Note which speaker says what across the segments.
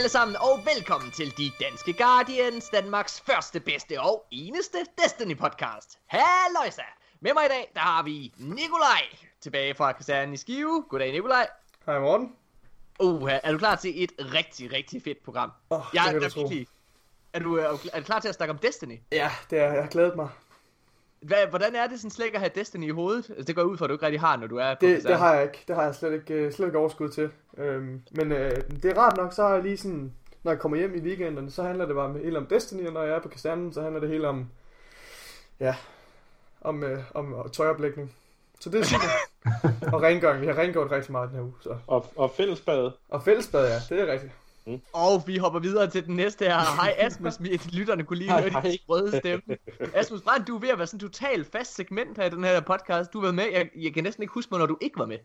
Speaker 1: alle sammen, og velkommen til De Danske Guardians, Danmarks første, bedste og eneste Destiny-podcast. Halløjsa! Med mig i dag, der har vi Nikolaj, tilbage fra kasernen i Skive. Goddag, Nikolaj.
Speaker 2: Hej Morten.
Speaker 1: Uh, er du klar til et rigtig, rigtig fedt program?
Speaker 2: Åh,
Speaker 1: jeg,
Speaker 2: det kan
Speaker 1: er,
Speaker 2: du
Speaker 1: virkelig- er, du, er, du, er du klar til at snakke om Destiny?
Speaker 2: Ja, det er, jeg har glædet mig.
Speaker 1: Hvad, hvordan er det sådan slet ikke at have Destiny i hovedet? Altså, det går ud fra, at du ikke rigtig har, når du er på
Speaker 2: Det, det har jeg ikke. Det har jeg slet ikke, øh, slet ikke overskud til. Øhm, men øh, det er rart nok, så har jeg lige sådan, når jeg kommer hjem i weekenderne, så handler det bare hele om Destiny, og når jeg er på kasernen, så handler det hele om, ja, om, øh, om tøjoplægning. Så det er super. og rengøring. Vi har rengjort rigtig meget den her uge. Så.
Speaker 3: Og, og fællesbade.
Speaker 2: Og fællesbad, ja, det er rigtigt.
Speaker 1: Og vi hopper videre til den næste her. Hej Asmus, lytterne kunne lige høre din røde stemme. Asmus Brandt, du er ved at være sådan en totalt fast segment her i den her podcast. Du har været med, jeg, jeg kan næsten ikke huske mig, når du ikke var med.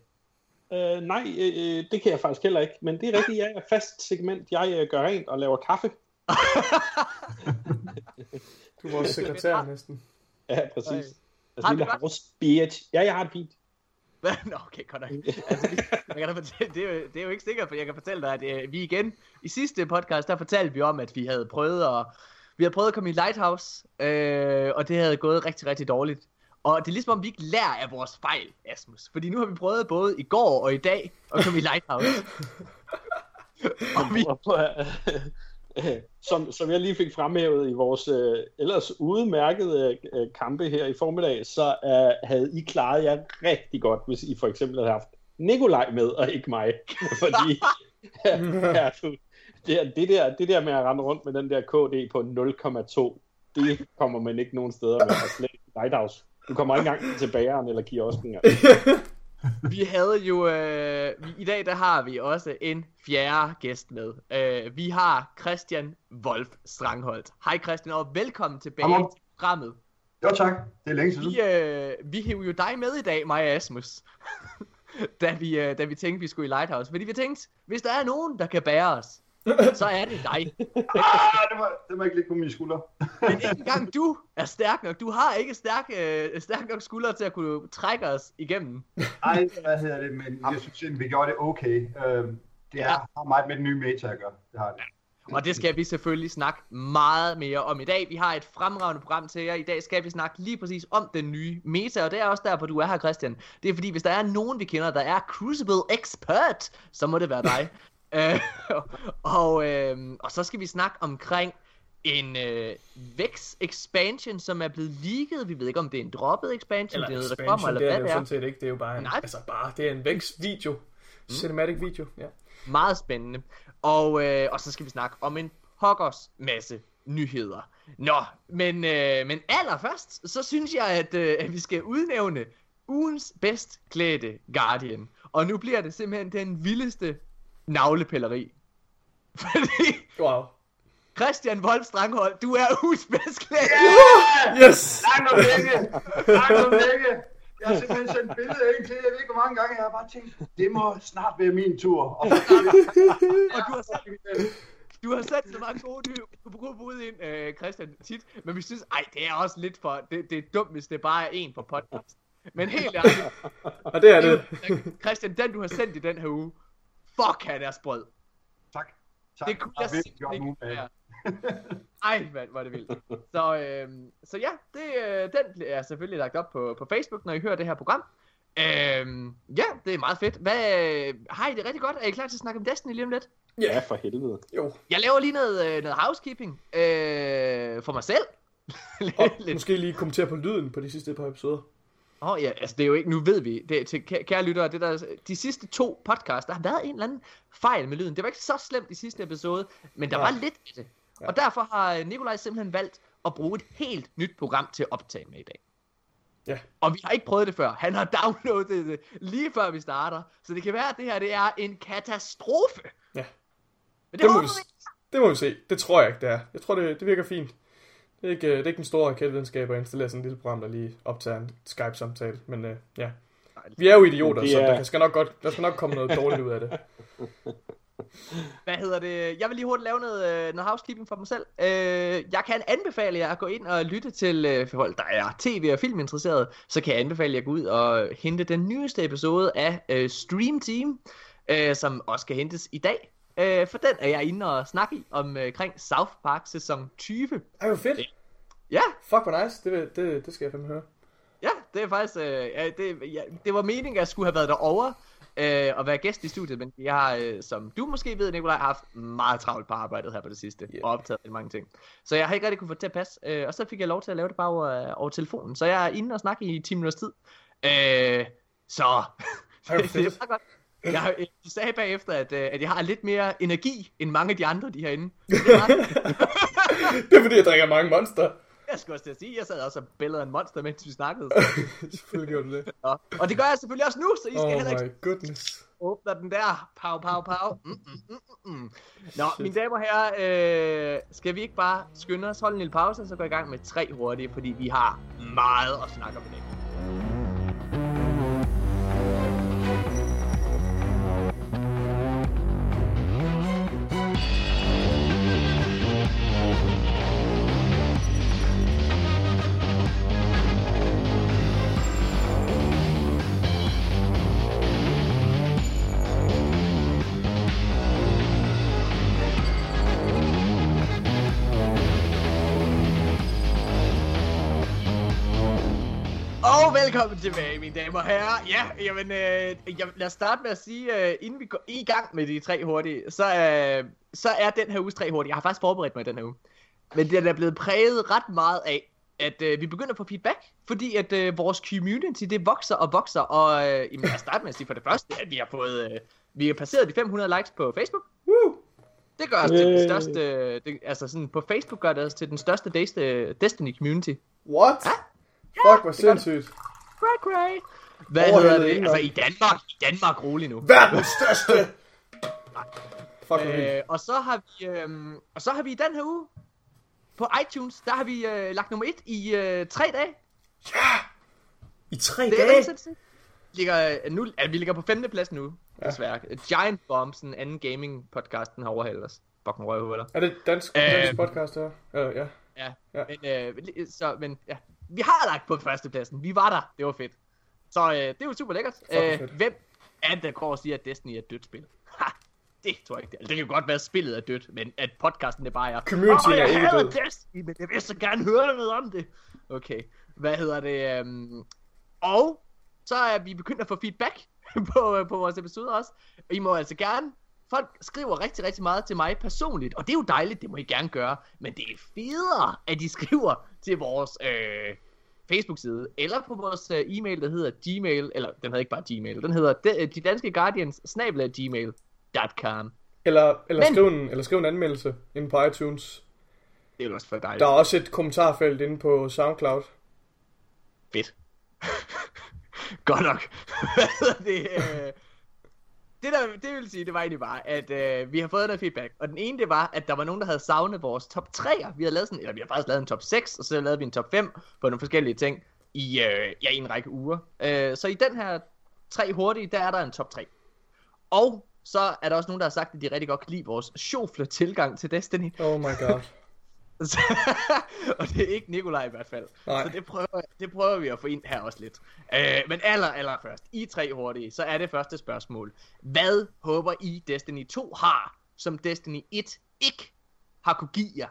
Speaker 3: Øh, nej, øh, det kan jeg faktisk heller ikke. Men det er rigtigt, jeg er fast segment. Jeg øh, gør rent og laver kaffe.
Speaker 2: Du er vores sekretær næsten.
Speaker 3: Ja, præcis.
Speaker 1: Ej.
Speaker 3: Altså,
Speaker 1: Har du
Speaker 3: lille
Speaker 1: godt?
Speaker 3: house bitch. Ja, jeg har det fint.
Speaker 1: Hvad? Nå, okay, godt nok. Altså, vi, jeg kan da fortælle, det, er jo, det er jo ikke sikkert, for jeg kan fortælle dig, at øh, vi igen, i sidste podcast, der fortalte vi om, at vi havde prøvet at, vi havde prøvet at komme i Lighthouse, øh, og det havde gået rigtig, rigtig dårligt. Og det er ligesom om, vi ikke lærer af vores fejl, Asmus. Fordi nu har vi prøvet både i går og i dag at komme i Lighthouse. og vi,
Speaker 3: som, som jeg lige fik fremhævet i vores øh, ellers udmærkede øh, kampe her i formiddag, så øh, havde I klaret jer rigtig godt, hvis I for eksempel havde haft Nikolaj med, og ikke mig. Fordi ja, du, det, det, der, det der med at rende rundt med den der KD på 0,2, det kommer man ikke nogen steder med, og slet ikke. Du kommer ikke engang til bageren eller kiosken. Altså.
Speaker 1: Vi havde jo, øh, vi, i dag der har vi også en fjerde gæst med. Øh, vi har Christian Wolf Strangholdt. Hej Christian, og velkommen tilbage
Speaker 4: Hallo.
Speaker 1: til programmet.
Speaker 4: Jo tak, det er længe siden.
Speaker 1: Vi, øh, vi hævde jo dig med i dag, mig og Asmus. da, vi, øh, da vi tænkte, vi skulle i Lighthouse. Fordi vi tænkte, hvis der er nogen, der kan bære os, så er det dig.
Speaker 4: Ah, det, var, det må ikke ligge på mine skuldre.
Speaker 1: Men ikke engang du er stærk nok. Du har ikke stærk, øh, stærk nok skuldre til at kunne trække os igennem.
Speaker 4: Ej, hvad hedder det, men jeg synes egentlig, vi gjorde det okay. Øhm, det er,
Speaker 1: Ja.
Speaker 4: har meget med den nye meta at gøre. Det har det.
Speaker 1: Og det skal vi selvfølgelig snakke meget mere om i dag. Vi har et fremragende program til jer. I dag skal vi snakke lige præcis om den nye meta, og det er også derfor, du er her, Christian. Det er fordi, hvis der er nogen, vi kender, der er Crucible Expert, så må det være dig. Øh, og, øh, og så skal vi snakke omkring en øh, Vex expansion, som er blevet leaget. Vi ved ikke, om det er en droppet expansion,
Speaker 2: Eller
Speaker 1: det er noget, der kommer, eller
Speaker 2: det er
Speaker 1: hvad
Speaker 2: det jo
Speaker 1: det er.
Speaker 2: sådan set ikke. Det er jo bare en,
Speaker 1: Nej.
Speaker 2: altså bare, det er en Vex-video. Cinematic video, ja.
Speaker 1: Meget spændende. Og, øh, og så skal vi snakke om en pokkers masse nyheder. Nå, men, øh, men allerførst, så synes jeg, at, øh, at vi skal udnævne ugens bedst klædte Guardian. Og nu bliver det simpelthen den vildeste navlepilleri. Fordi
Speaker 2: Wow.
Speaker 1: Christian Wolf Stranghold, du er ugens bedst klædte.
Speaker 2: Yes!
Speaker 4: Nej, nu vække! Nej, nu vække! Jeg har simpelthen sendt billeder ind til, jeg ved ikke, hvor mange gange jeg har bare tænkt, det må snart være min tur. Og
Speaker 1: Og du har sendt, du har sendt så mange gode, ny- gode bud ind, øh, Christian, tit. Men vi synes, ej, det er også lidt for... Det, det er dumt, hvis det bare er en på podcast. Men helt ærligt,
Speaker 2: Og det er det.
Speaker 1: Christian, den du har sendt i den her uge, fuck, han er sprød.
Speaker 4: tak. tak.
Speaker 1: Det kunne jeg
Speaker 4: har virkelig
Speaker 1: simpelthen ikke
Speaker 4: øh,
Speaker 1: være. Ej, mand, hvor er det vildt. Så, øhm, så ja, det, øh, den er selvfølgelig lagt op på, på Facebook, når I hører det her program. Øhm, ja, det er meget fedt. Hvad, har I det rigtig godt? Er I klar til at snakke om Destiny lige om lidt?
Speaker 3: Ja, for helvede.
Speaker 2: Jo.
Speaker 1: Jeg laver lige noget, øh, noget housekeeping øh, for mig selv.
Speaker 2: Og
Speaker 1: lidt.
Speaker 2: måske lige kommentere på lyden på de sidste par episoder.
Speaker 1: Åh oh, ja, altså det er jo ikke, nu ved vi, det, til kære, lyttere, det der, de sidste to podcasts, der har været en eller anden fejl med lyden. Det var ikke så slemt i sidste episode, men der
Speaker 2: Ja.
Speaker 1: var lidt af det.
Speaker 2: Ja.
Speaker 1: Og derfor har Nikolaj simpelthen valgt at bruge et helt nyt program til at optage med i dag.
Speaker 2: Ja.
Speaker 1: Og vi har ikke prøvet det før. Han har downloadet det lige før vi starter. Så det kan være, at det her det er en katastrofe.
Speaker 2: Ja.
Speaker 1: Men det,
Speaker 2: Det må, vi. det må vi se. Det tror jeg ikke, det er. Jeg tror, det, det virker fint. Det er, ikke, øh, det er ikke en stor raketvidenskab at installere sådan et lille program, der lige optager en Skype-samtale. Men øh, ja, vi er jo idioter,
Speaker 3: Det
Speaker 2: så
Speaker 3: er-
Speaker 2: der skal, nok godt, der skal nok komme noget dårligt ud af det.
Speaker 1: Hvad hedder det? Jeg vil lige hurtigt lave noget, øh, noget housekeeping for mig selv. Øh, jeg kan anbefale jer at gå ind og lytte til, for folk der er tv- og filminteresserede, så kan jeg anbefale jer at gå ud og hente den nyeste episode af Stream Team, som også skal hentes i dag. Øh, for den er jeg inde og snakke i om øh, omkring South Park sæson 20.
Speaker 2: Ej, hvor fedt.
Speaker 1: Ja,
Speaker 2: Fuck, hvor nice. Det, det, det skal jeg fandme høre.
Speaker 1: ja, det er faktisk, øh, ja, det, ja, det var meningen, at jeg skulle have været derovre øh, og være gæst i studiet, men jeg har, øh, som du måske ved, Nikolaj, haft meget travlt på arbejdet her på det sidste,
Speaker 2: Ja.
Speaker 1: og optaget mange ting. Så jeg har ikke rigtig kunne få det til at passe, øh, og så fik jeg lov til at lave det bare over, over telefonen, så jeg er inde og snakke i 10 minutters tid. Øh, så
Speaker 2: hvor
Speaker 1: det er meget godt. Jeg, har- øh, de sagde bagefter, at, øh, at jeg har lidt mere energi, end mange af de andre, de herinde. Det er
Speaker 2: det er fordi, jeg drikker mange monster.
Speaker 1: jeg skulle også til at sige, jeg sad også og billede en monster, mens vi snakkede.
Speaker 2: Selvfølgelig gjorde du det.
Speaker 1: Og, og det gør jeg selvfølgelig også nu, så I skal
Speaker 2: Oh
Speaker 1: heller ikke
Speaker 2: my goodness.
Speaker 1: åbne den der. Pow, pow, pow. Mm, mm, mm, mm, mm. Nå,
Speaker 2: Shit.
Speaker 1: mine damer og herrer, øh, skal vi ikke bare skynde os, holde en lille pause, og så gå i gang med tre hurtige, fordi vi har meget at snakke om i dag. Velkommen tilbage, mine damer og herrer. Ja, jamen, øh, jeg, lad os starte med at sige, øh, inden vi går i gang med de tre hurtige, så, øh, så er den her uges tre hurtige. Jeg har faktisk forberedt mig den her uge. Men den er blevet præget ret meget af, at øh, vi begynder at få feedback, fordi at øh, vores community, det vokser og vokser, og øh, jamen, lad os starte med at sige for det første, at vi har fået, øh, vi har passeret de 500 likes på Facebook.
Speaker 2: Woo!
Speaker 1: Det gør os til den største, det, altså sådan på Facebook gør det os til den største Destiny, community.
Speaker 2: What?
Speaker 1: Ja.
Speaker 2: Fuck, hvor
Speaker 1: gør det. Cray, cray. Hvad hedder det? Altså i Danmark, i Danmark rolig nu.
Speaker 2: Verdens største! Fuck.
Speaker 1: Øh, og så har vi, øh, og så har vi i den her uge på iTunes, der har vi øh, lagt nummer 1 i øh, tre dage.
Speaker 2: I tre
Speaker 1: Det er
Speaker 2: dage?
Speaker 1: Vi ligger, øh, nu, altså, vi ligger på femte plads nu,
Speaker 2: Ja.
Speaker 1: ja. desværre. Giant Bombs, en anden gaming podcast, den har overhældet os. Fucking røvhuller.
Speaker 2: Er det dansk,
Speaker 1: Øh.
Speaker 2: dansk podcast her? Ja, ja.
Speaker 1: Ja,
Speaker 2: Ja.
Speaker 1: ja. men, øh, så, men ja, vi har lagt på førstepladsen. Vi var der. Det var fedt. Så øh, det var super lækkert. Øh, hvem er det, der går og siger, at Destiny er et dødt spil? Ha, det tror jeg ikke. Det, er. det kan jo godt være, at spillet er dødt, men at podcasten det bare er...
Speaker 2: Communityen
Speaker 1: "Åh,
Speaker 2: er
Speaker 1: jeg
Speaker 2: ikke
Speaker 1: hader
Speaker 2: død."
Speaker 1: Destiny, men jeg vil så gerne høre noget om det. Okay, hvad hedder det? Um... Og så er vi begyndt at få feedback på, på vores episoder også. Og I må altså gerne folk skriver rigtig, rigtig meget til mig personligt, og det er jo dejligt, det må I gerne gøre, men det er federe, at de skriver til vores øh, Facebook-side, eller på vores øh, e-mail, der hedder gmail, eller den hedder ikke bare gmail, den hedder de, de danske guardians, snabel gmail.com.
Speaker 2: Eller, eller,
Speaker 1: Men-
Speaker 2: skriv en, eller skriv en anmeldelse inde på iTunes.
Speaker 1: Det er jo også for dejligt.
Speaker 2: Der er også et kommentarfelt inde på SoundCloud.
Speaker 1: Fedt. Godt nok. Det? Øh... Det, der, det vil sige, det var egentlig bare, at øh, vi har fået noget feedback. Og den ene, det var, at der var nogen, der havde savnet vores top 3'er. Vi har lavet sådan, eller vi har faktisk lavet en top 6, og så lavede vi en top 5 på nogle forskellige ting i, øh, ja, i en række uger. Øh, så i den her tre hurtige, der er der en top 3. Og så er der også nogen, der har sagt, at de rigtig godt kan lide vores sjofle tilgang til Destiny.
Speaker 2: Oh my god.
Speaker 1: Og det er ikke Nikolaj i hvert fald.
Speaker 2: Nej.
Speaker 1: Så det prøver, det prøver vi at få ind her også lidt. Øh, men aller, aller først, I tre hurtige, så er det første spørgsmål. Hvad håber I Destiny 2 har, som Destiny 1 ikke har kunne give jer?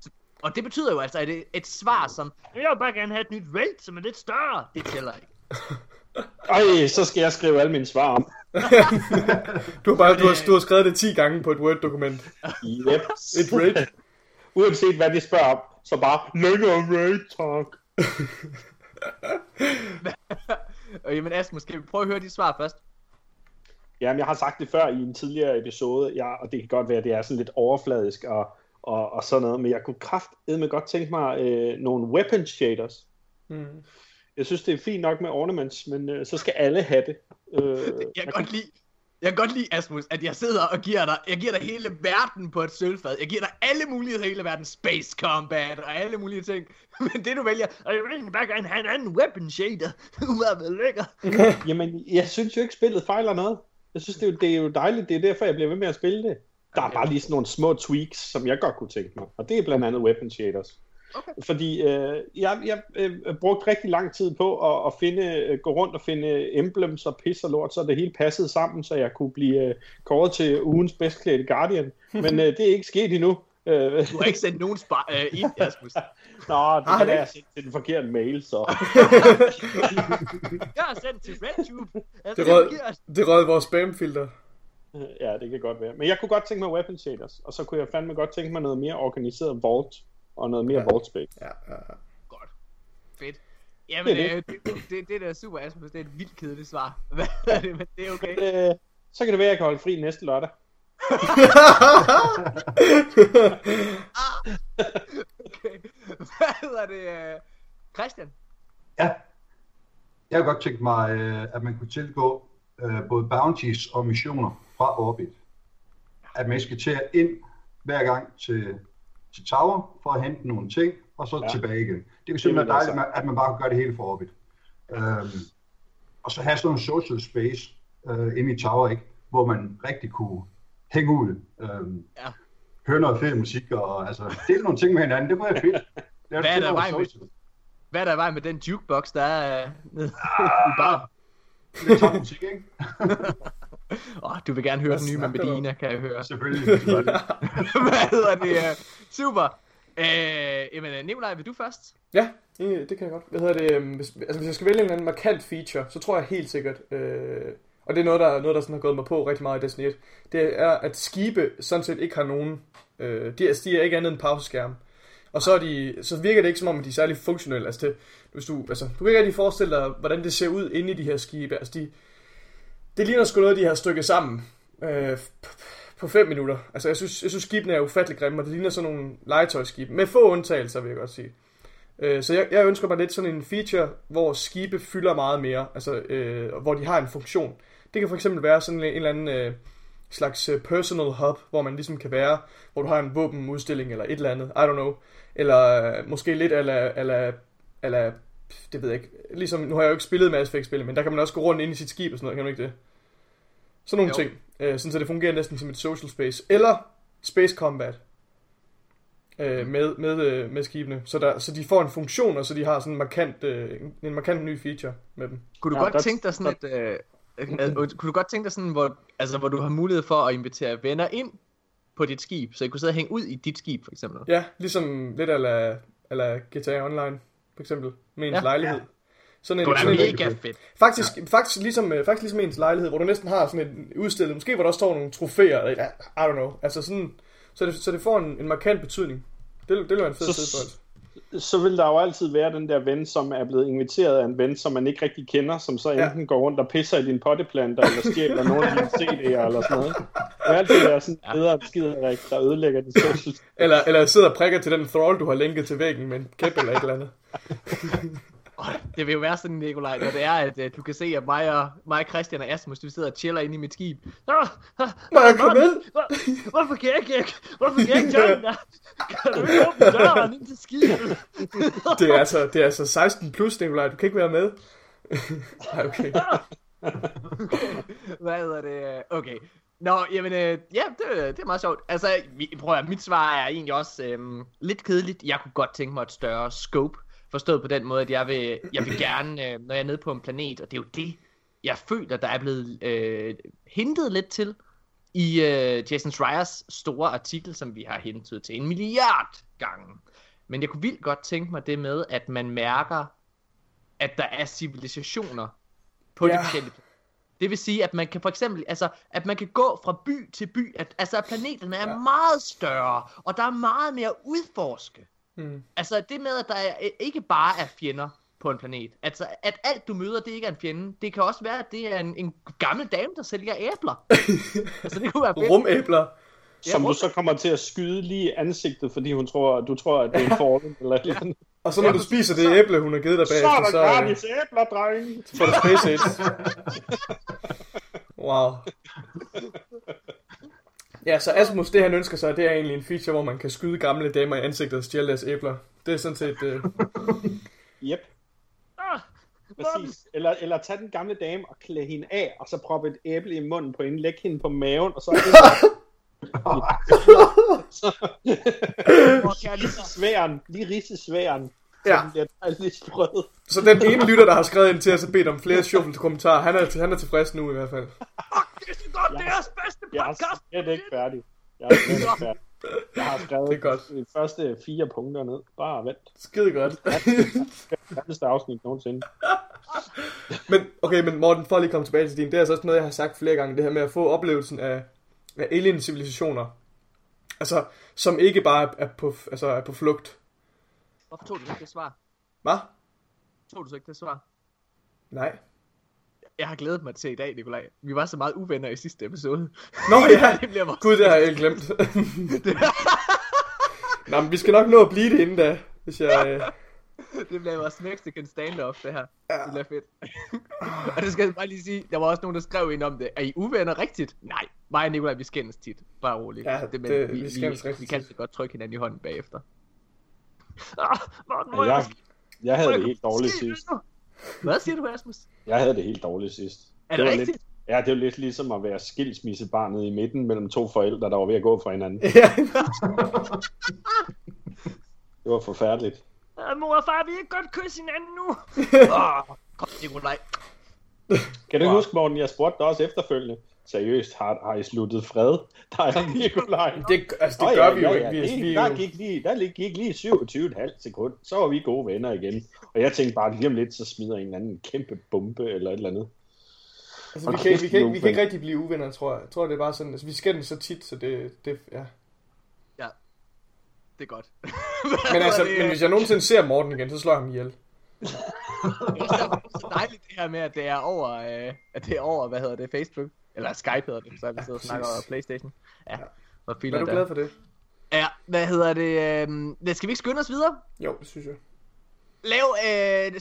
Speaker 1: Så- Og det betyder jo altså, at et, et svar som, jeg vil bare gerne have et nyt raid, som er lidt større, det tæller ikke.
Speaker 3: Ej, så skal jeg skrive alle mine svar om.
Speaker 2: Du har, bare, du, har, du har skrevet det 10 gange på et Word-dokument.
Speaker 3: Yep.
Speaker 2: Et raid.
Speaker 3: Uanset hvad de spørger om, så bare længere raid talk.
Speaker 1: Og jamen Asmus, skal vi prøve at høre de svar først?
Speaker 3: Jamen, jeg har sagt det før i en tidligere episode, ja, og det kan godt være, at det er sådan lidt overfladisk og, og, og sådan noget, men jeg kunne kraftedme godt tænke mig øh, nogle weapon shaders.
Speaker 2: Mm.
Speaker 3: Jeg synes, det er fint nok med ornaments, men øh, så skal alle have det. Øh,
Speaker 1: Jeg kan godt lide, jeg kan godt lide, Asmus, at jeg sidder og giver dig, jeg giver dig hele verden på et sølvfad. Jeg giver dig alle muligheder i hele verden. Space combat og alle mulige ting. Men det du vælger, og jeg vil egentlig bare gerne have en anden weapon shader. Er været lækker.
Speaker 3: Jamen, jeg synes jo ikke, spillet fejler noget. Jeg synes, det er, jo, det er jo dejligt. Det er derfor, jeg bliver ved med at spille det. Der er bare lige sådan nogle små tweaks, som jeg godt kunne tænke mig. Og det er blandt andet weapon shaders.
Speaker 1: Okay.
Speaker 3: Fordi øh, jeg, jeg øh, brugte rigtig lang tid på at, at finde, øh, gå rundt og finde emblems og pis og lort, så det hele passede sammen, så jeg kunne blive øh, kåret til ugens bedst klædte Guardian. Men øh, det er ikke sket endnu. Øh,
Speaker 1: Du har ikke sendt nogen spar øh, ind, Jasmus.
Speaker 3: Nå, det
Speaker 2: Har
Speaker 3: kan jeg sendt til den forkerte mail, så...
Speaker 1: Jeg har sendt til RedTube. Altså,
Speaker 2: Det rød, det rød vores spamfilter.
Speaker 3: Ja, det kan godt være. Men jeg kunne godt tænke mig weapon shaders, og så kunne jeg fandme godt tænke mig noget mere organiseret vault, og noget mere
Speaker 2: Ja.
Speaker 3: vault space.
Speaker 2: Ja, ja, ja.
Speaker 1: Godt. Fedt. Jamen,
Speaker 3: Det er
Speaker 1: det, det, det, det, det der er super, Asmus. Det er et vildt kedeligt svar. Hvad er det, men det er okay.
Speaker 3: Øh, så kan det være, at jeg kan holde fri næste lørdag.
Speaker 1: okay. Hvad hedder det? øh, Christian?
Speaker 4: Ja. Jeg kunne godt tænke mig, øh, at man kunne tilgå øh, både bounties og missioner fra Orbit. At man skal til at ind hver gang til, til Tower for at hente nogle ting, og så
Speaker 3: Ja.
Speaker 4: tilbage igen. Det er
Speaker 3: Det
Speaker 4: simpelthen
Speaker 3: altså-
Speaker 4: dejligt, at man bare kan gøre det hele for Orbit. Øhm, og så have sådan en social space øh, inde i Tower, ikke? hvor man rigtig kunne hænge ud. Øhm,
Speaker 1: Ja.
Speaker 4: Høre noget fed musik, og altså, dele nogle ting med hinanden, det kunne være fedt. Det
Speaker 1: Hvad er der i vejen med-. Hvad er der i vejen med den jukebox, der er øh, nede i bar?
Speaker 4: Lidt tom musik, ikke?
Speaker 1: Åh, oh, du vil gerne høre
Speaker 2: Hvad
Speaker 1: den nye med? Medina, kan jeg høre.
Speaker 4: Selvfølgelig.
Speaker 1: Hvad hedder det? Super. Øh, jamen, øh, Nikolaj, vil du først?
Speaker 2: Ja, det kan jeg godt. Hvad hedder det? øhm, Hvis, altså, hvis jeg skal vælge en eller anden markant feature, så tror jeg helt sikkert, øh, og det er noget, der, noget, der sådan har gået mig på rigtig meget i Destiny 1, det er, at skibe sådan set ikke har nogen, øh, de, altså, de er ikke andet end pauseskærm. Og så, er de, så virker det ikke som om, at de er særlig funktionelle. Altså, det, hvis du, altså, du kan ikke rigtig forestille dig, hvordan det ser ud inde i de her skibe. Altså, de, det ligner sgu noget, de har stykket sammen øh, på 5 minutter. Altså, jeg synes, jeg synes skibene er ufattelig grimme, og det ligner sådan nogle legetøjsskibe. Med få undtagelser, vil jeg godt sige. Øh, Så jeg, jeg ønsker mig lidt sådan en feature, hvor skibe fylder meget mere, altså øh, hvor de har en funktion. Det kan for eksempel være sådan en, en eller anden øh, slags øh, personal hub, hvor man ligesom kan være, hvor du har en våbenudstilling eller et eller andet, I don't know. Eller øh, måske lidt ala, ala, ala, det ved jeg ikke. Ligesom, nu har jeg jo ikke spillet Mass Effect-spil, men der kan man også gå rundt ind i sit skib og sådan noget, kan man ikke det? Sådan nogle
Speaker 1: Jo.
Speaker 2: ting. Øh, sådan så det fungerer næsten som et social space. Eller space combat øh, med, med, øh, med skibene. Så, der, så de får en funktion, og så de har sådan en markant, øh, en markant ny feature med dem.
Speaker 1: Kunne du
Speaker 3: Ja,
Speaker 1: godt
Speaker 3: der-
Speaker 1: tænke dig sådan et... Øh, øh, kunne du godt tænke dig sådan, hvor, altså, hvor du har mulighed for at invitere venner ind på dit skib, så I kunne sidde og hænge ud i dit skib, for eksempel?
Speaker 2: Ja, ligesom lidt ala, ala GTA Online, for eksempel, med ens
Speaker 1: Ja.
Speaker 2: ja. Sådan
Speaker 1: Det var
Speaker 2: sådan
Speaker 1: da
Speaker 2: en,
Speaker 1: mega fedt.
Speaker 2: faktisk, faktisk, ligesom, øh, faktisk ligesom ens lejlighed, hvor du næsten har sådan en udstilling, måske hvor der også står nogle trofæer, eller, I don't know, altså sådan, så det, så det får en, en markant betydning. Det, det vil være en fed tilføjelse.
Speaker 3: Så vil der jo altid være den der ven, som er blevet inviteret af en ven, som man ikke rigtig kender, som så
Speaker 2: Ja.
Speaker 3: enten går rundt og pisser i dine potteplanter, eller stjæler nogle af dine CD'er, eller sådan noget. Det vil altid være sådan en bedre skiderik, der ødelægger din social
Speaker 2: Eller, eller sidder og prikker til den thrall, du har lænket til væggen med en kæp eller et eller andet.
Speaker 1: Det vil jo være sådan, Nikolaj, når det er, at uh, du kan se, at mig og, mig og Christian og Asmus, vi sidder og chiller inde i mit skib.
Speaker 2: Må jeg komme ind?
Speaker 1: Hvor- Hvorfor kan jeg ikke, hvorfor kan jeg ikke? Kan du ikke åbne døren ind til skibet?
Speaker 2: Det er altså, det er altså 16 plus, Nikolaj, du kan ikke være med. Nej, okay.
Speaker 1: Hvad hedder det? Okay. Nå, jamen, øh, ja, det, det er meget sjovt. Altså, prøv at, mit svar er egentlig også øhm, lidt kedeligt. Jeg kunne godt tænke mig et større scope. Forstået på den måde, at jeg vil, jeg vil gerne, øh, når jeg er nede på en planet, og det er jo det, jeg føler, der er blevet øh, hintet lidt til i øh, Jason Schreiers store artikel, som vi har hentet til en milliard gange. Men jeg kunne vildt godt tænke mig det med, at man mærker, at der er civilisationer på ja. De forskellige det vil sige, at man kan for eksempel, altså, at man kan gå fra by til by, at, altså, at planeterne er ja. meget større, og der er meget mere at udforske.
Speaker 2: Hmm.
Speaker 1: Altså, det med, at der er, ikke bare er fjender på en planet. Altså, at alt du møder, det ikke er en fjende. Det kan også være, at det er en, en gammel dame, der sælger æbler. altså, det kunne være fedt.
Speaker 2: Rumæbler.
Speaker 3: som
Speaker 1: Ja,
Speaker 3: du så kommer til at skyde lige i ansigtet, fordi hun tror, du tror, at det er en fallen, eller et eller.
Speaker 2: Og så når
Speaker 1: Ja,
Speaker 2: du spiser det æble, hun har givet dig
Speaker 3: Så er der
Speaker 2: så, øh,
Speaker 3: gratis æbler, dreng!
Speaker 2: så får du space. Wow. Ja, så Asmus, det han ønsker sig, det er egentlig en feature, hvor man kan skyde gamle damer i ansigtet og stjæle deres æbler. Det er sådan set... Øh...
Speaker 3: Yep,
Speaker 1: Ah,
Speaker 3: præcis. Eller, eller tage den gamle dame og klæde hende af, og så proppe et æble i munden på hende, lægge hende på maven, og så... Sværen, lige ridse sværen.
Speaker 2: Ja.
Speaker 3: Så
Speaker 2: den ene lytter, der har skrevet ind til os og bedt om flere shuffle kommentarer, han er, han er tilfreds nu i hvert fald.
Speaker 1: Det er så godt, det er jeres bedste
Speaker 3: Jeg er
Speaker 1: podcast.
Speaker 3: slet ikke færdig. Jeg er slet ikke færdig. Jeg har skrevet
Speaker 2: Det er godt.
Speaker 3: de første fire punkter ned. Bare vent.
Speaker 2: Skide godt.
Speaker 3: Færdigste afsnit nogensinde.
Speaker 2: Men, okay, men Morten, for at lige komme tilbage til din, det er altså også noget, jeg har sagt flere gange, det her med at få oplevelsen af, af alien-civilisationer. Altså, som ikke bare er på, altså, er på flugt.
Speaker 1: Hvorfor tog du ikke det svar?
Speaker 2: Hvad?
Speaker 1: Tog du så ikke det svar?
Speaker 2: Nej.
Speaker 1: Jeg har glædet mig til i dag, Nikolaj. Vi var så meget uvenner i sidste episode.
Speaker 2: Nå ja,
Speaker 1: det bliver vores...
Speaker 2: gud, det har jeg glemt. Nå, men vi skal nok nå at blive det inden da, hvis jeg... Øh...
Speaker 1: det bliver vores Mexican standoff, det her.
Speaker 2: Ja.
Speaker 1: Det bliver fedt. og det skal jeg bare lige sige, der var også nogen, der skrev ind om det. Er I uvenner rigtigt? Nej, mig og Nikolaj, vi skændes tit. Bare roligt.
Speaker 2: Ja,
Speaker 1: men
Speaker 2: det-
Speaker 1: vi,
Speaker 2: vi
Speaker 1: vi,
Speaker 2: skændes
Speaker 1: vi, vi kan
Speaker 2: tit.
Speaker 1: så godt trykke hinanden i hånden bagefter. Ah, Morten, må
Speaker 3: Jeg,
Speaker 1: jeg,
Speaker 3: jeg havde det helt dårligt sidst.
Speaker 1: Hvad siger du, Asmus?
Speaker 3: Jeg havde det helt dårligt sidst.
Speaker 1: Er det,
Speaker 3: var
Speaker 1: rigtigt?
Speaker 3: Lidt, ja, det var lidt ligesom at være skilsmissebarnet i midten mellem to forældre, der var ved at gå fra hinanden.
Speaker 2: ja,
Speaker 3: Det var forfærdeligt.
Speaker 1: Uh, mor og far, vi ikke godt kysse hinanden nu. oh, kom, Nikolaj.
Speaker 3: Kan du
Speaker 1: Wow.
Speaker 3: huske, Morten, jeg spurgte dig også efterfølgende. Seriøst, har, har I sluttet fred? Der er Nikolaj.
Speaker 2: det, altså, det
Speaker 3: Åh,
Speaker 2: gør
Speaker 3: ja,
Speaker 2: vi jo
Speaker 3: ja,
Speaker 2: ikke.
Speaker 3: ja.
Speaker 2: Vi,
Speaker 3: Det,
Speaker 2: er
Speaker 3: der,
Speaker 2: jo-
Speaker 3: gik lige, der gik lige 27,5 sekund, så var vi gode venner igen. Og jeg tænkte bare, lige om lidt, så smider en eller anden kæmpe bombe eller et eller andet.
Speaker 2: altså, vi, kan, vi, kan, ikke- vi kan ikke rigtig blive uvenner, tror jeg. Jeg tror, det er bare sådan, altså, vi skændes så tit, så det, det ja.
Speaker 1: Ja, det er godt.
Speaker 2: Men altså,
Speaker 1: det,
Speaker 2: men hvis jeg nogensinde ser Morten igen, så slår jeg ham ihjel.
Speaker 1: Det er så dejligt det her med, at det er over, øh, at det er over, hvad hedder det, Facebook? Eller Skype hedder det, så vi sidder og snakker over. Playstation. Ja, hvor
Speaker 2: Er du
Speaker 1: der.
Speaker 2: glad for det?
Speaker 1: Ja, hvad hedder det? Øh, skal vi ikke skynde os videre?
Speaker 2: Jo, det synes jeg.
Speaker 1: Lav, øh,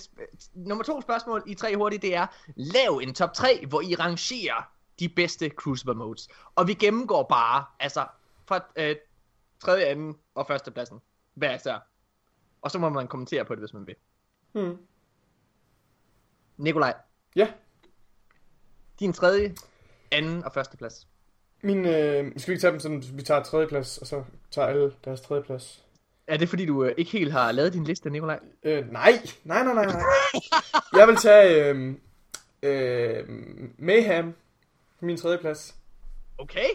Speaker 1: nummer to spørgsmål i tre hurtigt, det er, lav en top 3, hvor I rangerer de bedste Crucible modes. Og vi gennemgår bare, altså, fra øh, tredje, anden og første pladsen. Hvad er Og så må man kommentere på det, hvis man vil.
Speaker 2: Hmm.
Speaker 1: Nikolaj,
Speaker 2: Ja,
Speaker 1: din tredje, anden og første plads.
Speaker 2: min, øh, skal vi ikke tage dem sådan, vi tager tredje plads, og så tager alle deres tredje plads?
Speaker 1: Er det fordi, du øh, ikke helt har lavet din liste, Nikolaj?
Speaker 2: Øh, nej, nej, nej, nej, nej. Jeg vil tage øh, øh, Mayhem, min tredje plads.
Speaker 1: Okay.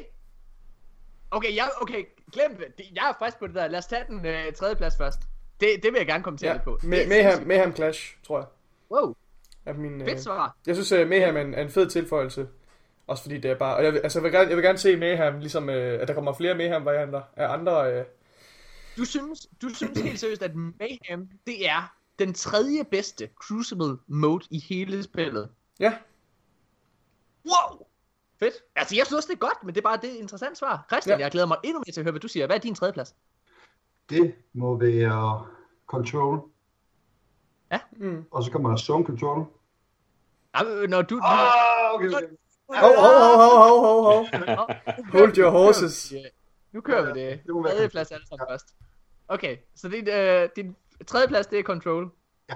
Speaker 1: Okay, jeg, okay, glem det. Jeg er frisk på det der. Lad os tage den øh, tredje plads først. Det, det vil jeg gerne kommentere
Speaker 2: Ja,
Speaker 1: lidt på.
Speaker 2: May- Mayhem. Mayhem Clash, tror jeg.
Speaker 1: Wow,
Speaker 2: Er min, øh,
Speaker 1: fedt svar.
Speaker 2: jeg synes, at Mayhem er en, er en fed tilføjelse. Også fordi det er bare... Og jeg, vil- altså, jeg, vil gerne, jeg vil gerne se Mayhem, ligesom øh, at der kommer flere Mayhem-varianter af andre... Øh,
Speaker 1: Du synes, du synes helt seriøst, at Mayhem, det er den tredje bedste Crucible mode i hele spillet.
Speaker 2: ja,
Speaker 1: Wow! Fedt. Altså, jeg synes også, det er godt, men det er bare det er et interessant svar. Christian,
Speaker 2: Ja.
Speaker 1: jeg glæder mig endnu mere til at høre, hvad du siger. Hvad er din tredje plads?
Speaker 4: Det må være Control.
Speaker 1: Ja.
Speaker 2: Mm.
Speaker 4: Og så kommer der Zone Control.
Speaker 1: Jamen, Når du...
Speaker 4: Ah, okay, okay.
Speaker 2: Hov, hov, hov, hov, hov, hov. Hold your horses.
Speaker 1: Ja, Nu kører vi det.
Speaker 4: det
Speaker 1: Tredje plads alle sammen først. Okay, så din, øh, din tredje plads, det er Control.
Speaker 4: Ja.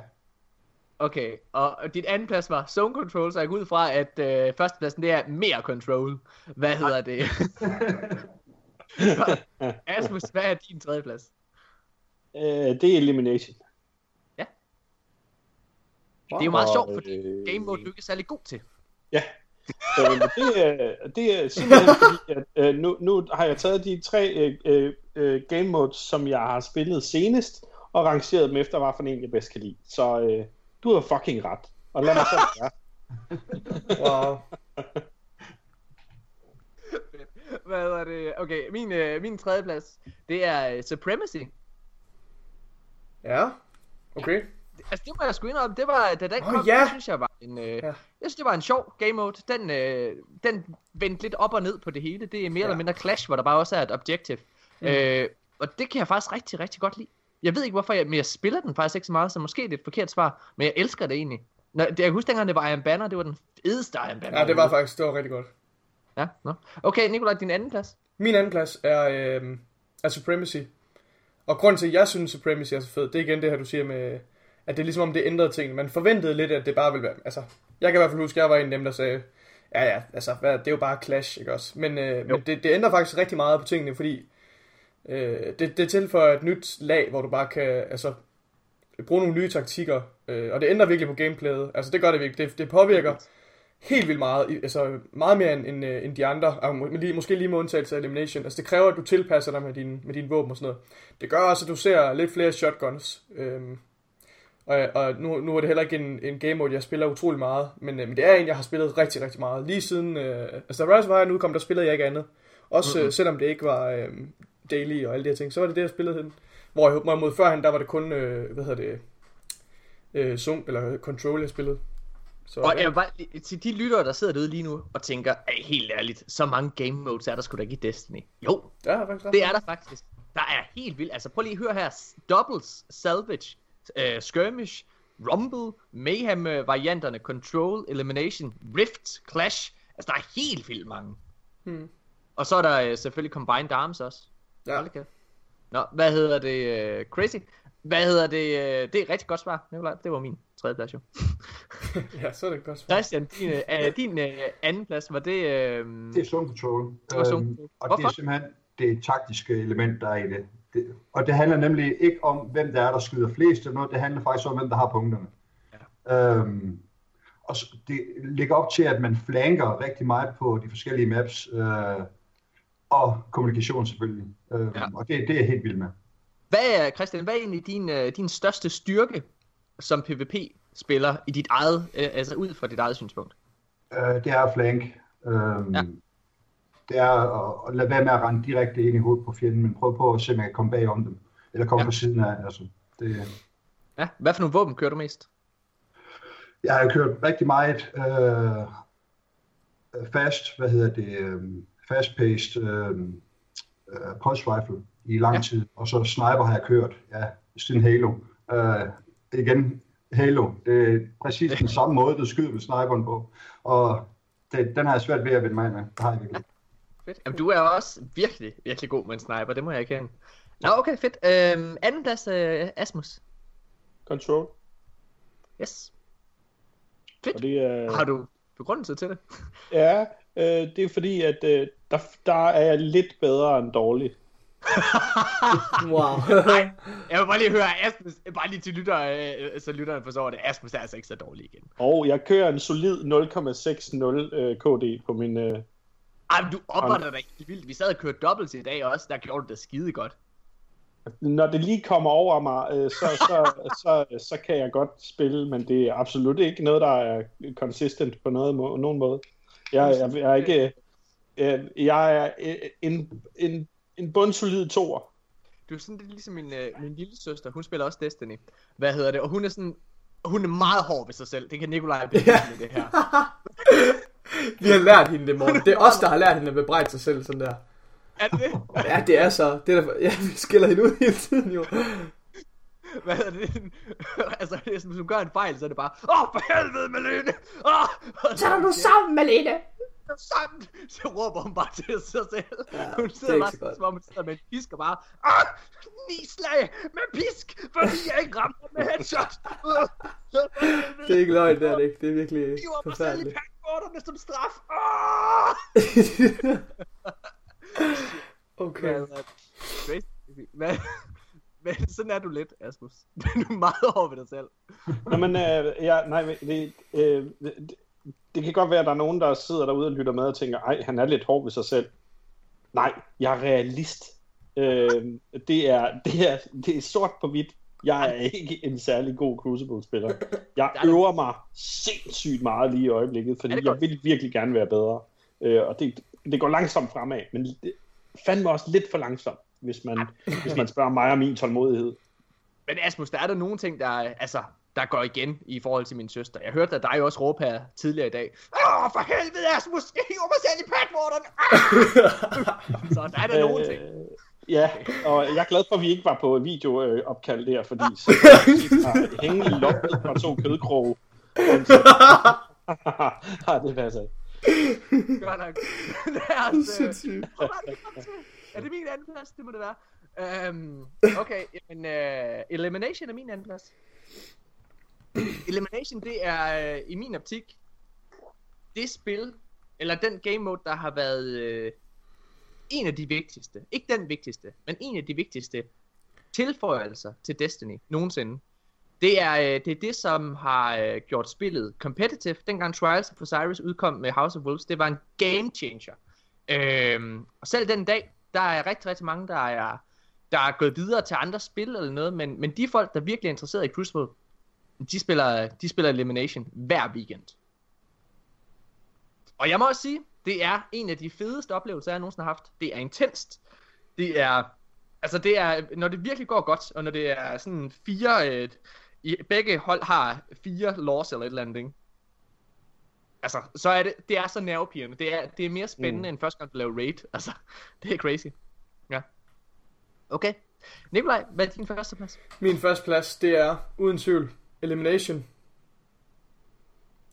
Speaker 1: Okay, og dit anden plads var Zone Control, så jeg går ud fra, at øh, førstepladsen det er mere Control. Hvad hedder det? Asmus, hvad er din tredje plads?
Speaker 3: Øh, det er Elimination.
Speaker 1: Det er jo meget sjovt, fordi
Speaker 3: øh,
Speaker 1: Game Mode du ikke er særlig god til.
Speaker 3: Ja. Øh, det, er, det er simpelthen fordi, at øh, nu, nu har jeg taget de tre øh, øh, øh, game modes, som jeg har spillet senest, og rangeret dem efter, hvad for en jeg bedst kan lide. Så øh, du har fucking ret. Og lad mig så være.
Speaker 2: Wow.
Speaker 1: Hvad hedder det? Okay, min, øh, min tredje plads, det er øh, Supremacy.
Speaker 2: Ja, okay.
Speaker 1: Altså, det må jeg sgu indrømme, det var, da den
Speaker 2: Åh,
Speaker 1: kom,
Speaker 2: ja.
Speaker 1: det synes jeg var en, øh,
Speaker 2: Ja.
Speaker 1: jeg synes, det var en sjov game mode. Den, øh, den vendte lidt op og ned på det hele. Det er mere
Speaker 2: Ja.
Speaker 1: eller mindre Clash, hvor der bare også er et objective. Mm. Øh, og det kan jeg faktisk rigtig, rigtig godt lide. Jeg ved ikke hvorfor, jeg, men jeg spiller den faktisk ikke så meget, så måske det er et forkert svar, men jeg elsker det egentlig. Når, det, jeg kan huske dengang, det var Iron Banner, det var den fedeste Iron Banner.
Speaker 2: Ja, det var faktisk, det var rigtig godt.
Speaker 1: Ja, no. Okay, Nikolaj, din anden plads.
Speaker 2: Min anden plads er, øh, er Supremacy. Og grunden til, at jeg synes, Supremacy er så fed, det er igen det her, du siger med, at det er ligesom om, det ændrede ting. Man forventede lidt, at det bare ville være... Altså, jeg kan i hvert fald huske, at jeg var en af dem, der sagde, ja ja, altså, hvad, det er jo bare Clash, ikke også? Men, øh, men det, det ændrer faktisk rigtig meget på tingene, fordi Øh, det, det tilføjer et nyt lag, hvor du bare kan altså, bruge nogle nye taktikker, øh, og det ændrer virkelig på gameplayet. Altså det gør det virkelig. Det, det påvirker helt vildt meget, altså meget mere end, end, øh, end de andre, og må- lige, måske lige med undtagelse af Elimination. Altså det kræver, at du tilpasser dig med din, med din våben og sådan noget. Det gør også, at du ser lidt flere shotguns. Øhm, og, og nu, nu er det heller ikke en, en game mode, jeg spiller utrolig meget, men, øh, men det er en, jeg har spillet rigtig, rigtig meget. Lige siden, øh, altså da Rise of Iron udkom, der spillede jeg ikke andet. Også mm-hmm. øh, selvom det ikke var øh, daily og alle de her ting, så var det det, jeg spillede hen. Hvor jeg mod førhen, der var det kun, øh, hvad hedder det, øh, Zung, eller Control, jeg spillede. Så,
Speaker 1: Og
Speaker 2: ja.
Speaker 1: jeg vil bare, til de lyttere, der sidder derude lige nu og tænker, "Ej, helt ærligt, så mange game modes er der sgu da ikke i Destiny. Jo,
Speaker 2: der er faktisk
Speaker 1: det er der faktisk. Der er helt vildt. Altså prøv lige at høre her. Doubles, Salvage, uh, Skirmish, Rumble, Mayhem-varianterne, Control, Elimination, Rift, Clash. Altså der er helt vildt mange.
Speaker 2: Hmm.
Speaker 1: Og så er der uh, selvfølgelig Combined Arms også.
Speaker 2: Ja.
Speaker 1: Hold kæft. Nå, hvad hedder det? Uh, crazy. Hvad hedder det? Uh, det er et rigtig godt svar, Nikolaj. Det var min tredje plads jo.
Speaker 2: ja, så er det et godt svar.
Speaker 1: Christian, din, uh, din uh, anden plads, var det... Uh,
Speaker 4: Det er Zone Control.
Speaker 1: Det var Zone
Speaker 4: Øhm,
Speaker 1: Control.
Speaker 4: og det
Speaker 1: Hvorfor?
Speaker 4: er simpelthen det taktiske element, der er i det. Det. Og det handler nemlig ikke om, hvem der er, der skyder flest eller noget. Det handler faktisk om, hvem der har punkterne. Ja. Øhm, og det ligger op til, at man flanker rigtig meget på de forskellige maps. Øh, og kommunikation selvfølgelig. Øhm,
Speaker 1: Ja.
Speaker 4: Og det, det er jeg helt vild med.
Speaker 1: Hvad er, Christian, hvad er egentlig din, uh, din største styrke som PvP-spiller i dit eget, uh, altså ud fra dit eget synspunkt?
Speaker 4: Øh, det er flank. Øhm,
Speaker 1: Ja.
Speaker 4: Det er at, at lade være med at rende direkte ind i hovedet på fjenden, men prøv på at se, om jeg kan komme bag om dem. Eller komme
Speaker 1: Ja.
Speaker 4: på siden af. Altså, det,
Speaker 1: Ja, hvad for nogle våben kører du mest?
Speaker 4: Jeg har kørt rigtig meget øh, fast, hvad hedder det, øh, fast-paced øh, øh, pulse rifle i lang
Speaker 1: ja.
Speaker 4: tid, og så sniper har jeg kørt, ja, siden Halo. Øh, igen, Halo, det er præcis den samme måde, du skyder med sniperen på, og det, den har jeg svært ved at vende mig med, det har jeg virkelig.
Speaker 1: Fedt. Jamen, du er også virkelig, virkelig god med en sniper, det må jeg erkende. Nå, okay, fedt. Øhm, anden plads, uh, Asmus.
Speaker 3: Control.
Speaker 1: Yes.
Speaker 3: Og det er...
Speaker 1: Har du begrundelse til det?
Speaker 3: Ja, øh, det er fordi, at øh, der, der er jeg lidt bedre end dårlig.
Speaker 2: Wow.
Speaker 1: Jeg vil bare lige høre, Asmus, bare lige til lytter, øh, så lytterne forstår det. Asmus er altså ikke så dårlig igen.
Speaker 3: Og jeg kører en solid 0,60 øh, KD på min... Øh,
Speaker 1: Ej, men du opvarter dig helt vildt. Vi sad og kørte dobbelt i dag også, der gjorde du det skide godt.
Speaker 3: når det lige kommer over mig, øh, så, så, så, så kan jeg godt spille, men det er absolut ikke noget, der er consistent på noget, må, nogen måde. Jeg, jeg, jeg er ikke... Øh, jeg er øh, en, en, en bundsolid toer.
Speaker 1: Du er sådan lidt ligesom min, øh, min lille søster, hun spiller også Destiny. Hvad hedder det? Og hun er sådan, hun er meget hård ved sig selv. Det kan Nikolaj blive
Speaker 2: Ja.
Speaker 1: med det her.
Speaker 2: Vi har lært hende det, morgen. Det er os, der har lært hende at bebrejde sig selv sådan der.
Speaker 1: Er det det?
Speaker 2: Ja, det er så. Det er derfor, ja, vi skiller hende ud hele tiden jo.
Speaker 1: Hvad hedder det? altså, det er sådan, hvis hun gør en fejl, så er det bare, åh, for helvede, Malene! Åh!
Speaker 2: Så er du sammen, Malene.
Speaker 1: sammen! Så råber hun bare til sig selv.
Speaker 2: Ja,
Speaker 1: hun
Speaker 2: er
Speaker 1: sidder bare
Speaker 2: så
Speaker 1: som om hun sidder med en pisk og bare, ah, ni slag med pisk, fordi jeg ikke rammer med headshot.
Speaker 2: Det er ikke løgn, det er det ikke. Det er virkelig
Speaker 1: Hiver i
Speaker 2: forfærdeligt.
Speaker 1: packboarderne som straf. Ah!
Speaker 2: okay.
Speaker 1: Crazy. Hvad, men sådan er du lidt, Asmus. Du er meget hård ved dig selv.
Speaker 3: Nå, men, øh, ja, nej, men det, øh, det, det kan godt være, at der er nogen, der sidder derude og lytter med og tænker, ej, han er lidt hård ved sig selv. Nej, jeg er realist. Øh, det, er, det, er, det er sort på hvidt. Jeg er ikke en særlig god Crucible-spiller. Jeg
Speaker 1: er
Speaker 3: øver mig sindssygt meget lige i øjeblikket, fordi jeg vil virkelig gerne være bedre. Øh, og det, det går langsomt fremad, men det fandme også lidt for langsomt, hvis man, hvis man spørger mig om min tålmodighed.
Speaker 1: Men Asmus, der er der nogle ting, der, altså, der går igen i forhold til min søster. Jeg hørte dig også råbe her tidligere i dag. Åh, for helvede, Asmus, jeg hiver mig selv i packboarderne. Ah! Så der er der nogle ting.
Speaker 3: Øh, Ja, og jeg er glad for, at vi ikke var på videoopkald der, fordi så jeg hænge i loftet fra to kødkroge. Nej, det passer ikke.
Speaker 1: Godt nok. Øh, det, kom til? Er det min anden plads? Det må det være. Um, okay, men uh, Elimination er min anden plads. Elimination, det er uh, i min optik det spil, eller den game mode, der har været uh, en af de vigtigste, ikke den vigtigste, men en af de vigtigste tilføjelser til Destiny nogensinde. Det er, øh, det er det, som har øh, gjort spillet competitive. Dengang Trials of Osiris udkom med House of Wolves, det var en game changer. Øhm, og selv den dag, der er rigtig, rigtig mange, der er, der er gået videre til andre spil eller noget, men, men de folk, der virkelig er interesseret i Crucible, de spiller, de spiller Elimination hver weekend. Og jeg må også sige, det er en af de fedeste oplevelser, jeg nogensinde har haft. Det er intenst. Det er, altså det er, når det virkelig går godt, og når det er sådan fire, øh, i, begge hold har fire loss eller et eller andet, ikke? Altså, så er det, det er så nervepirrende. Det er, det er mere spændende, mm. end første gang du laver raid. Altså, det er crazy. Ja. Okay. Nikolaj, hvad er din første plads?
Speaker 2: Min første plads, det er uden tvivl Elimination.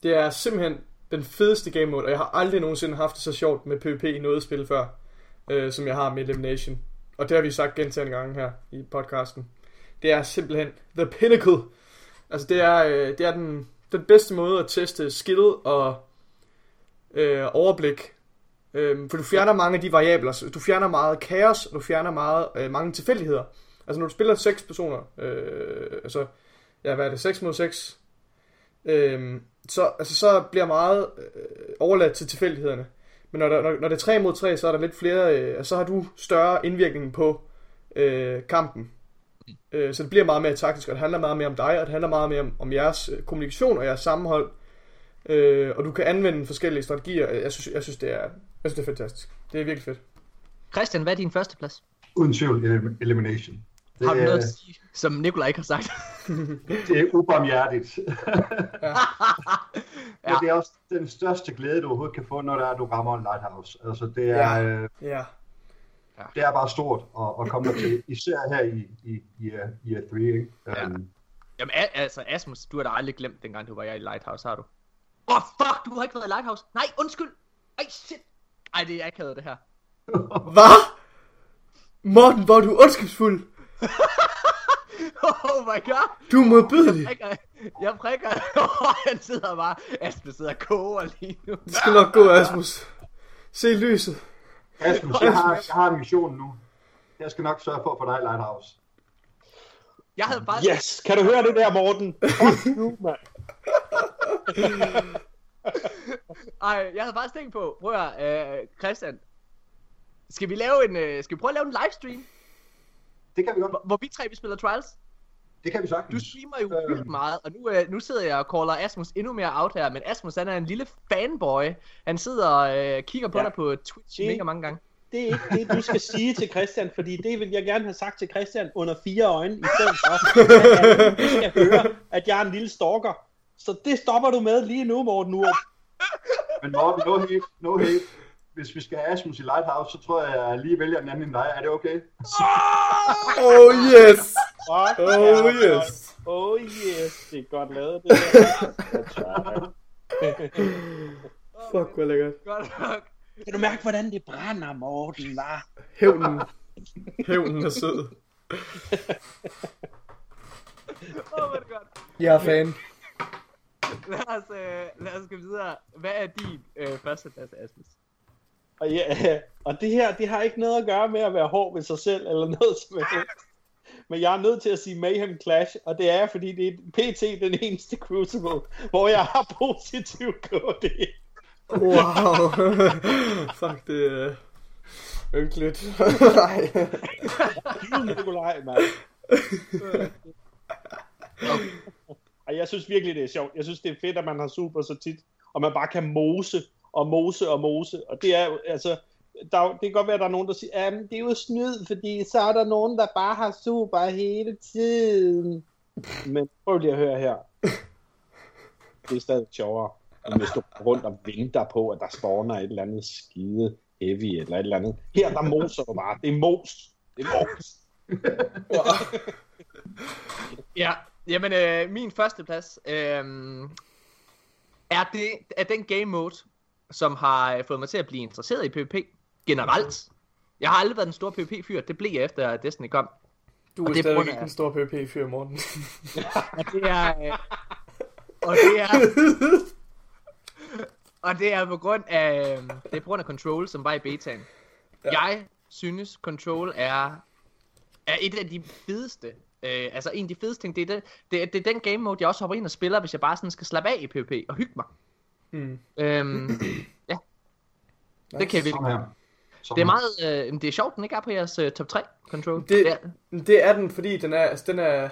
Speaker 2: Det er simpelthen den fedeste game mode, og jeg har aldrig nogensinde haft det så sjovt med PvP i noget spil før, øh, som jeg har med Elimination. Og det har vi sagt gentagende gange her i podcasten. Det er simpelthen the pinnacle. Altså det er, øh, det er den, den bedste måde at teste skill og øh, overblik. Øh, for du fjerner mange af de variabler. Du fjerner meget kaos, og du fjerner meget, øh, mange tilfældigheder. Altså når du spiller seks personer, øh, altså, ja hvad er det, 6 mod 6, øh, så, altså, så bliver meget øh, overladt til tilfældighederne. Men når, der, når, når det er 3 mod 3, så er der lidt flere, øh, så har du større indvirkning på øh, kampen. Øh, så det bliver meget mere taktisk, og det handler meget mere om dig, og det handler meget mere om, om jeres øh, kommunikation og jeres sammenhold. Øh, og du kan anvende forskellige strategier. Jeg synes, jeg synes, det, er, jeg synes det er fantastisk. Det er virkelig fedt.
Speaker 1: Christian, hvad er din første plads?
Speaker 4: Uden tvivl elim- elimination. Det
Speaker 1: Har du noget at sige, som Nikolaj ikke har sagt?
Speaker 4: det er ubarmhjertigt.
Speaker 2: Ja.
Speaker 4: ja. Det er også den største glæde, du overhovedet kan få, når der er, du rammer en lighthouse. Altså, det er,
Speaker 2: Ja.
Speaker 4: øh,
Speaker 2: Ja.
Speaker 4: det er bare stort at, at komme der til, især her i, i, i, uh, i A3, ikke?
Speaker 1: Ja.
Speaker 4: Um,
Speaker 1: Jamen, altså, Asmus, du har da aldrig glemt, dengang du var i Lighthouse, har du? Åh, oh, fuck, du har ikke været i Lighthouse. Nej, undskyld. Ej, shit. Ej, det er akavet, det her.
Speaker 2: Hvad? Morten, hvor er du ondskabsfuld.
Speaker 1: Oh my god.
Speaker 2: Du er modbydelig.
Speaker 1: Jeg prikker, jeg prikker. Oh, han sidder bare, Asmus sidder og koger lige nu.
Speaker 2: Det skal nok gå, Asmus. Se lyset.
Speaker 4: Asmus, jeg har, jeg har en mission nu. Jeg skal nok sørge for at få dig i Lighthouse.
Speaker 1: Jeg havde faktisk...
Speaker 3: Yes! Kan du høre det der, Morten? Fuck you, mand.
Speaker 1: Ej, jeg havde faktisk tænkt på, prøv at høre, øh, Christian. Skal vi lave en, øh, skal vi prøve at lave en livestream,
Speaker 4: Det kan vi godt.
Speaker 1: hvor, hvor vi tre vi spiller Trials?
Speaker 4: Det kan vi
Speaker 1: Du
Speaker 4: sagtens.
Speaker 1: streamer jo
Speaker 4: Øhm.
Speaker 1: vildt meget, og nu, øh, nu sidder jeg og caller Asmus endnu mere out her, men Asmus han er en lille fanboy. Han sidder og øh, kigger på
Speaker 3: Ja.
Speaker 1: dig på Twitch
Speaker 3: Det-
Speaker 1: mega mange gange.
Speaker 3: Det er ikke det, du skal sige til Christian, fordi det vil jeg gerne have sagt til Christian under fire øjne, i stedet for, at alle skal høre, at jeg er en lille stalker. Så det stopper du med lige nu, Morten Urup.
Speaker 4: Men Morten, no hate, no hate. Hvis vi skal have Asmus i Lighthouse, så tror jeg, at jeg lige vælger en anden end dig. Er det okay?
Speaker 2: Oh yes. Oh yes.
Speaker 3: Oh yes, det er godt lavet, det der.
Speaker 2: Fuck, hvor lækkert.
Speaker 1: Godt nok.
Speaker 3: Kan du mærke, hvordan det brænder, Morten, var?
Speaker 2: Hævnen. Hævnen er sød.
Speaker 1: Åh, oh, hvor det godt.
Speaker 2: Jeg er fan.
Speaker 1: Lad os, øh, lad os gå videre. Hvad er din øh, første plads, Asmus?
Speaker 3: Og, ja, og det her, det har ikke noget at gøre med at være hård ved sig selv, eller noget som helst. Men jeg er nødt til at sige Mayhem Clash, og det er, fordi det er pt. den eneste Crucible, hvor jeg har positiv KD.
Speaker 2: Wow. Fuck, det er ynkeligt. Nej.
Speaker 3: Nikolaj, mand. Jeg synes virkelig, det er sjovt. Jeg synes, det er fedt, at man har super så tit, og man bare kan mose og mose og mose. Og det er jo, altså, der, det kan godt være, at der er nogen, der siger, at det er jo snyd, fordi så er der nogen, der bare har super hele tiden. Men prøv lige at høre her. Det er stadig sjovere, end hvis du rundt og venter på, at der spawner et eller andet skide heavy eller et eller andet. Her, der moser du bare. Det er mos. Det er mos.
Speaker 1: Ja, jamen øh, min første plads øh, er, det, er den game mode, som har øh, fået mig til at blive interesseret i PvP generelt. Jeg har aldrig været den store PvP-fyr, det blev jeg efter at Destiny kom.
Speaker 2: Du er
Speaker 1: det er på
Speaker 2: stadig
Speaker 1: grund
Speaker 2: ikke
Speaker 1: af-
Speaker 2: en stor PvP-fyr, Morten.
Speaker 1: Og det er... Øh, og det er... og det er på grund af... Øh, det er på grund af Control, som var i betaen. Ja. Jeg synes, Control er, er et af de fedeste Øh, altså en af de fedeste ting, det er, det, det, det er den game mode, jeg også hopper ind og spiller, hvis jeg bare sådan skal slappe af i PvP og hygge mig.
Speaker 2: Mm.
Speaker 1: Øhm, ja.
Speaker 2: Nice.
Speaker 1: Det kan jeg
Speaker 4: her. Sådan
Speaker 1: Det er meget, øh, det er sjovt, den ikke er på jeres øh, top 3 control.
Speaker 2: Det-
Speaker 1: Ja.
Speaker 2: Det er den, fordi den er, altså, den er,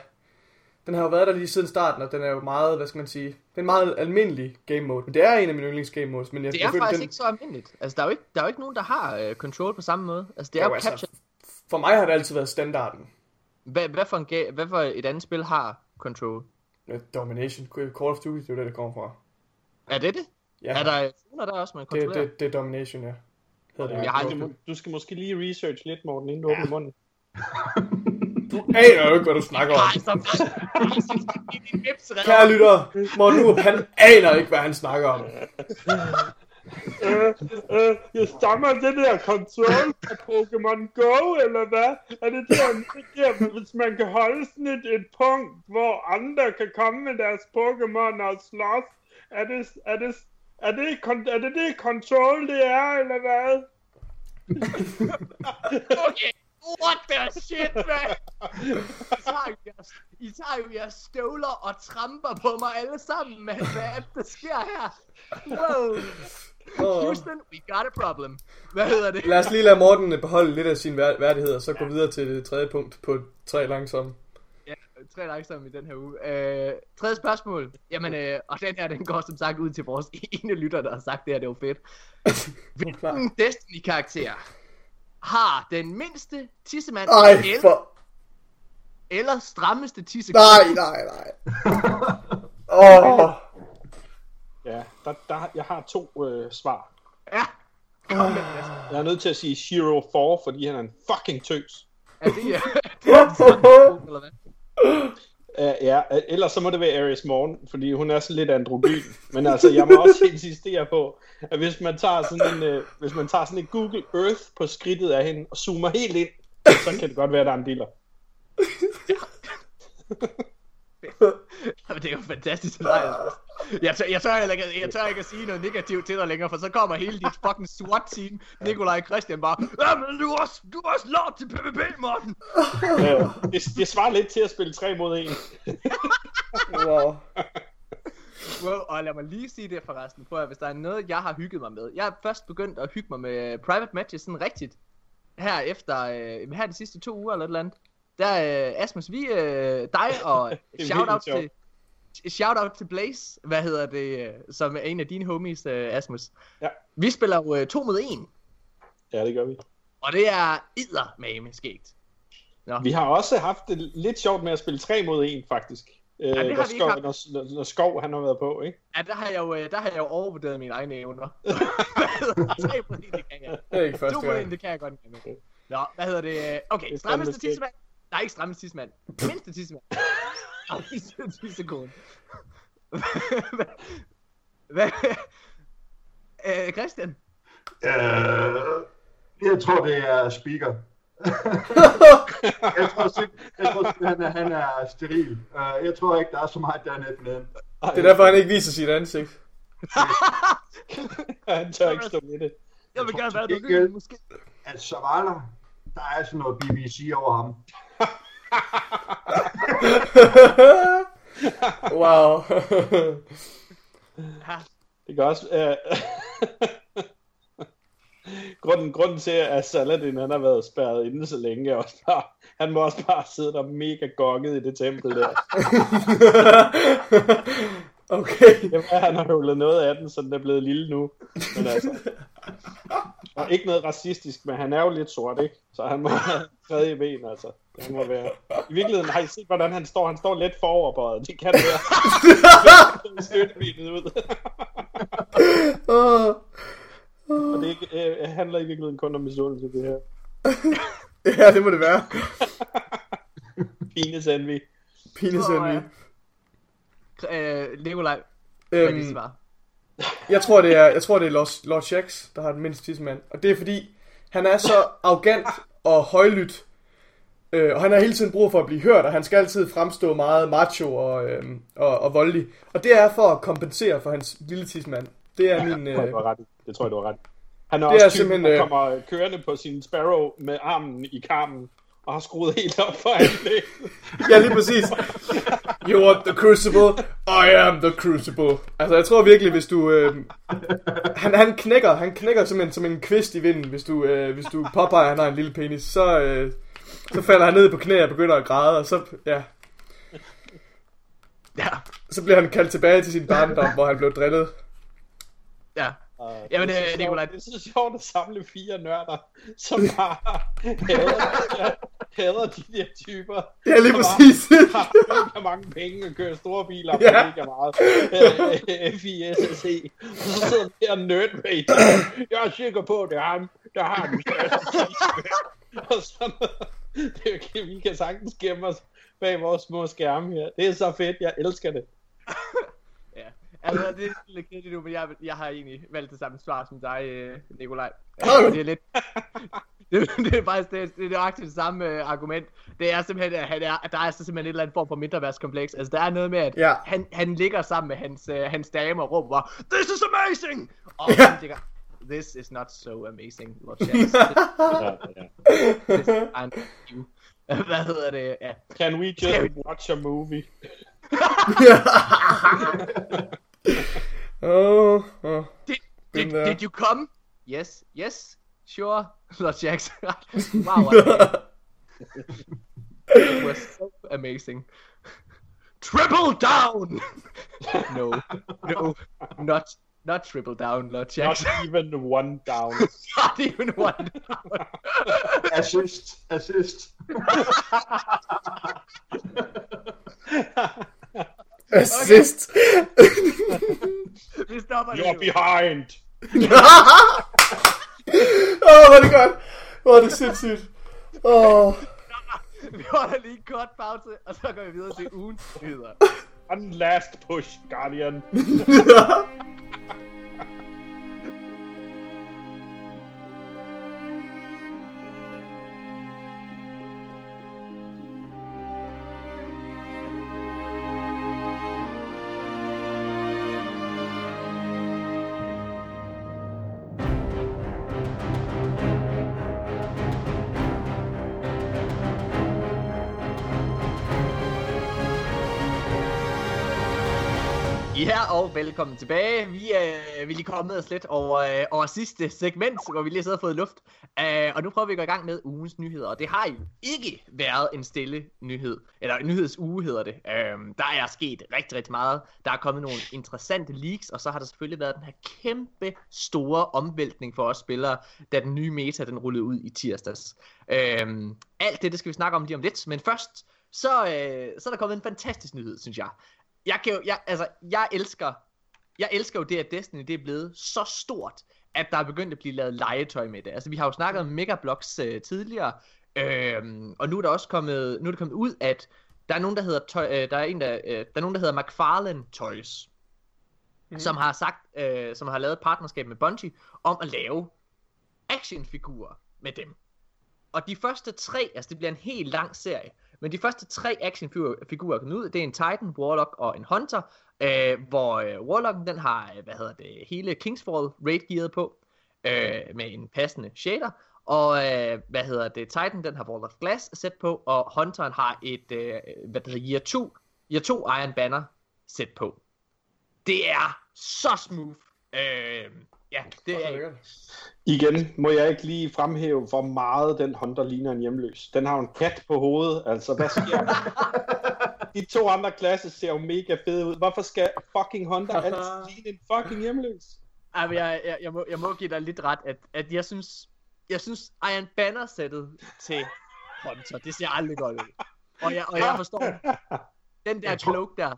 Speaker 2: den har jo været der lige siden starten, og den er jo meget, hvad skal man sige, det er en meget almindelig game mode, men det er en af mine yndlings game modes, men jeg,
Speaker 1: Det
Speaker 2: jeg
Speaker 1: er
Speaker 2: føler,
Speaker 1: faktisk
Speaker 2: den,
Speaker 1: ikke så almindeligt. Altså, der er jo ikke, der er jo ikke nogen, der har øh, control på samme måde. Altså, det er
Speaker 2: Jo,
Speaker 1: jo
Speaker 2: altså,
Speaker 1: capture.
Speaker 2: for mig har det altid været standarden.
Speaker 1: Hvad, hvad, for en, hvad for et andet spil har control?
Speaker 2: Ja, Domination, Call of Duty, det er jo det, det kommer fra.
Speaker 1: Er det det?
Speaker 2: Ja,
Speaker 1: Er der zoner der også, man
Speaker 2: det,
Speaker 1: kontrollerer?
Speaker 2: det, det er Domination, ja. Hedder det.
Speaker 1: Jeg har
Speaker 3: du,
Speaker 1: aldrig-
Speaker 3: du skal måske lige research lidt, Morten, inden du åbner munden.
Speaker 2: Du aner jo ikke, hvad du snakker om.
Speaker 1: Nej, så i din vips
Speaker 2: Kære lytter, Morten Urup, han aner ikke, hvad han snakker om.
Speaker 3: Øh, øh, jeg stammer det der control af Pokémon Go, eller hvad? Er det der, det der, hvis man kan holde sådan et, et punkt, hvor andre kan komme med deres Pokémon og slås? Er det, er det, er det, er det det control, det er, eller hvad?
Speaker 1: Okay, what the shit, man? I tager, jo jeres, I tager jo jeres støvler og tramper på mig alle sammen, man. Hvad er det, der sker her? Wow. Houston, we got a problem. Hvad hedder det?
Speaker 2: Lad os lige lade Morten beholde lidt af sin vær- værdighed, og så gå videre til det tredje punkt på tre langsomme.
Speaker 1: Tre langsomme i den her uge. Øh, tredje spørgsmål. Jamen, øh, og den her, den går som sagt ud til vores ene lytter, der har sagt det her, det var fedt. Hvilken Destiny-karakter har den mindste tissemand
Speaker 2: Ej,
Speaker 1: el-
Speaker 2: for...
Speaker 1: eller strammeste tisse?
Speaker 2: Nej, nej, nej. Åh, oh.
Speaker 3: Ja, der, der, jeg har to øh, svar.
Speaker 1: Ja. Kom det.
Speaker 3: Jeg er nødt til at sige Shiro 4, fordi han er en fucking tøs.
Speaker 1: Er det, ja, det er det, eller hvad?
Speaker 3: Uh, ja, øh, ellers så må det være Aries Morgen, fordi hun er sådan lidt androgyn. Men altså, jeg må også insistere på, at hvis man tager sådan en, uh, hvis man tager sådan en Google Earth på skridtet af hende og zoomer helt ind, så kan det godt være, at der er en dealer.
Speaker 1: Jamen, det er jo fantastisk. Nej, altså. jeg, tør, jeg, tør heller ikke, jeg tør ikke at sige noget negativt til dig længere, for så kommer hele dit fucking SWAT-team, Nikolaj og Christian bare, Jamen, du er også, du er også lort til PvP, Morten!
Speaker 3: Uh, det, det svarer lidt til at spille 3 mod 1.
Speaker 2: wow.
Speaker 1: Wow, og lad mig lige sige det forresten, prøv at hvis der er noget, jeg har hygget mig med. Jeg er først begyndt at hygge mig med private matches sådan rigtigt. Her efter, øh, her de sidste to uger eller et eller andet. Der, øh, Asmus, vi, øh, dig og shout out
Speaker 3: virkelig
Speaker 1: til, shout out til Blaze, hvad hedder det, øh, som er en af dine homies, øh, Asmus.
Speaker 3: Ja.
Speaker 1: Vi spiller jo øh, to mod en,
Speaker 3: Ja, det gør vi.
Speaker 1: og det er eddermame skægt. Nå.
Speaker 3: Vi har også haft det lidt sjovt med at spille 3 mod 1, faktisk. Uh,
Speaker 1: har
Speaker 3: når,
Speaker 1: vi ikke
Speaker 3: skov,
Speaker 1: haft.
Speaker 3: når, når, Skov han har været på, ikke?
Speaker 1: Ja, der har jeg jo, øh, der har jeg jo overvurderet mine egne evner. Tre mod en, det kan jeg.
Speaker 2: Det er ikke første
Speaker 1: To mod en,
Speaker 2: gang.
Speaker 1: det kan jeg godt. Nå, hvad hedder det? Okay,
Speaker 3: Det er
Speaker 1: strammeste tissemand. Nej, ikke strammeste tissemand. Mindste tissemand. Mindste tissekone. Hvad? Øh, Christian?
Speaker 4: Øh, jeg tror, det er speaker. jeg tror simpelthen, at han er steril. Uh, jeg tror ikke, der er så meget dernede med den.
Speaker 2: Det er derfor, han ikke viser sit ansigt.
Speaker 3: han tør ikke stå med det.
Speaker 1: Jeg vil gerne være anonym, måske.
Speaker 4: At Zavala, der er sådan noget BBC over ham.
Speaker 2: wow.
Speaker 3: Det kan også... Uh... grunden, grunden til, at Saladin han har været spærret inde så længe, også bare, han må også bare sidde der mega gokket i det tempel der.
Speaker 2: okay.
Speaker 3: Var, han har høvlet noget af den, så den er blevet lille nu. Men altså... Og ikke noget racistisk, men han er jo lidt sort, ikke? Så han må have tredje ben, altså. Det må være... I virkeligheden har I set, hvordan han står? Han står lidt foroverbøjet. Det kan det være. Støttebenet ud.
Speaker 2: Åh.
Speaker 3: Og det er ikke, øh, handler i virkeligheden kun om misundelse, det her.
Speaker 2: Ja, det må det være.
Speaker 3: Penis envy.
Speaker 2: Penis envy.
Speaker 1: ja. øh, Nikolaj, hvad er dit
Speaker 2: Øhm,
Speaker 1: svar?
Speaker 2: jeg tror, det er, jeg tror, det er Lord, Lord Shax, der har den mindste tidsmand. Og det er fordi, han er så arrogant og højlydt. Øh, og han har hele tiden brug for at blive hørt, og han skal altid fremstå meget macho og, øh, og, og voldelig. Og det er for at kompensere for hans lille tidsmand. Det er min...
Speaker 3: Det tror jeg,
Speaker 2: Øh,
Speaker 3: ret. Det tror jeg, du har ret. Han er
Speaker 2: Det
Speaker 3: også
Speaker 2: er
Speaker 3: typen,
Speaker 2: simpelthen,
Speaker 3: der
Speaker 2: øh,
Speaker 3: kommer kørende på sin Sparrow med armen i karmen, og har skruet helt op for anlæg.
Speaker 2: Ja, lige præcis. You want the crucible? I am the crucible. Altså, jeg tror virkelig, hvis du... Øh, han, han knækker, han knækker simpelthen som en kvist i vinden, hvis du, øh, hvis du påpeger, at han har en lille penis. Så, øh, så falder han ned på knæ og begynder at græde, og så, ja,
Speaker 1: Ja,
Speaker 2: så bliver han kaldt tilbage til sin barndom, hvor han blev drillet.
Speaker 1: ja.
Speaker 3: Og
Speaker 1: Jamen,
Speaker 3: det, er
Speaker 1: øh, Nikolaj-
Speaker 3: sjovt, det er så sjovt at samle fire nørder, som bare hader, hader de der typer.
Speaker 2: Ja, lige
Speaker 3: som
Speaker 2: præcis.
Speaker 3: Har, har mega mange penge og kører store biler og
Speaker 2: Ja.
Speaker 3: ja. mega meget øh, FISSE. Og så sidder der der nerd rage. Jeg er sikker på, at det er ham, der har den største. Og sådan noget. Det er vi kan sagtens gemme os bag vores små skærme her. Det er så fedt, jeg elsker det.
Speaker 1: Ja, altså det er lidt kedeligt nu, men jeg, jeg har egentlig valgt det samme svar som dig, øh, Nikolaj. Øh, det er lidt... Det, det er faktisk det, det er nøjagtigt det samme øh, argument. Det er simpelthen, at, han er, at der er så simpelthen et eller andet form for mindreværdskompleks. Altså der er noget med, at
Speaker 2: Ja.
Speaker 1: han, han ligger sammen med hans, øh, hans dame og råber bare, This is amazing! Og han ligger, This is not so amazing, Lord Chance.
Speaker 3: Ja, ja.
Speaker 1: You. Hvad hedder det? Ja.
Speaker 3: Can we
Speaker 1: Skal
Speaker 3: just watch a movie?
Speaker 2: oh, åh.
Speaker 1: Did, did, did you come? Yes, yes, sure, Lord Jackson. wow, it was so amazing. Triple down! no, no, not not triple down, Lord
Speaker 3: Not
Speaker 1: Jackson.
Speaker 3: even one down.
Speaker 1: Not even one down.
Speaker 4: Assist, assist.
Speaker 2: Assist.
Speaker 1: Vi stopper
Speaker 3: You're
Speaker 1: nu.
Speaker 3: behind.
Speaker 2: Åh, oh, hvor er det godt. Hvor er det sindssygt. Åh. Oh.
Speaker 1: Vi holder lige en kort pause, og så går vi videre til ugens nyheder.
Speaker 3: One last push, Guardian.
Speaker 1: Velkommen tilbage. Vi, øh, vi er lige kommet os lidt over, øh, over sidste segment, hvor vi lige sidder og fået luft. Øh, og nu prøver vi at gå i gang med ugens nyheder. Og det har jo ikke været en stille nyhed. Eller en nyhedsuge hedder det. Øh, der er sket rigtig, rigtig meget. Der er kommet nogle interessante leaks, og så har der selvfølgelig været den her kæmpe store omvæltning for os spillere, da den nye meta den rullede ud i tirsdags. Øh, alt det, det skal vi snakke om lige om lidt. Men først, så, øh, så er der kommet en fantastisk nyhed, synes jeg jeg kan jo, jeg, altså, jeg elsker, jeg elsker jo det, at Destiny det er blevet så stort, at der er begyndt at blive lavet legetøj med det. Altså, vi har jo snakket om Megablocks øh, tidligere, øhm, og nu er der også kommet, nu er det kommet ud, at der er nogen, der hedder, tøj, øh, der er en, der, øh, der er nogen, der hedder McFarlane Toys, mm. som har sagt, øh, som har lavet et partnerskab med Bungie, om at lave actionfigurer med dem. Og de første tre, altså det bliver en helt lang serie, men de første tre actionfigurer er kommet ud. Det er en Titan, Warlock og en Hunter, øh, hvor øh, Warlocken den har, øh, hvad hedder det, hele Kingsfall raid gearet på, øh, med en passende shader. Og øh, hvad hedder det, Titan den har Wall of Glass sæt på, og Hunteren har et, øh, hvad det hedder, Year 2, Year 2 Iron Banner sæt på. Det er så smooth. Øh, ja, det er,
Speaker 3: Igen må jeg ikke lige fremhæve, hvor meget den Hunter ligner en hjemløs. Den har en kat på hovedet, altså hvad sker der? De to andre klasser ser jo mega fede ud. Hvorfor skal fucking Hunter altid ligne en fucking hjemløs?
Speaker 1: Ej, men jeg, jeg, jeg, må, jeg må give dig lidt ret, at, at jeg synes, jeg synes Iron Banner sættet til Hunter, det ser aldrig godt ud. Og jeg, og jeg forstår, den der
Speaker 4: tror-
Speaker 1: cloak der,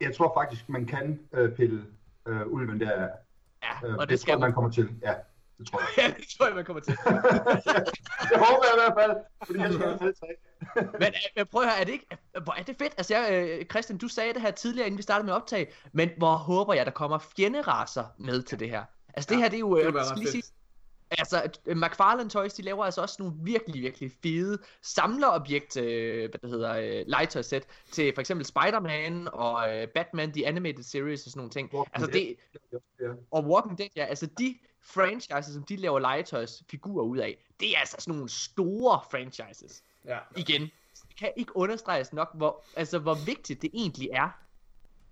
Speaker 4: Jeg tror faktisk, man kan øh, pille øh, ulven der.
Speaker 1: ja,
Speaker 4: Øh,
Speaker 1: og det,
Speaker 4: det
Speaker 1: skal
Speaker 4: tror
Speaker 1: man
Speaker 4: kommer til. Ja, det tror jeg.
Speaker 1: Ja, det tror jeg, man kommer til.
Speaker 4: det håber jeg i hvert fald, fordi jeg skal have tre.
Speaker 1: Men, øh, men prøv at høre, er det ikke, hvor er det fedt? Altså, jeg, øh, Christian, du sagde det her tidligere, inden vi startede med optag, men hvor håber jeg, der kommer fjenderaser med til det her? Altså, det
Speaker 2: Ja,
Speaker 1: her, det er jo,
Speaker 2: det
Speaker 1: øh, skal lige sige. Altså, øh, McFarlane Toys, de laver altså også nogle virkelig, virkelig fede samlerobjekt, øh, hvad det hedder, øh, legetøjsæt, til for eksempel Spider-Man og øh, Batman, The Animated Series og sådan nogle ting.
Speaker 4: Walking
Speaker 1: Altså
Speaker 4: Dead.
Speaker 1: det,
Speaker 4: Ja.
Speaker 1: og Walking Dead, ja, altså de franchises, som de laver legetøjsfigurer ud af, det er altså sådan nogle store franchises.
Speaker 2: Ja.
Speaker 1: Igen, det kan ikke understreges nok, hvor, altså, hvor vigtigt det egentlig er,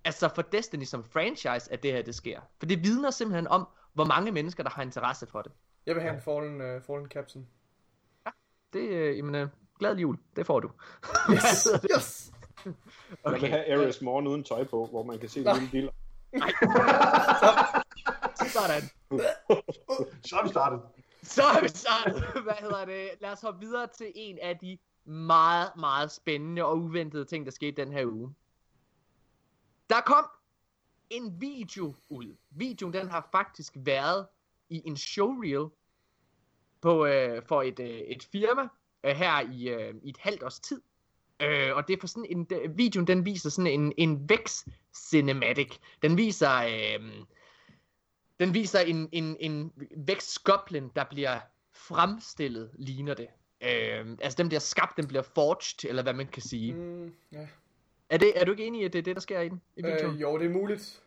Speaker 1: altså for Destiny som franchise, at det her det sker. For det vidner simpelthen om, hvor mange mennesker, der har interesse for det.
Speaker 2: Jeg vil have en Fallen, uh, fallen Captain.
Speaker 1: Det, øh, jamen, øh, glad jul, det får du.
Speaker 2: Yes! yes!
Speaker 3: Okay. Jeg vil have Ares Morgen uden tøj på, hvor man kan se
Speaker 2: Nej.
Speaker 3: lille biler.
Speaker 1: Sådan.
Speaker 4: Så er vi startet.
Speaker 1: Så er vi startet. Hvad hedder det? Lad os hoppe videre til en af de meget, meget spændende og uventede ting, der skete den her uge. Der kom en video ud. Videoen den har faktisk været i en showreel på, øh, for et, øh, et firma øh, her i, øh, i et halvt års tid. Øh, og det er for sådan en, de, videoen den viser sådan en, en Vex cinematic. Den viser, øh, den viser en, en, en Vex Goblin, der bliver fremstillet, ligner det. Øh, altså den bliver skabt, den bliver forged, eller hvad man kan sige. Mm.
Speaker 2: Ja.
Speaker 1: Er, det, er du ikke enig i, at det er det, der sker i den? I?
Speaker 2: Øh, jo, det er muligt.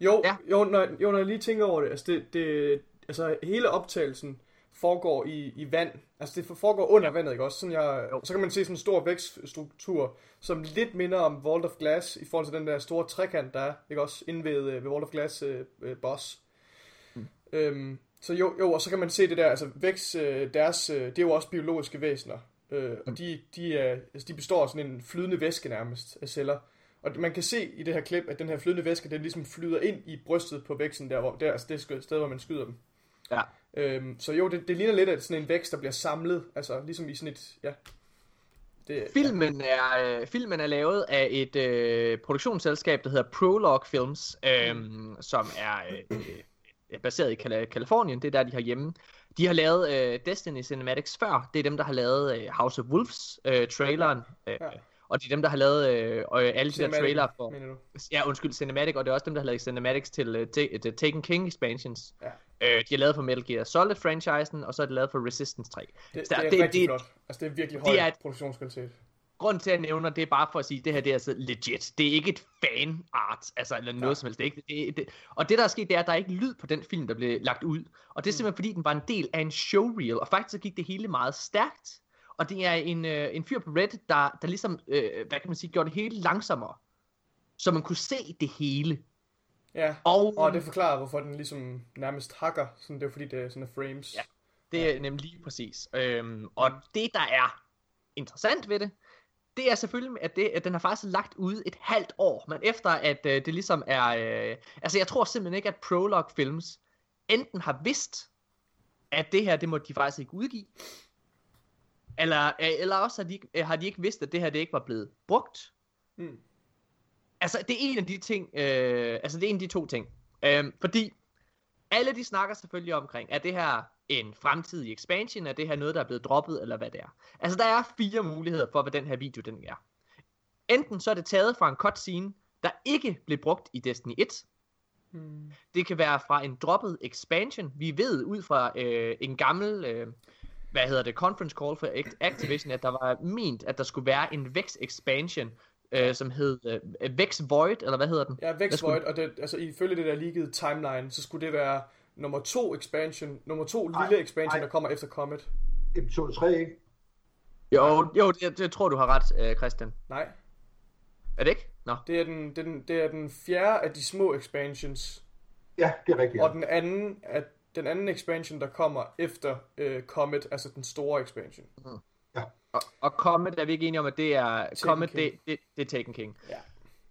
Speaker 2: Jo,
Speaker 1: Ja.
Speaker 2: jo, når, jo, når jeg lige tænker over det, altså, det, det, altså hele optagelsen foregår i, i vand. Altså det foregår under vandet, ikke også? Sådan jeg,
Speaker 1: Jo.
Speaker 2: så kan man se sådan en stor vækststruktur, som lidt minder om Vault of Glass, i forhold til den der store trekant, der er, ikke også? Inde ved, øh, ved Vault of Glass øh, øh, boss. Mm. Øhm, så jo, jo, og så kan man se det der, altså vækst, øh, deres, øh, det er jo også biologiske væsener. Øh, og de, de, er, altså, de består af sådan en flydende væske nærmest af celler. Og man kan se i det her klip, at den her flydende væske, den ligesom flyder ind i brystet på væksten, der, hvor, der altså det sted, hvor man skyder dem.
Speaker 1: Ja.
Speaker 2: Øhm, så jo, det, det ligner lidt af sådan en vækst, der bliver samlet, altså ligesom i sådan et, ja. Det,
Speaker 1: Filmen er, øh, filmen er lavet af et øh, produktionsselskab, der hedder Prologue Films, øh, som er øh, baseret i Kalifornien. Det er der, de har hjemme. De har lavet øh, Destiny Cinematics før. Det er dem, der har lavet øh, House of Wolves øh, traileren. Øh,
Speaker 2: Ja.
Speaker 1: Og det er dem, der har lavet øh, øh, alle de der
Speaker 2: Cinematic,
Speaker 1: trailer for... Ja, undskyld, Cinematic, og det er også dem, der har lavet Cinematics til uh, The Taken King expansions.
Speaker 2: Ja.
Speaker 1: Øh, de har lavet for Metal Gear Solid franchisen, og så er det lavet for Resistance 3.
Speaker 2: Det,
Speaker 1: Så
Speaker 2: det, er
Speaker 1: det-
Speaker 2: rigtig
Speaker 1: det-
Speaker 2: flot. Altså det er virkelig
Speaker 1: det
Speaker 2: høj
Speaker 1: er et-
Speaker 2: produktionskvalitet.
Speaker 1: Grunden til, at jeg nævner det, er bare for at sige, at det her det er altså legit. Det er ikke et fan art, altså eller noget
Speaker 2: Ja.
Speaker 1: som helst. Det er ikke, det, det, og det, der er sket, det er, at der er ikke lyd på den film, der blev lagt ud. Og det er
Speaker 2: Mm.
Speaker 1: simpelthen, fordi den var en del af en showreel, og faktisk så gik det hele meget stærkt. Og det er en, øh, en fyr på Reddit, der, der ligesom, øh, hvad kan man sige, gjorde det hele langsommere. Så man kunne se det hele.
Speaker 2: Ja,
Speaker 1: Og,
Speaker 2: og det forklarer, hvorfor den ligesom nærmest hakker. Sådan, det er fordi, det er sådan frames.
Speaker 1: Ja. Det er nemlig lige præcis. Øhm, og det, der er interessant ved det, det er selvfølgelig, at, det, at den har faktisk lagt ud et halvt år, men efter at øh, det ligesom er... Øh, altså, jeg tror simpelthen ikke, at Prologue Films enten har vidst, at det her, det må de faktisk ikke udgive, eller, øh, eller også har de, ikke- øh, har de ikke vidst, at det her, det ikke var blevet brugt.
Speaker 2: Mm.
Speaker 1: Altså, det er en af de ting, øh, altså det er en af de to ting. Øhm, fordi alle de snakker selvfølgelig omkring, er det her en fremtidig expansion, er det her noget, der er blevet droppet, eller hvad det er. Altså, der er fire muligheder for, hvad den her video, den er. Enten så er det taget fra en cutscene, der ikke blev brugt i Destiny 1.
Speaker 2: Mm.
Speaker 1: Det kan være fra en droppet expansion. Vi ved ud fra øh, en gammel, øh, hvad hedder det, conference call for Act- Activision, at der var ment, at der skulle være en Vex expansion, øh, som hed øh, Vex Void, eller hvad hedder den?
Speaker 2: Ja, Vex
Speaker 1: skulle-
Speaker 2: Void, og det, altså ifølge det der leakede timeline, så skulle det være nummer to expansion, nummer to
Speaker 4: Ej,
Speaker 2: lille expansion,
Speaker 4: ej.
Speaker 2: der kommer efter Comet.
Speaker 4: Episode 3, ikke?
Speaker 1: Jo, jo det, det tror du har ret, øh, Christian.
Speaker 2: Nej,
Speaker 1: Er det ikke? Nå.
Speaker 2: det er den, det er den, det er den fjerde af de små expansions,
Speaker 4: Ja, det er rigtigt.
Speaker 2: og
Speaker 4: Ja.
Speaker 2: den anden er den anden expansion, der kommer efter øh, Comet, altså den store expansion.
Speaker 1: Og, og Comet er vi ikke enige om, at det er... Comet,
Speaker 2: King.
Speaker 1: det, det, det er Taken King.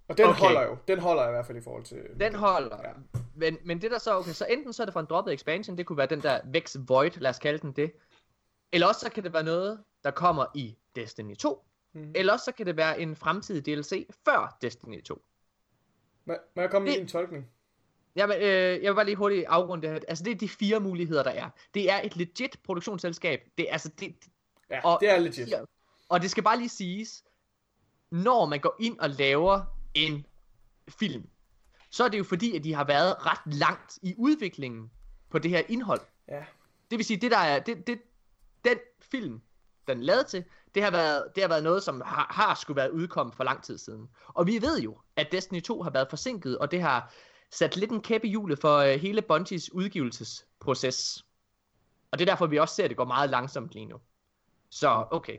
Speaker 2: Og den
Speaker 1: Okay.
Speaker 2: holder jo, den holder i hvert fald i forhold til...
Speaker 1: Den holder.
Speaker 2: Ja.
Speaker 1: Men, men det der så, okay, så enten så er det fra en droppet expansion, det kunne være den der Vex Void, lad os kalde den det. Eller også så kan det være noget, der kommer i Destiny 2.
Speaker 2: Mhm.
Speaker 1: Eller også så kan det være en fremtidig DLC før Destiny 2.
Speaker 2: Må, må jeg komme med
Speaker 1: Det-
Speaker 2: en tolkning?
Speaker 1: Jamen, øh, jeg vil bare lige hurtigt afrunde det her. Altså, det er de fire muligheder, der er. Det er et legit produktionsselskab. Det er altså, det,
Speaker 2: Ja,
Speaker 1: Og-
Speaker 2: det er legit.
Speaker 1: Og det skal bare lige siges, når man går ind og laver en film, så er det jo fordi, at de har været ret langt i udviklingen på det her indhold.
Speaker 2: Ja.
Speaker 1: Det vil sige, det der er, det, det, den film, den lavet til, det har været, det har været noget, som har, har skulle været udkommet for lang tid siden. Og vi ved jo, at Destiny 2 har været forsinket, og det har sat lidt en kæppe i hjulet for uh, hele Bungies udgivelsesproces. Og det er derfor, vi også ser, at det går meget langsomt lige nu. Så okay.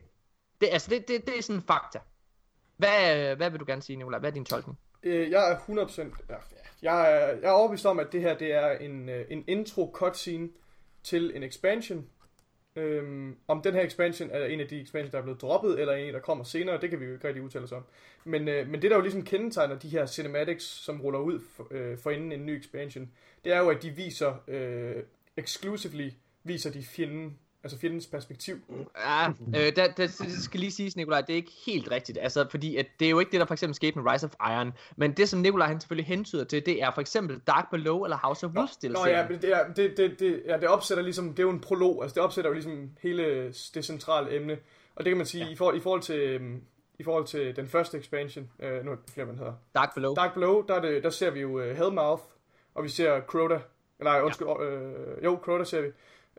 Speaker 1: Det, altså, det, det, det er sådan fakta. Hvad, hvad vil du gerne sige, Nicolaj? Hvad er din tolkning?
Speaker 2: Øh, jeg er 100%... Ja, jeg, er, jeg er overbevist om, at det her det er en, øh, en intro cutscene til en expansion. Øhm, om den her expansion er en af de expansions, der er blevet droppet, eller en, der kommer senere, det kan vi jo ikke rigtig udtale os om. Men, øh, men det, der jo ligesom kendetegner de her cinematics, som ruller ud for, øh, for inden en ny expansion, det er jo, at de viser, øh, exclusively viser de fjenden Altså fjendens perspektiv.
Speaker 1: Ja, øh, der, der, det skal lige siges, Nikolaj, det er ikke helt rigtigt. Altså, fordi at det er jo ikke det, der for eksempel skete med Rise of Iron. Men det, som Nikolaj han selvfølgelig hentyder til, det er for eksempel Dark Below eller House of Wolves
Speaker 2: Nå, ja, men det, er, det, det, det, ja, det opsætter ligesom, det er jo en prolog, altså det opsætter jo ligesom hele det centrale emne. Og det kan man sige, ja. i, for, i, forhold til, øhm, i forhold til den første expansion, øh, nu er man hedder.
Speaker 1: Dark Below.
Speaker 2: Dark Below, der, er det, der ser vi jo uh, Hellmouth, og vi ser Crota, eller undskyld, ja. øh, jo, Crota ser vi.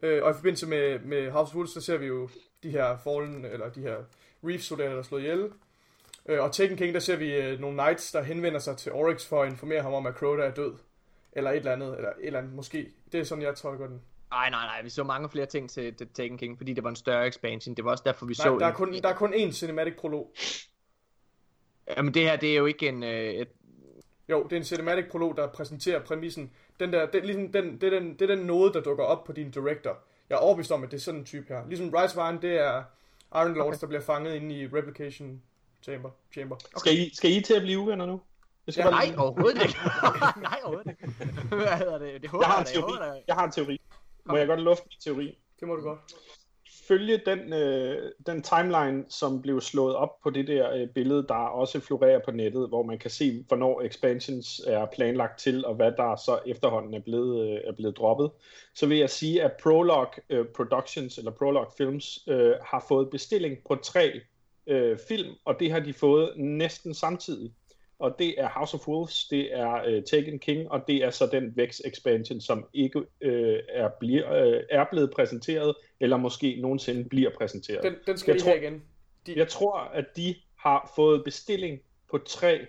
Speaker 2: Øh, og i forbindelse med, med House of Wolves, så ser vi jo de her Fallen, eller de her Reef-soldater, der slået ihjel. Øh, og Taken King, der ser vi øh, nogle knights, der henvender sig til Oryx for at informere ham om, at Crota er død. Eller et eller andet, eller et eller andet måske. Det er sådan, jeg tolker den.
Speaker 1: Nej, nej, nej, vi så mange flere ting til The Taken King, fordi det var en større expansion. Det var også derfor, vi
Speaker 2: nej,
Speaker 1: så...
Speaker 2: Der er, kun, der er kun én cinematic prolog.
Speaker 1: Jamen det her, det er jo ikke en... Øh, et...
Speaker 2: Jo, det er en cinematic prolog, der præsenterer præmissen. Den der, det, ligesom den, det, er den, det er den node, der dukker op på din director. Jeg er overbevist om, at det er sådan en type her. Ligesom Rise Iron, det er Iron Lords, okay. der bliver fanget inde i Replication Chamber. chamber.
Speaker 3: Okay. Skal, I, skal I til at blive uvenner nu?
Speaker 1: Det skal ja, nej, overhovedet ikke. nej, overhovedet ikke. Hvad hedder det? det håber
Speaker 3: jeg, har en teori. Jeg, jeg har en teori. Må jeg godt lufte min teori?
Speaker 2: Det må du godt
Speaker 3: følge den, øh, den timeline, som blev slået op på det der øh, billede, der også florerer på nettet, hvor man kan se, hvornår expansions er planlagt til, og hvad der så efterhånden er blevet, øh, er blevet droppet, så vil jeg sige, at Prolog øh, Productions, eller Prolog Films, øh, har fået bestilling på tre øh, film, og det har de fået næsten samtidig og det er House of Wolves, det er uh, Taken King, og det er så den Vex expansion, som ikke uh, er, bliver, uh, er blevet præsenteret, eller måske nogensinde bliver præsenteret.
Speaker 2: Den, den skal jeg tror, igen.
Speaker 3: De... Jeg tror, at de har fået bestilling på tre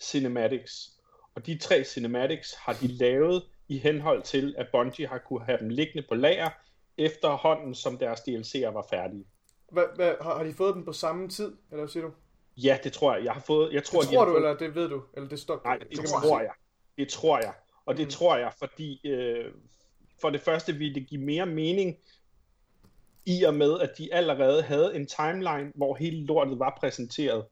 Speaker 3: cinematics, og de tre cinematics har de lavet i henhold til, at Bungie har kunne have dem liggende på lager, efterhånden som deres DLC'er var færdige.
Speaker 2: Hvad, hvad, har, har de fået dem på samme tid, eller hvad siger du?
Speaker 3: Ja, det tror jeg. Jeg har fået... Jeg tror,
Speaker 2: det tror de du, fået... eller det ved du? Eller det står...
Speaker 3: Nej, det, det tror jeg. Det tror jeg. Og det mm. tror jeg, fordi øh, for det første ville det give mere mening i og med, at de allerede havde en timeline, hvor hele lortet var præsenteret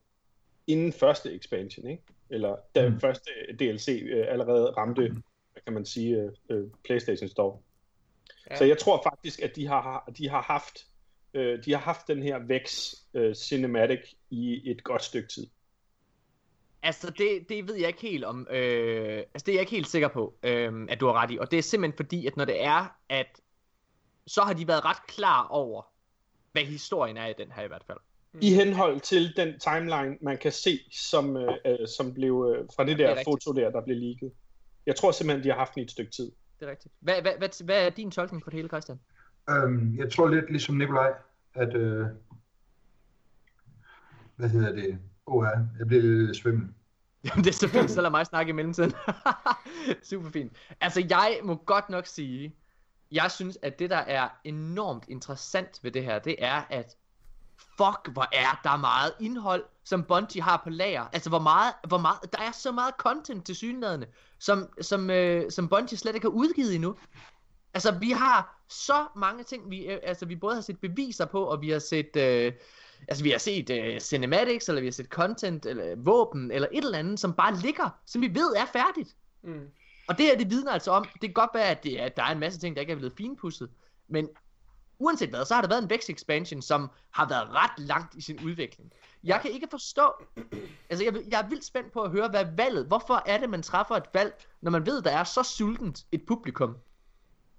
Speaker 3: inden første expansion, ikke? Eller da mm. første DLC øh, allerede ramte, mm. hvad kan man sige, øh, øh, PlayStation Store. Ja. Så jeg tror faktisk, at de har, de har haft øh, de har haft den her Vex øh, Cinematic i et godt stykke tid.
Speaker 1: Altså, det, det ved jeg ikke helt om. Øh, altså, det er jeg ikke helt sikker på, øh, at du har ret i. Og det er simpelthen fordi, at når det er, at så har de været ret klar over, hvad historien er i den her i hvert fald.
Speaker 3: I henhold til den timeline, man kan se, som, øh, øh som blev øh, fra det ja, der det foto der, der blev leaget. Jeg tror simpelthen, de har haft den i et stykke tid.
Speaker 1: Det er rigtigt. Hvad, hvad, hvad, hvad er din tolkning på det hele, Christian?
Speaker 4: Øhm, jeg tror lidt ligesom Nikolaj, at... Øh, hvad hedder det? Åh, ja, jeg bliver lidt svimmel.
Speaker 1: Jamen, det er så fint, så lad mig snakke i mellemtiden. Super fint. Altså, jeg må godt nok sige, jeg synes, at det, der er enormt interessant ved det her, det er, at fuck, hvor er der meget indhold, som Bungie har på lager. Altså, hvor meget, hvor meget, der er så meget content til synlædende, som, som, øh, som Bungie slet ikke har udgivet endnu. Altså, vi har så mange ting, vi, øh, altså, vi både har set beviser på, og vi har set, øh, altså, vi har set øh, cinematics, eller vi har set content, eller våben, eller et eller andet, som bare ligger, som vi ved er færdigt. Mm. Og det her, det vidner altså om, det kan godt være, at, det, at der er en masse ting, der ikke er blevet finpudset, men uanset hvad, så har der været en Vex expansion, som har været ret langt i sin udvikling. Jeg kan ikke forstå, altså jeg, jeg er vildt spændt på at høre, hvad valget, hvorfor er det, man træffer et valg, når man ved, der er så sultent et publikum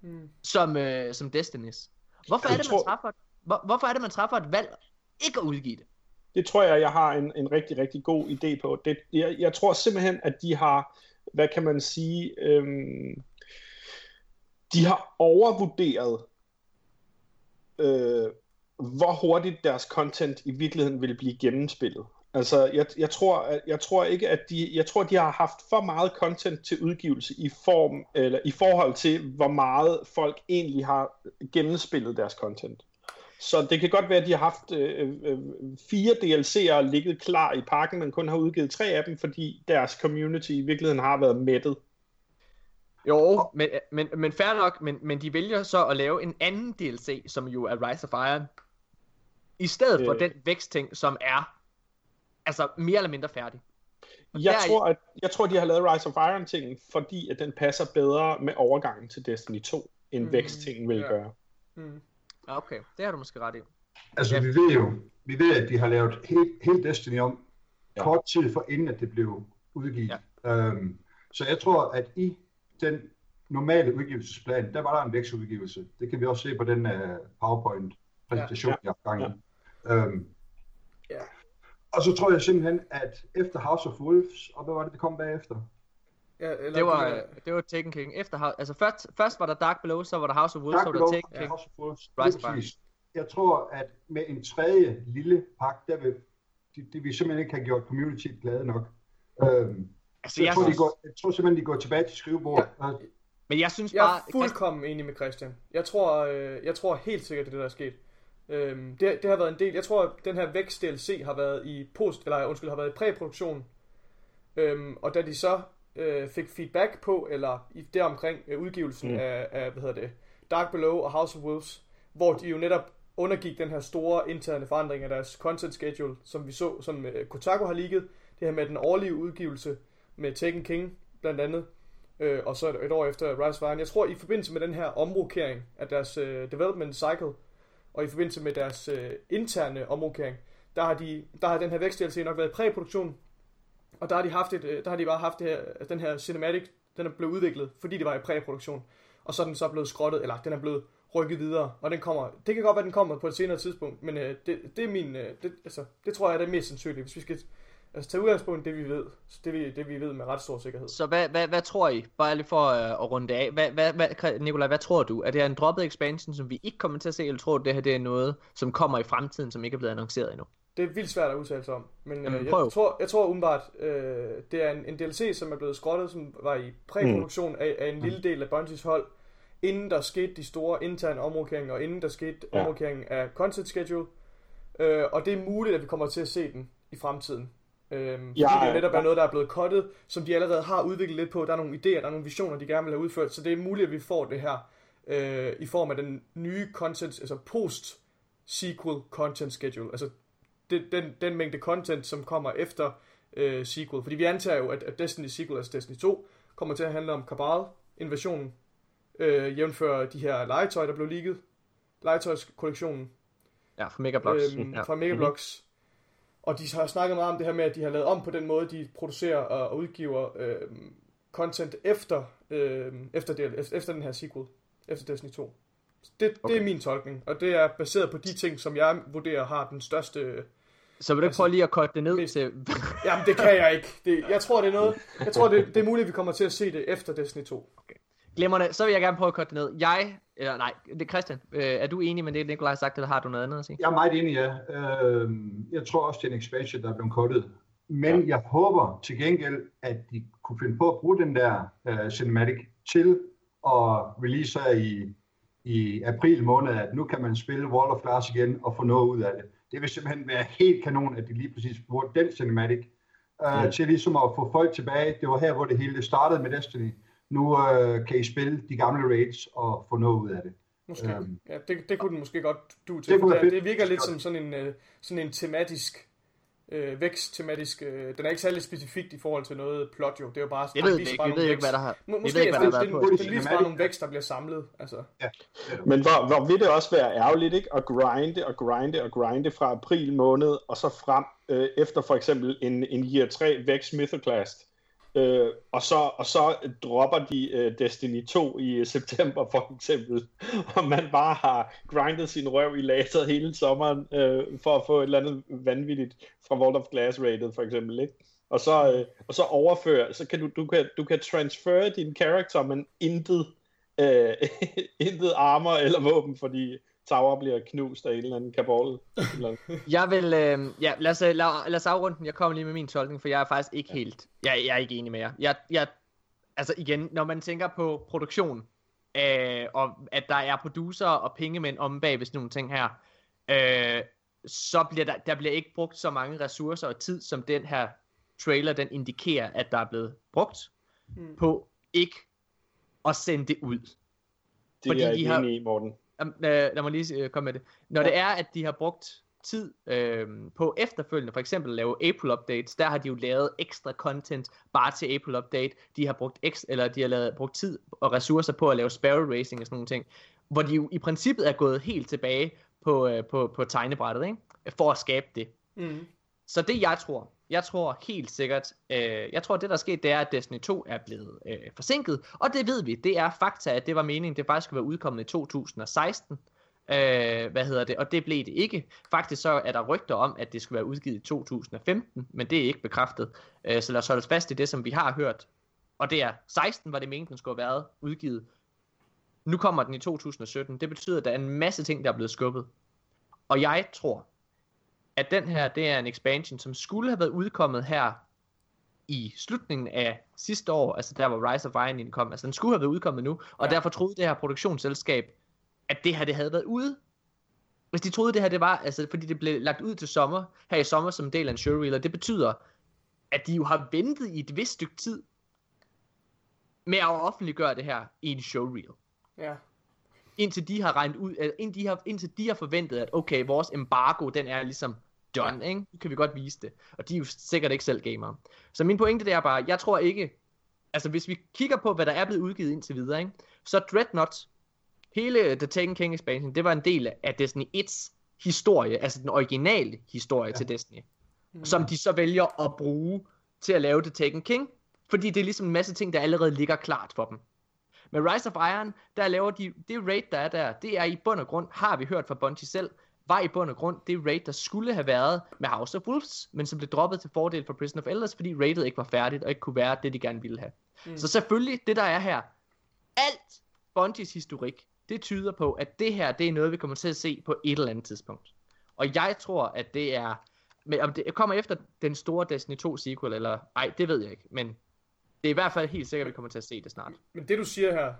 Speaker 1: mm. som, øh, som Destinies. Hvorfor er, det, man træffer, hvor, hvorfor er det, man træffer et valg ikke at udgive det?
Speaker 3: Det tror jeg, jeg har en, en rigtig, rigtig god idé på. Det, jeg, jeg tror simpelthen, at de har, hvad kan man sige, øhm, de har overvurderet øh, hvor hurtigt deres content i virkeligheden vil blive gennemspillet. Altså, jeg, jeg, tror, jeg tror ikke, at de, jeg tror, de har haft for meget content til udgivelse i form eller i forhold til, hvor meget folk egentlig har gennemspillet deres content. Så det kan godt være, at de har haft øh, øh, fire DLC'er ligget klar i pakken, men kun har udgivet tre af dem, fordi deres community i virkeligheden har været mættet.
Speaker 1: Jo, men, men, men fair nok, men, men de vælger så at lave en anden DLC, som jo er Rise of Iron, i stedet øh. for den vækstting, som er altså mere eller mindre færdig.
Speaker 3: Og jeg, tror, at, jeg tror, de har lavet Rise of Iron ting, fordi at den passer bedre med overgangen til Destiny 2, end mm, væksttingen vil ja. gøre.
Speaker 1: Mm. Okay, det har du måske ret i.
Speaker 4: Altså, ja. vi ved jo, vi ved, at de har lavet helt, helt Destiny om ja. kort tid for inden, at det blev udgivet. Ja. Um, så jeg tror, at i den normale udgivelsesplan, der var der en vækstudgivelse. Det kan vi også se på den uh, PowerPoint-præsentation, ja. jeg har gang i. Ja. Um, ja. Og så tror jeg simpelthen, at efter House of Wolves, og hvad var det, det kom bagefter?
Speaker 1: Ja, eller det var, det, det var Taken King. Efter, altså først, først var der Dark Below, så var der House of Wolves, Dark så var der Taken King. House of Wolves.
Speaker 4: Rise Jeg tror, at med en tredje lille pakke, der vil, de, de vil simpelthen ikke have gjort community glade nok. Øhm, altså, jeg, jeg, tror, de går, jeg tror simpelthen, de går tilbage til skrivebordet. Ja.
Speaker 1: Men jeg synes
Speaker 2: bare... Jeg er fuldkommen enig med Christian. Jeg tror, øh, jeg tror helt sikkert, det er det, der er sket. Øhm, det, det har været en del. Jeg tror, at den her vækst DLC har været i post, eller undskyld, har været i præproduktion. Øhm, og da de så øh, fik feedback på, eller i deromkring øh, udgivelsen mm. af, af, hvad hedder det, Dark Below og House of Wolves, hvor de jo netop undergik den her store interne forandring af deres content schedule, som vi så, som øh, Kotaku har ligget, det her med den årlige udgivelse med Taken King blandt andet, øh, og så et, et år efter Rise of Iron. Jeg tror, i forbindelse med den her omrokering af deres øh, development cycle, og i forbindelse med deres øh, interne omrokering, der har, de, der har den her vækst nok været i præproduktion, og der har de haft et, øh, der har de bare haft det her, den her cinematic, den er blevet udviklet, fordi det var i præproduktion. Og så er den så blevet skrottet, eller den er blevet rykket videre, og den kommer, det kan godt være, den kommer på et senere tidspunkt, men øh, det, det er min, øh, det, altså, det tror jeg er det mest sandsynlige, hvis vi skal altså, tage udgangspunkt i det, vi ved, det vi, det vi ved med ret stor sikkerhed.
Speaker 1: Så hvad, hvad, hvad tror I, bare lige for uh, at runde af, hvad, hvad, hvad, Nikolaj, hvad tror du? Er det en droppet expansion, som vi ikke kommer til at se, eller tror du, det her det er noget, som kommer i fremtiden, som ikke er blevet annonceret endnu?
Speaker 2: Det er vildt svært at udtale sig om. Men Jamen, øh, jeg, tror, jeg tror umiddelbart, øh, det er en, en DLC, som er blevet skrottet, som var i præproduktion mm. af, af en lille del af Bungies hold, inden der skete de store interne omrokeringer, og inden der skete ja. omrokeringen af content schedule. Øh, og det er muligt, at vi kommer til at se den i fremtiden. Øh, fordi ja, det netop er noget, der er blevet cuttet, som de allerede har udviklet lidt på. Der er nogle idéer, der er nogle visioner, de gerne vil have udført. Så det er muligt, at vi får det her øh, i form af den nye content, altså post sequel content schedule. Altså det, den, den mængde content, som kommer efter øh, sequel. Fordi vi antager jo, at, at Destiny sequel, altså Destiny 2, kommer til at handle om Cabal, invasionen, øh, jævnfør de her legetøj, der blev leaget, legetøjskollektionen.
Speaker 1: Ja, fra Megablox.
Speaker 2: Øhm, ja. Fra Megablox. Mm-hmm. Og de har snakket meget om det her med, at de har lavet om på den måde, de producerer og udgiver øh, content efter, øh, efter, det, efter den her sequel, efter Destiny 2. Det, okay. det er min tolkning, og det er baseret på de ting, som jeg vurderer har den største...
Speaker 1: Så vil du altså, prøve lige at korte det ned
Speaker 2: det,
Speaker 1: til...
Speaker 2: Jamen, det kan jeg ikke. Det, jeg tror, det er noget... Jeg tror, det, det er muligt, at vi kommer til at se det efter Destiny 2. Okay.
Speaker 1: Glemrende, så vil jeg gerne prøve at korte det ned. Jeg, eller nej, det er Christian, øh, er du enig med det, Nikolaj har sagt, eller har du noget andet at sige?
Speaker 4: Jeg er meget enig, ja. Øh, jeg tror også, det er en expansion, der er blevet kortet. Men ja. jeg håber til gengæld, at de kunne finde på at bruge den der uh, cinematic til at release i i april måned, at nu kan man spille Wall of Glass igen og få noget ud af det. Det vil simpelthen være helt kanon, at de lige præcis bruger den cinematic uh, ja. til ligesom at få folk tilbage. Det var her, hvor det hele startede med Destiny. Nu uh, kan I spille de gamle raids og få noget ud af det.
Speaker 2: Måske. Um, ja, det, det kunne den måske godt du til. Det, det, det virker lidt som sådan en, øh, sådan en tematisk øh, væksttematisk. Øh, den er ikke særlig specifikt i forhold til noget plot jo. Det er jo bare...
Speaker 1: Jeg ved ikke, jeg ved ikke, hvad der har...
Speaker 2: Må, måske ved ikke, hvad der det, det, det, er lige bare nogle vækst, der bliver samlet. Altså. Ja.
Speaker 3: Men hvor, hvor vil det også være ærgerligt, ikke? At grinde og grinde og grinde fra april måned, og så frem øh, efter for eksempel en, en year 3 vækst Mythoclast Øh, og, så, og så dropper de øh, Destiny 2 i øh, september for eksempel, og man bare har grindet sin røv i laser hele sommeren øh, for at få et eller andet vanvittigt fra World of Glass rated for eksempel, ikke? Og så, øh, og så overføre, så kan du, du kan, du kan transfere din karakter, men intet øh, intet armor eller våben, fordi Tower bliver knust af en eller anden kabal. Eller...
Speaker 1: Jeg vil, øh, ja, lad os, lad, lad os afrunde den. Jeg kommer lige med min tolkning, for jeg er faktisk ikke helt, jeg, jeg er ikke enig med jer. Jeg, jeg, altså igen, når man tænker på produktion, øh, og at der er producer og pengemænd om bag ved sådan nogle ting her, øh, så bliver der, der bliver ikke brugt så mange ressourcer og tid, som den her trailer, den indikerer, at der er blevet brugt
Speaker 2: Mm.
Speaker 1: på ikke at sende det ud.
Speaker 3: Det
Speaker 1: Fordi
Speaker 3: er jeg
Speaker 1: de har-
Speaker 3: enig i, Morten.
Speaker 1: Um, øh, lad mig lige øh, komme med det. Når ja. det er, at de har brugt tid øh, på efterfølgende, for eksempel at lave April updates, der har de jo lavet ekstra content bare til April update. De har brugt ekstra, eller de har lavet, brugt tid og ressourcer på at lave Sparrow Racing og sådan nogle ting, hvor de jo i princippet er gået helt tilbage på, øh, på, på tegnebrættet, ikke? for at skabe det.
Speaker 2: Mm.
Speaker 1: Så det jeg tror, jeg tror helt sikkert, øh, jeg tror det der er sket, det er, at Destiny 2 er blevet øh, forsinket, og det ved vi, det er fakta, at det var meningen, det faktisk skulle være udkommet i 2016, øh, hvad hedder det, og det blev det ikke. Faktisk så er der rygter om, at det skulle være udgivet i 2015, men det er ikke bekræftet, øh, så lad os holde fast i det, som vi har hørt, og det er 16 var det meningen, den skulle have været udgivet. Nu kommer den i 2017, det betyder, at der er en masse ting, der er blevet skubbet. Og jeg tror, at den her, det er en expansion, som skulle have været udkommet her i slutningen af sidste år, altså der hvor Rise of Iron kom, altså den skulle have været udkommet nu, og
Speaker 2: Ja.
Speaker 1: derfor troede det her produktionsselskab, at det her det havde været ude. Hvis de troede det her det var, altså fordi det blev lagt ud til sommer, her i sommer som en del af en showreel, og det betyder, at de jo har ventet i et vist stykke tid med at offentliggøre det her i en showreel
Speaker 2: Ja.
Speaker 1: indtil de har regnet ud, eller indtil de har, indtil de har forventet, at okay, vores embargo, den er ligesom done, ikke? Nu kan vi godt vise det. Og de er jo sikkert ikke selv gamere. Så min pointe det er bare, jeg tror ikke, altså hvis vi kigger på, hvad der er blevet udgivet indtil videre, ikke? Så Dreadnought, hele The Taken King expansion, det var en del af Destiny 1's historie, altså den originale historie ja. til Destiny,
Speaker 2: Mm.
Speaker 1: som de så vælger at bruge til at lave The Taken King, fordi det er ligesom en masse ting, der allerede ligger klart for dem. Med Rise of Iron, der laver de, det raid, der er der, det er i bund og grund, har vi hørt fra Bungie selv, var i bund og grund det raid, der skulle have været med House of Wolves, men som blev droppet til fordel for Prison of Elders, fordi raidet ikke var færdigt, og ikke kunne være det, de gerne ville have.
Speaker 2: Mm.
Speaker 1: Så selvfølgelig, det der er her, alt Bungies historik, det tyder på, at det her, det er noget, vi kommer til at se på et eller andet tidspunkt. Og jeg tror, at det er, men om det kommer efter den store Destiny 2 sequel, eller ej, det ved jeg ikke, men det er i hvert fald helt sikkert, at vi kommer til at se det snart.
Speaker 2: Men det du siger her,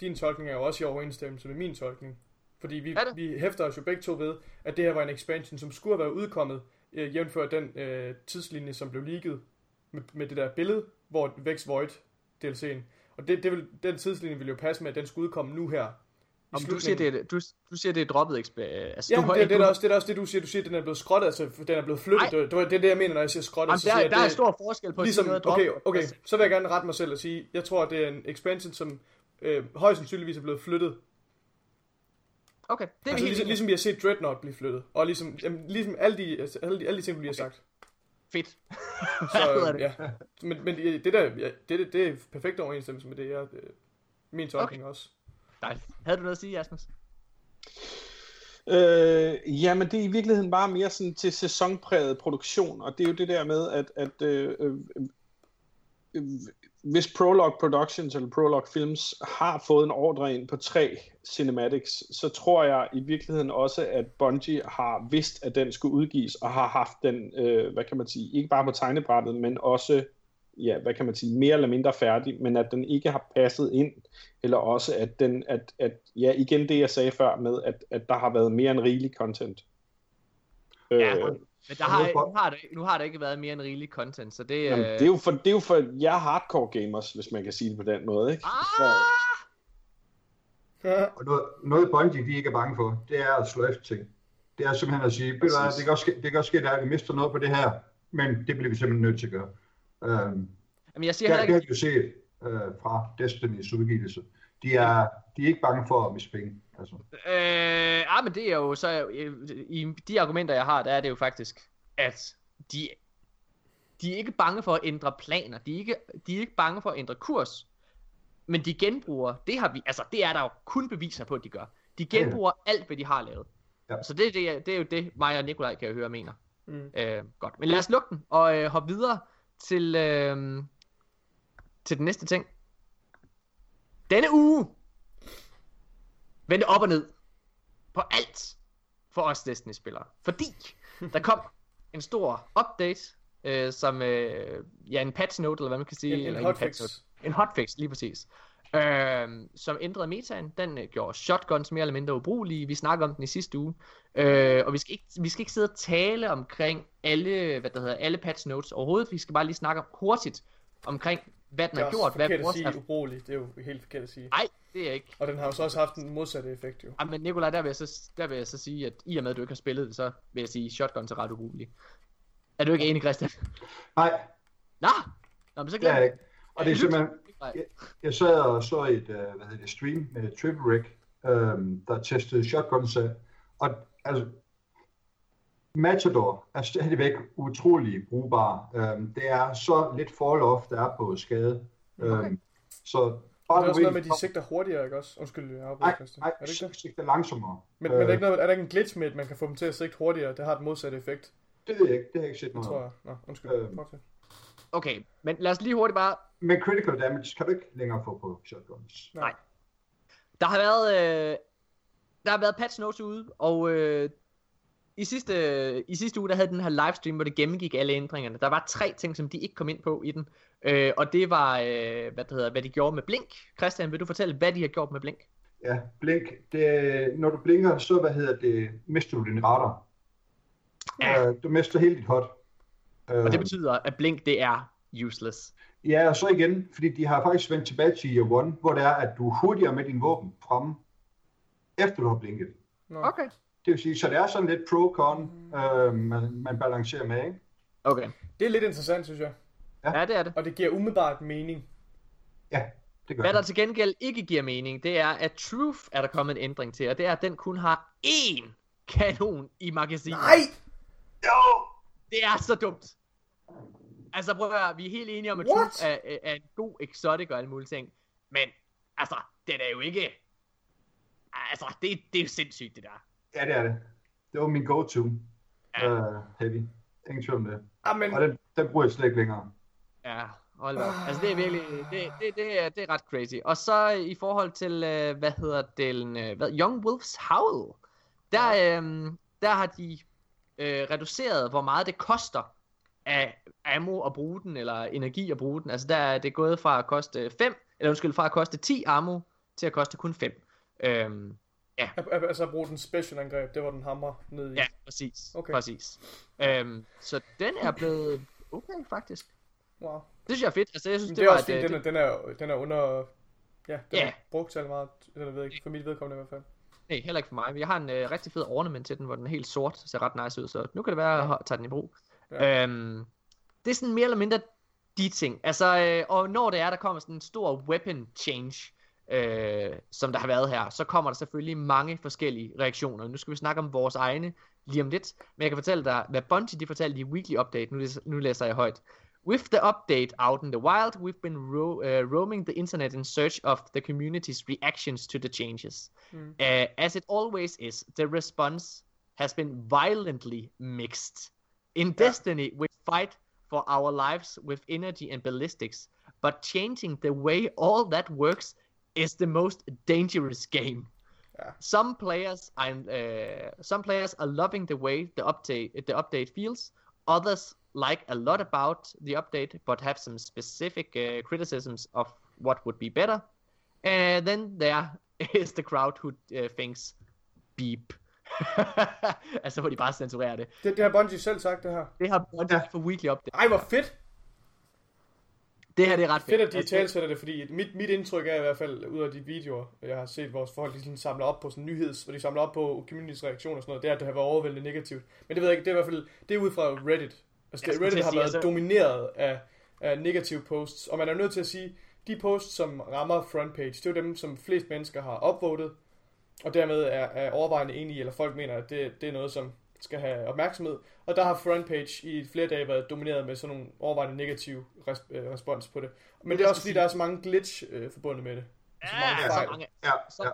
Speaker 2: din tolkning er jo også i overensstemmelse med min tolkning. Fordi vi,
Speaker 1: Er
Speaker 2: vi hæfter os jo begge to ved, at det her var en expansion, som skulle have været udkommet, øh, jævnfør den øh, tidslinje, som blev leaget med, med det der billede, hvor Vex Void DLC'en. Og det, det vil, den tidslinje ville jo passe med, at den skulle udkomme nu her.
Speaker 1: Om du siger, det er, du, du siger, det er droppet eksp- altså,
Speaker 2: Ja,
Speaker 1: du har
Speaker 2: det,
Speaker 1: ikke-
Speaker 2: det, er også, det er også det, du siger. Du siger, at den er blevet skrottet, altså den er blevet flyttet. Det, det, er det, jeg mener, når jeg siger skrottet.
Speaker 1: Jamen,
Speaker 2: så
Speaker 1: der,
Speaker 2: siger jeg,
Speaker 1: der er
Speaker 2: det,
Speaker 1: stor forskel på at
Speaker 2: ligesom,
Speaker 1: noget
Speaker 2: okay, okay, så vil jeg gerne rette mig selv og sige, jeg tror, at det er en expansion, som øh, højst sandsynligvis er blevet flyttet.
Speaker 1: Okay, det er
Speaker 2: Altså, ligesom, ligesom vi har set Dreadnought blive flyttet. Og ligesom, jamen, ligesom alle, de, altså, alle, de, alle de ting, vi lige har sagt.
Speaker 1: fedt.
Speaker 2: Så,
Speaker 1: det?
Speaker 2: ja. Men, men det, der, ja, det, det, det er perfekt overensstemmelse med det, jeg, øh, min tolkning okay. også.
Speaker 1: Dejligt. Havde du noget at sige, Jasmus?
Speaker 3: Øh, jamen, det er i virkeligheden bare mere sådan til sæsonpræget produktion, og det er jo det der med, at, at øh, øh, øh, hvis Prologue Productions eller Prologue Films har fået en ordre ind på tre cinematics, så tror jeg i virkeligheden også, at Bungie har vidst, at den skulle udgives, og har haft den, øh, hvad kan man sige, ikke bare på tegnebrættet, men også, ja, hvad kan man sige, mere eller mindre færdig, men at den ikke har passet ind, eller også at den, at, at ja, igen det jeg sagde før med, at, at der har været mere end rigelig content.
Speaker 1: Ja,
Speaker 3: øh,
Speaker 1: Men der har,
Speaker 4: nu for-
Speaker 1: har der, nu har der ikke været mere end rigelig content, så det...
Speaker 3: Jamen,
Speaker 1: øh,
Speaker 3: det, er jo for, det er jo for jer hardcore gamers, hvis man kan sige det på den måde, ikke?
Speaker 1: Ah!
Speaker 2: Ja.
Speaker 4: Og noget, noget Bungie, de ikke er bange for, det er at slå efter ting. Det er simpelthen at sige, det kan også ske, det kan også ske, at vi mister noget på det her, men det bliver vi simpelthen nødt til at gøre. Øhm,
Speaker 1: Jamen, jeg siger
Speaker 4: det,
Speaker 1: heller
Speaker 4: det
Speaker 1: ikke...
Speaker 4: har vi jo set øh, fra Destinys udgivelse. De er, de er ikke bange for at miste penge. Altså.
Speaker 1: Øh, ah, men det er jo så... øh, I de argumenter, jeg har, der er det jo faktisk, at de, de er ikke bange for at ændre planer. De er ikke, de er ikke bange for at ændre kurs. Men de genbruger, det har vi, altså det er der jo kun beviser på, at de gør. De
Speaker 4: Ja, ja.
Speaker 1: genbruger alt, hvad de har lavet.
Speaker 4: Ja.
Speaker 1: Så det, det, er- det er jo det, mig og Nikolaj kan jeg høre mener.
Speaker 2: Mm.
Speaker 1: Øh, godt, men lad os lukke den og øh, hoppe videre til, øh, til den næste ting. Denne uge, vendte op og ned på alt for os Destiny-spillere. Fordi der kom en stor update, øh, som øh, ja, en patch note, eller hvad man kan sige.
Speaker 2: En, en
Speaker 1: eller
Speaker 2: hotfix.
Speaker 1: patch note. En hotfix, lige præcis. Øh, som ændrede metaen. Den øh, gjorde shotguns mere eller mindre ubrugelige. Vi snakker om den i sidste uge. Øh, og vi skal, ikke, vi skal ikke sidde og tale omkring alle, hvad der hedder, alle patch notes overhovedet. Vi skal bare lige snakke hurtigt omkring, hvad den
Speaker 2: Det er
Speaker 1: har
Speaker 2: også
Speaker 1: gjort. Hvad
Speaker 2: forkert at
Speaker 1: vores
Speaker 2: sige
Speaker 1: er...
Speaker 2: ubrugelig. Det er jo helt forkert at sige.
Speaker 1: Nej, det er ikke.
Speaker 2: Og den har jo så også haft en modsatte effekt jo.
Speaker 1: Ej, men Nikolaj, der vil, jeg så, der vil jeg så sige, at i og med, at du ikke har spillet det, så vil jeg sige, at shotguns er ret ubrugelige. Er du ikke enig, Christian?
Speaker 4: Nej,
Speaker 1: Nå! Nå, men så
Speaker 4: det
Speaker 1: glem
Speaker 4: er jeg ikke. Og det er simpelthen, jeg, jeg sad og så et, uh, hvad hedder det, stream med Triple Rick, um, der testede shotguns af, og altså, Matador er stadigvæk utrolig brugbar. Um, det er så lidt fall off, der er på skade.
Speaker 1: Okay.
Speaker 4: Så bare
Speaker 2: det er også noget med, at de sigter hurtigere, ikke også? Undskyld, jeg afbryder,
Speaker 4: Nej,
Speaker 2: Christian.
Speaker 4: nej,
Speaker 2: Er det ikke det?
Speaker 4: sigter langsommere.
Speaker 2: Men, men er, der
Speaker 4: Øh,
Speaker 2: ikke noget, er der ikke en glitch med, at man kan få dem til at sigte hurtigere? Det har et modsatte effekt,
Speaker 4: Det ved jeg ikke, det har jeg ikke set
Speaker 2: det
Speaker 4: noget
Speaker 2: tror
Speaker 4: om.
Speaker 2: jeg. Nå, undskyld.
Speaker 4: Øh.
Speaker 2: Fortsæt.
Speaker 1: Okay, men lad os lige hurtigt bare...
Speaker 4: Men critical damage kan du ikke længere få på shotguns.
Speaker 1: Nej. Der har været, øh, der har været patch notes ude, og øh, i, sidste, i sidste uge, der havde den her livestream, hvor det gennemgik alle ændringerne. Der var tre ting, som de ikke kom ind på i den. Øh, og det var, øh, hvad, det hedder, hvad de gjorde med Blink. Christian, vil du fortælle, hvad de har gjort med Blink?
Speaker 4: Ja, blink. Det, når du blinker, så hvad hedder det, mister du din radar.
Speaker 1: Ja.
Speaker 4: Øh, du mister helt dit hot. Øh,
Speaker 1: Og det betyder, at Blink, det er useless.
Speaker 4: Ja, og så igen, fordi de har faktisk vendt tilbage til Year One, hvor det er, at du er hurtigere med din våben fremme, efter du har blinket.
Speaker 2: Nå.
Speaker 1: Okay.
Speaker 4: Det vil sige, så det er sådan lidt pro-con, øh, man, man balancerer med, ikke?
Speaker 1: Okay.
Speaker 2: Det er lidt interessant, synes jeg.
Speaker 1: Ja, det er det.
Speaker 2: Og det giver umiddelbart mening.
Speaker 4: Ja, det gør
Speaker 1: Hvad der
Speaker 4: det.
Speaker 1: til gengæld ikke giver mening, det er, at Truth er der kommet en ændring til, og det er, at den kun har én kanon i magasinet.
Speaker 2: Nej!
Speaker 4: Jo!
Speaker 1: Det er så dumt. Altså prøv at høre, vi er helt enige om, at
Speaker 2: What?
Speaker 1: Truth er, er, er en god exotic og alle mulige ting. Men, altså, den er jo ikke... Altså, det, det er jo sindssygt, det der.
Speaker 4: Ja, det er det. Det var min go-to.
Speaker 1: Ja.
Speaker 4: Uh, heavy. Ingen tvivl om det.
Speaker 2: Ah, men
Speaker 4: Og den, den bruger jeg slet ikke længere.
Speaker 1: Ja, hold da op. Altså, det er virkelig... Det, det, det, er, det er ret crazy. Og så i forhold til, øh, hvad hedder den... Øh, hvad, Young Wolf's Howl. Der, øh, der har de øh, reduceret, hvor meget det koster af ammo at bruge den, eller energi at bruge den. Altså, der er det gået fra at koste 5, eller undskyld, fra at koste 10 ammo, til at koste kun 5. Øhm,
Speaker 2: al- altså at bruge den special angreb, det var den hammer ned i.
Speaker 1: ja, præcis.
Speaker 2: Okay.
Speaker 1: præcis. Øhm, så den er blevet okay, faktisk.
Speaker 2: Wow.
Speaker 1: Det synes jeg er fedt. Altså, jeg synes,
Speaker 2: Men
Speaker 1: det,
Speaker 2: det er
Speaker 1: var
Speaker 2: også fint,
Speaker 1: øh,
Speaker 2: den er, den er, den er under... Ja, den
Speaker 1: Ja.
Speaker 2: er brugt til meget, eller ved ikke, for mit vedkommende i hvert fald.
Speaker 1: Nej, heller ikke for mig. Men jeg har en øh, rigtig fed ornament til den, hvor den er helt sort, ser ret nice ud, så nu kan det være, at jeg tager den i brug.
Speaker 2: Ja.
Speaker 1: Ja. Øhm, det er sådan mere eller mindre de ting. Altså, øh, og når det er, der kommer sådan en stor weapon change, øh, som der har været her, så kommer der selvfølgelig mange forskellige reaktioner. Nu skal vi snakke om vores egne lige om lidt, men jeg kan fortælle dig, hvad Bungie de fortalte i Weekly Update, nu, læser- nu læser jeg højt. With the update out in the wild, we've been ro- uh, roaming the internet in search of the community's reactions to the changes.
Speaker 2: Mm.
Speaker 1: Uh, as it always is, the response has been violently mixed. In Destiny, we fight for our lives with energy and ballistics, but changing the way all that works is the most dangerous game.
Speaker 2: Yeah.
Speaker 1: Some players are uh, some players are loving the way the update the update feels. Others like a lot about the update, but have some specific uh, criticisms of what would be better. And then there is the crowd who uh, thinks beep. altså hvor de bare censurerer det.
Speaker 2: Det, det har Bungie selv sagt, det her.
Speaker 1: Det har Bungie
Speaker 4: Ja.
Speaker 1: for Weekly Update.
Speaker 2: Ej, hvor fedt!
Speaker 1: Det her det er ret
Speaker 2: Fedt,
Speaker 1: fedt.
Speaker 2: at de
Speaker 1: Altså,
Speaker 2: talsætter det, fordi mit, mit indtryk er i hvert fald, ud af de videoer, jeg har set, hvor folk sådan samler op på sådan nyheds, hvor de samler op på community's reaktioner og sådan noget, det er, at det har været overvældende negativt. Men det ved jeg ikke, det er i hvert fald, det er ud fra Reddit. Altså, det, Reddit har været
Speaker 1: altså-
Speaker 2: domineret af, af negative posts, og man er nødt til at sige, de posts, som rammer frontpage, det er jo dem, som flest mennesker har upvotet, og dermed er, er overvejende enige, eller folk mener, at det, det er noget, som skal have opmærksomhed. Og der har frontpage i flere dage været domineret med sådan nogle overvejende negative res, øh, respons på det. Men det er også fordi, der er så mange glitch øh, forbundet med det.
Speaker 1: Ja,
Speaker 2: mange
Speaker 1: så
Speaker 2: fejl.
Speaker 1: mange.
Speaker 4: Ja,
Speaker 1: Så-
Speaker 4: ja.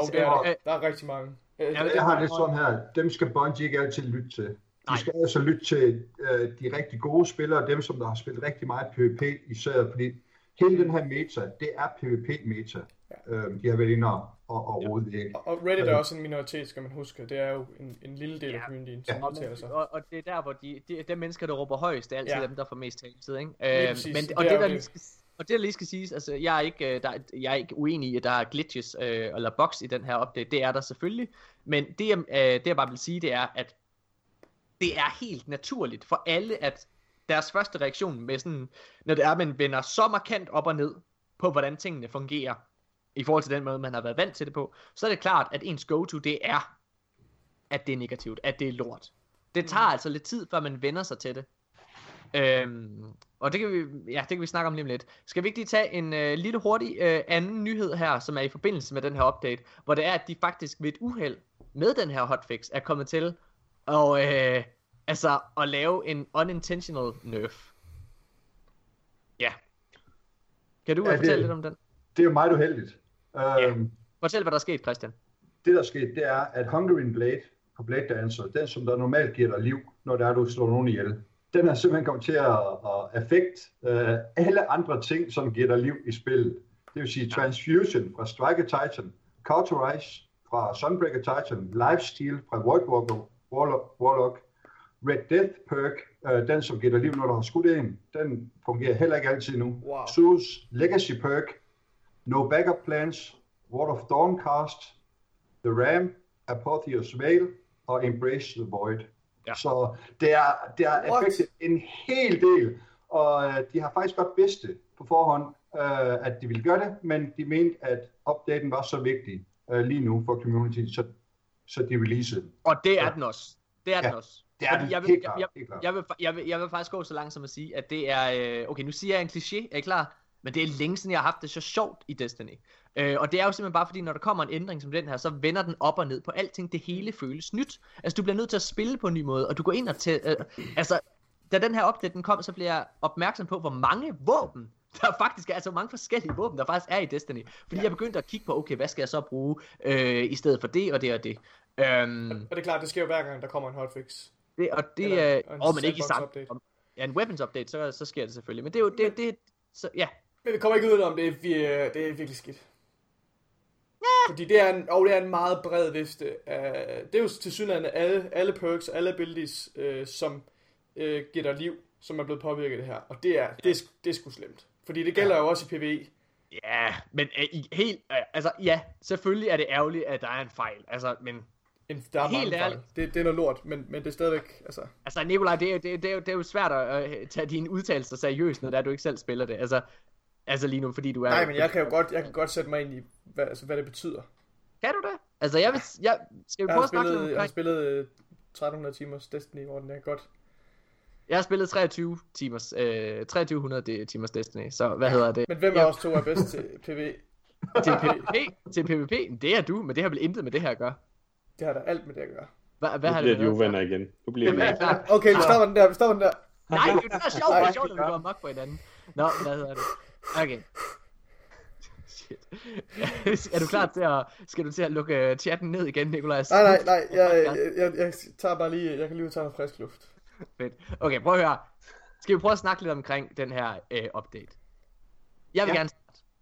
Speaker 2: Og det er der. Der er rigtig mange. Øh,
Speaker 1: Ja,
Speaker 4: Jeg har det sådan her, dem skal Bungie ikke altid lytte til.
Speaker 1: Nej.
Speaker 4: De skal altså lytte til øh, de rigtig gode spillere, dem som der har spillet rigtig meget PvP især, fordi hele den her meta, det er PvP-meta, ja. øh, de har været inde og og, og rode væk.
Speaker 2: Og- Og Reddit er også en minoritet, skal man huske. Det er jo en, en lille del af
Speaker 1: Ja.
Speaker 2: communityen, som
Speaker 1: Og,
Speaker 2: udtaler sig.
Speaker 1: og, og det er der, hvor de, de, de mennesker, der råber højst, det er altid
Speaker 2: Ja.
Speaker 1: ja. dem, der får mest taletid, ikke? Øh, men,
Speaker 2: Det
Speaker 1: og, det,
Speaker 2: jo
Speaker 1: der
Speaker 2: det.
Speaker 1: lige skal, og det, der lige skal siges, altså, jeg er ikke, øh, der, er- jeg er ikke uenig i, at der er glitches øh, eller bugs i den her update. Det er der selvfølgelig. Men det, jeg, øh, det, jeg bare vil sige, det er, at det er helt naturligt for alle, at deres første reaktion med sådan, når det er, at man vender så markant op og ned på, hvordan tingene fungerer, i forhold til den måde, man har været vant til det på, så er det klart, at ens go-to, det er, at det er negativt, at det er lort. Det tager altså lidt tid, før man vender sig til det. Øhm, og det kan, vi, ja, det kan vi snakke om lige om lidt. Skal vi ikke lige tage en øh, lille hurtig øh, anden nyhed her, som er i forbindelse med den her update, hvor det er, at de faktisk ved et uheld med den her hotfix er kommet til og, øh, altså, at lave en unintentional nerf. Ja. Kan du
Speaker 4: Ja,
Speaker 1: ja,
Speaker 4: det-
Speaker 1: fortælle lidt om den?
Speaker 4: Det er jo meget uheldigt. Øhm,
Speaker 1: Fortæl, hvad der er sket, Christian.
Speaker 4: det der er sket, det er, at Hungarian Blade på Blade Dancer, den som der normalt giver dig liv, når der er, du slår nogen ihjel, den er simpelthen kommet til at, at affekt uh, alle andre ting, som giver dig liv i spillet. Det vil sige Transfusion fra Striker Titan, Cauterize fra Sunbreaker Titan, Lifesteal fra Void Warlock, Warlock Red Death perk, uh, den som giver dig liv, når du har skudt en, den fungerer heller ikke altid nu.
Speaker 2: Wow.
Speaker 4: Zeus Legacy perk, No Backup Plans, Ward of Dawncast, The Ram, Apotheos Veil og Embrace the Void.
Speaker 1: Ja.
Speaker 4: Så det er, det er en hel del, og øh, de har faktisk godt vidst det på forhånd, øh, at de ville gøre det, men de mente, at updaten var så vigtig øh, lige nu for community, så, så de releasede den.
Speaker 1: Og det er den også. Det er
Speaker 4: Ja,
Speaker 1: den også.
Speaker 4: Det er den,
Speaker 1: jeg vil-
Speaker 4: helt
Speaker 1: jeg-
Speaker 4: klart.
Speaker 1: jeg-
Speaker 4: helt klart.
Speaker 1: Jeg vil, jeg, vil, jeg vil faktisk gå så langt som at sige, at det er... Øh, okay, nu siger jeg en kliché, er I klar? Men det er længe siden, jeg har haft det så sjovt i Destiny. Øh, og det er jo simpelthen bare fordi, når der kommer en ændring som den her, så vender den op og ned på alting. Det hele føles nyt. Altså, du bliver nødt til at spille på en ny måde, og du går ind og til... Øh, altså, da den her update den kom, så bliver jeg opmærksom på, hvor mange våben der faktisk er, altså hvor mange forskellige våben, der faktisk er i Destiny. Fordi ja. jeg begyndte at kigge på, okay, hvad skal jeg så bruge øh, i stedet for det og det og det. Øhm,
Speaker 2: Og det er klart, det sker jo hver gang, der kommer en hotfix.
Speaker 1: det, og det
Speaker 2: Eller
Speaker 1: er,
Speaker 2: en
Speaker 1: åh, men ikke i samme, ja, en weapons update, så, så sker det selvfølgelig, men det er jo, det, det, så, ja,
Speaker 2: Men vi kommer ikke ud om det, er, vir- det er virkelig skidt. Fordi det er en, og det er en meget bred vifte. Af, det er jo til synligheden alle, alle perks, alle abilities, øh, som øh, giver dig liv, som er blevet påvirket af det her. Og det er, det er, sgu- det er sgu slemt. Fordi det gælder jo også i PvE.
Speaker 1: ja, men øh, i, helt, øh, altså, ja, selvfølgelig er det ærgerligt, at der er en fejl, altså, men,
Speaker 2: En, der er
Speaker 1: Helt ærligt.
Speaker 2: Det, det er noget lort, men, men det er stadigvæk, altså...
Speaker 1: altså, Nikolaj, det, er jo- det, det, er jo- det er jo svært at øh, tage dine udtalelser seriøst, når det er, du ikke selv spiller det, altså, altså lige nu, fordi du er...
Speaker 2: Nej, men jeg kan jo godt, jeg kan godt sætte mig ind i, hvad, altså, hvad det betyder.
Speaker 1: Kan du det? Altså, jeg vil, jeg, skal vi
Speaker 2: Jeg
Speaker 1: prøve
Speaker 2: har
Speaker 1: at snakke lidt
Speaker 2: spillet, jeg har spillet øh, 1300 timers Destiny, hvor den er godt.
Speaker 1: Jeg har spillet 23 timers, øh, 2300 de- timers Destiny, så hvad hedder det?
Speaker 2: Men hvem af
Speaker 1: Ja.
Speaker 2: os to er bedst til PvE?
Speaker 1: Til PvP? til PvP? Det er du, men det har vel intet med det her at gøre.
Speaker 2: Det har da alt med det at gøre.
Speaker 1: Hvad, hvad
Speaker 3: Nu
Speaker 1: har
Speaker 3: bliver
Speaker 1: det
Speaker 3: de
Speaker 1: med det at
Speaker 3: uvenner igen. Nu bliver
Speaker 1: er det?
Speaker 2: Okay, vi stopper den der, vi stopper den der.
Speaker 1: Nej, det er er sjovt. Det er sjovt, at vi går amok på hinanden. Nå, hvad hedder det? Okay. Shit. er du klar til at, skal du til at lukke øh, chatten ned igen, Nikolaj?
Speaker 2: Nej, nej, nej, jeg, jeg, jeg, jeg tager bare lige, jeg kan lige tage noget frisk luft.
Speaker 1: Fedt. Okay, prøv at høre. Skal vi prøve at snakke lidt omkring den her øh, update? Jeg vil
Speaker 4: Ja.
Speaker 1: gerne...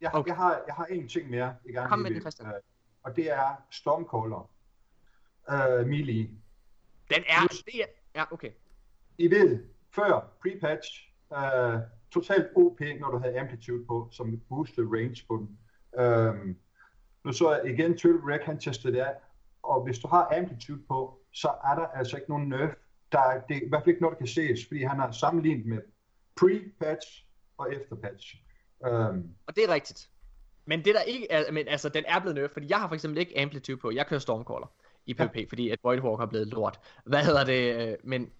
Speaker 4: Jeg,
Speaker 1: Okay.
Speaker 4: jeg, har, jeg har en ting mere i gang.
Speaker 1: Kom med
Speaker 4: lige
Speaker 1: den. Christian.
Speaker 4: Øh, og det er Stormcaller. Uh, melee.
Speaker 1: Den er... Det er ja, okay.
Speaker 4: I ved, før pre-patch, uh, totalt OP, når du havde amplitude på, som boostede range på den. Um, nu så jeg igen, Turtle Rec, han testede det af, og hvis du har amplitude på, så er der altså ikke nogen nerf. Der er, det er i hvert fald ikke noget, der kan ses, fordi han har sammenlignet med pre-patch og efter-patch. Um,
Speaker 1: Og det er rigtigt. Men det der ikke er, men altså, den er blevet nerfed, fordi jeg har for eksempel ikke amplitude på. Jeg kører Stormcaller i PvP, ja. fordi at Voidwalker er blevet lort. Hvad hedder det? øh, Men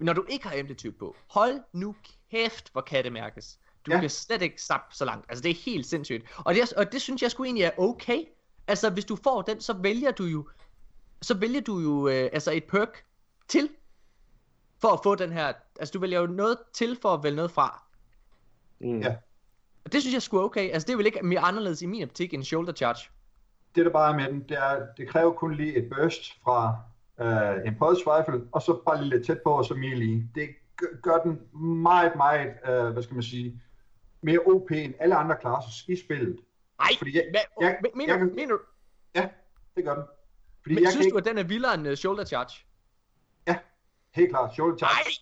Speaker 1: når du ikke har amplitude på, hold nu kæft, hvor kan det mærkes. Du ja. Kan slet ikke sappe så langt. Altså, det er helt sindssygt. Og det, er, og det synes jeg sgu egentlig er okay. Altså, hvis du får den, så vælger du jo, så vælger du jo øh, altså et perk til, for at få den her, altså du vælger jo noget til, for at vælge noget fra.
Speaker 3: Mm.
Speaker 4: Ja.
Speaker 1: Og det synes jeg sgu er okay. Altså, det er vel ikke mere anderledes i min optik end shoulder charge.
Speaker 4: det der bare er med den, det er, det kræver kun lige et burst fra øh, en pulse rifle, og så bare lige lidt tæt på, og så melee. Det gør- den meget, meget, øh, hvad skal man sige, mere OP end alle andre classes i spillet.
Speaker 1: Ej,
Speaker 4: Fordi jeg- jeg-
Speaker 1: men- mener,
Speaker 4: jeg-
Speaker 1: mener, du,
Speaker 4: Ja, det gør den. Fordi
Speaker 1: men
Speaker 4: jeg
Speaker 1: synes
Speaker 4: kan
Speaker 1: du,
Speaker 4: ikke,
Speaker 1: at den er vildere end uh, shoulder charge?
Speaker 4: helt klart, shoulder charge,
Speaker 1: Nej,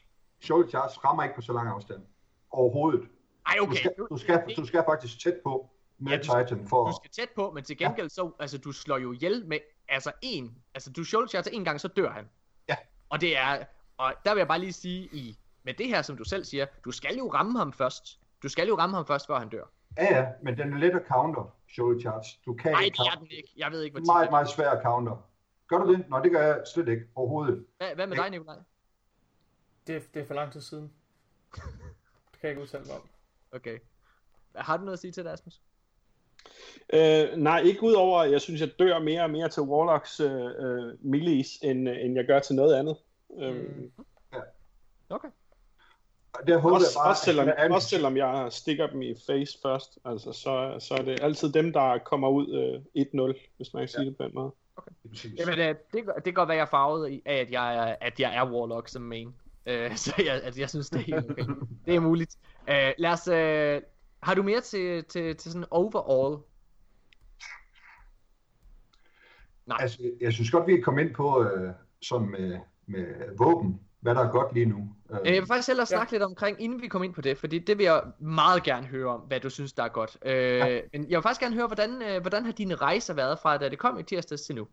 Speaker 4: shoulder charge rammer ikke på så lang afstand. Overhovedet.
Speaker 1: ej,
Speaker 4: Du
Speaker 1: okay.
Speaker 4: skal, du skal, du skal faktisk tæt på med
Speaker 1: Ja, du
Speaker 4: Titan for...
Speaker 1: Du skal tæt på, men til gengæld så, altså du slår jo ihjel med, altså en, altså du shoulder charge en gang, så dør han.
Speaker 4: Ja.
Speaker 1: Og det er, og der vil jeg bare lige sige, i, med det her, som du selv siger, du skal jo ramme ham først. Du skal jo ramme ham først, før han dør.
Speaker 4: Ja, ja, men den er let at counter, shoulder charge. Du kan
Speaker 1: Nej,
Speaker 4: ikke
Speaker 1: det er den ikke. Jeg ved ikke, hvor
Speaker 4: Meget, meget svær at counter. Gør du det? Nej, det gør jeg slet ikke overhovedet.
Speaker 1: Hvad, hvad med dig, Nikolaj?
Speaker 2: Det, det er for lang tid siden. Det kan jeg ikke udtale mig om.
Speaker 1: Okay. Har du noget at sige til det, Asmus?
Speaker 3: Øh, nej, ikke udover, at jeg synes, jeg dør mere og mere til Warlocks øh, øh, millies, end, øh, end jeg gør til noget andet. Øh,
Speaker 1: Okay.
Speaker 4: Og der håber
Speaker 3: også,
Speaker 4: jeg bare,
Speaker 3: også, selvom,
Speaker 4: at
Speaker 3: også selvom jeg stikker dem i face først, altså, så, så er det altid dem, der kommer ud øh, 1-0, hvis man kan sige ja. det på den måde.
Speaker 4: Præcis.
Speaker 1: Jamen, øh, det, det kan godt være, jeg er farvet af, at jeg er, at jeg er Warlock som main. Øh, så jeg, altså, jeg synes, det er helt okay. det er muligt. Øh, lad os... Øh, har du mere til, til, til sådan overall? Nej.
Speaker 4: Altså, jeg synes godt, vi kan komme ind på øh, sådan med, med våben, hvad der er godt lige nu. Øh,
Speaker 1: Øh, Jeg vil faktisk hellere snakke ja. lidt omkring, inden vi kommer ind på det, fordi det vil jeg meget gerne høre om, hvad du synes, der er godt. Øh, ja. Men jeg vil faktisk gerne høre, hvordan, øh, hvordan har dine rejser været fra, da det kom i tirsdags til nu?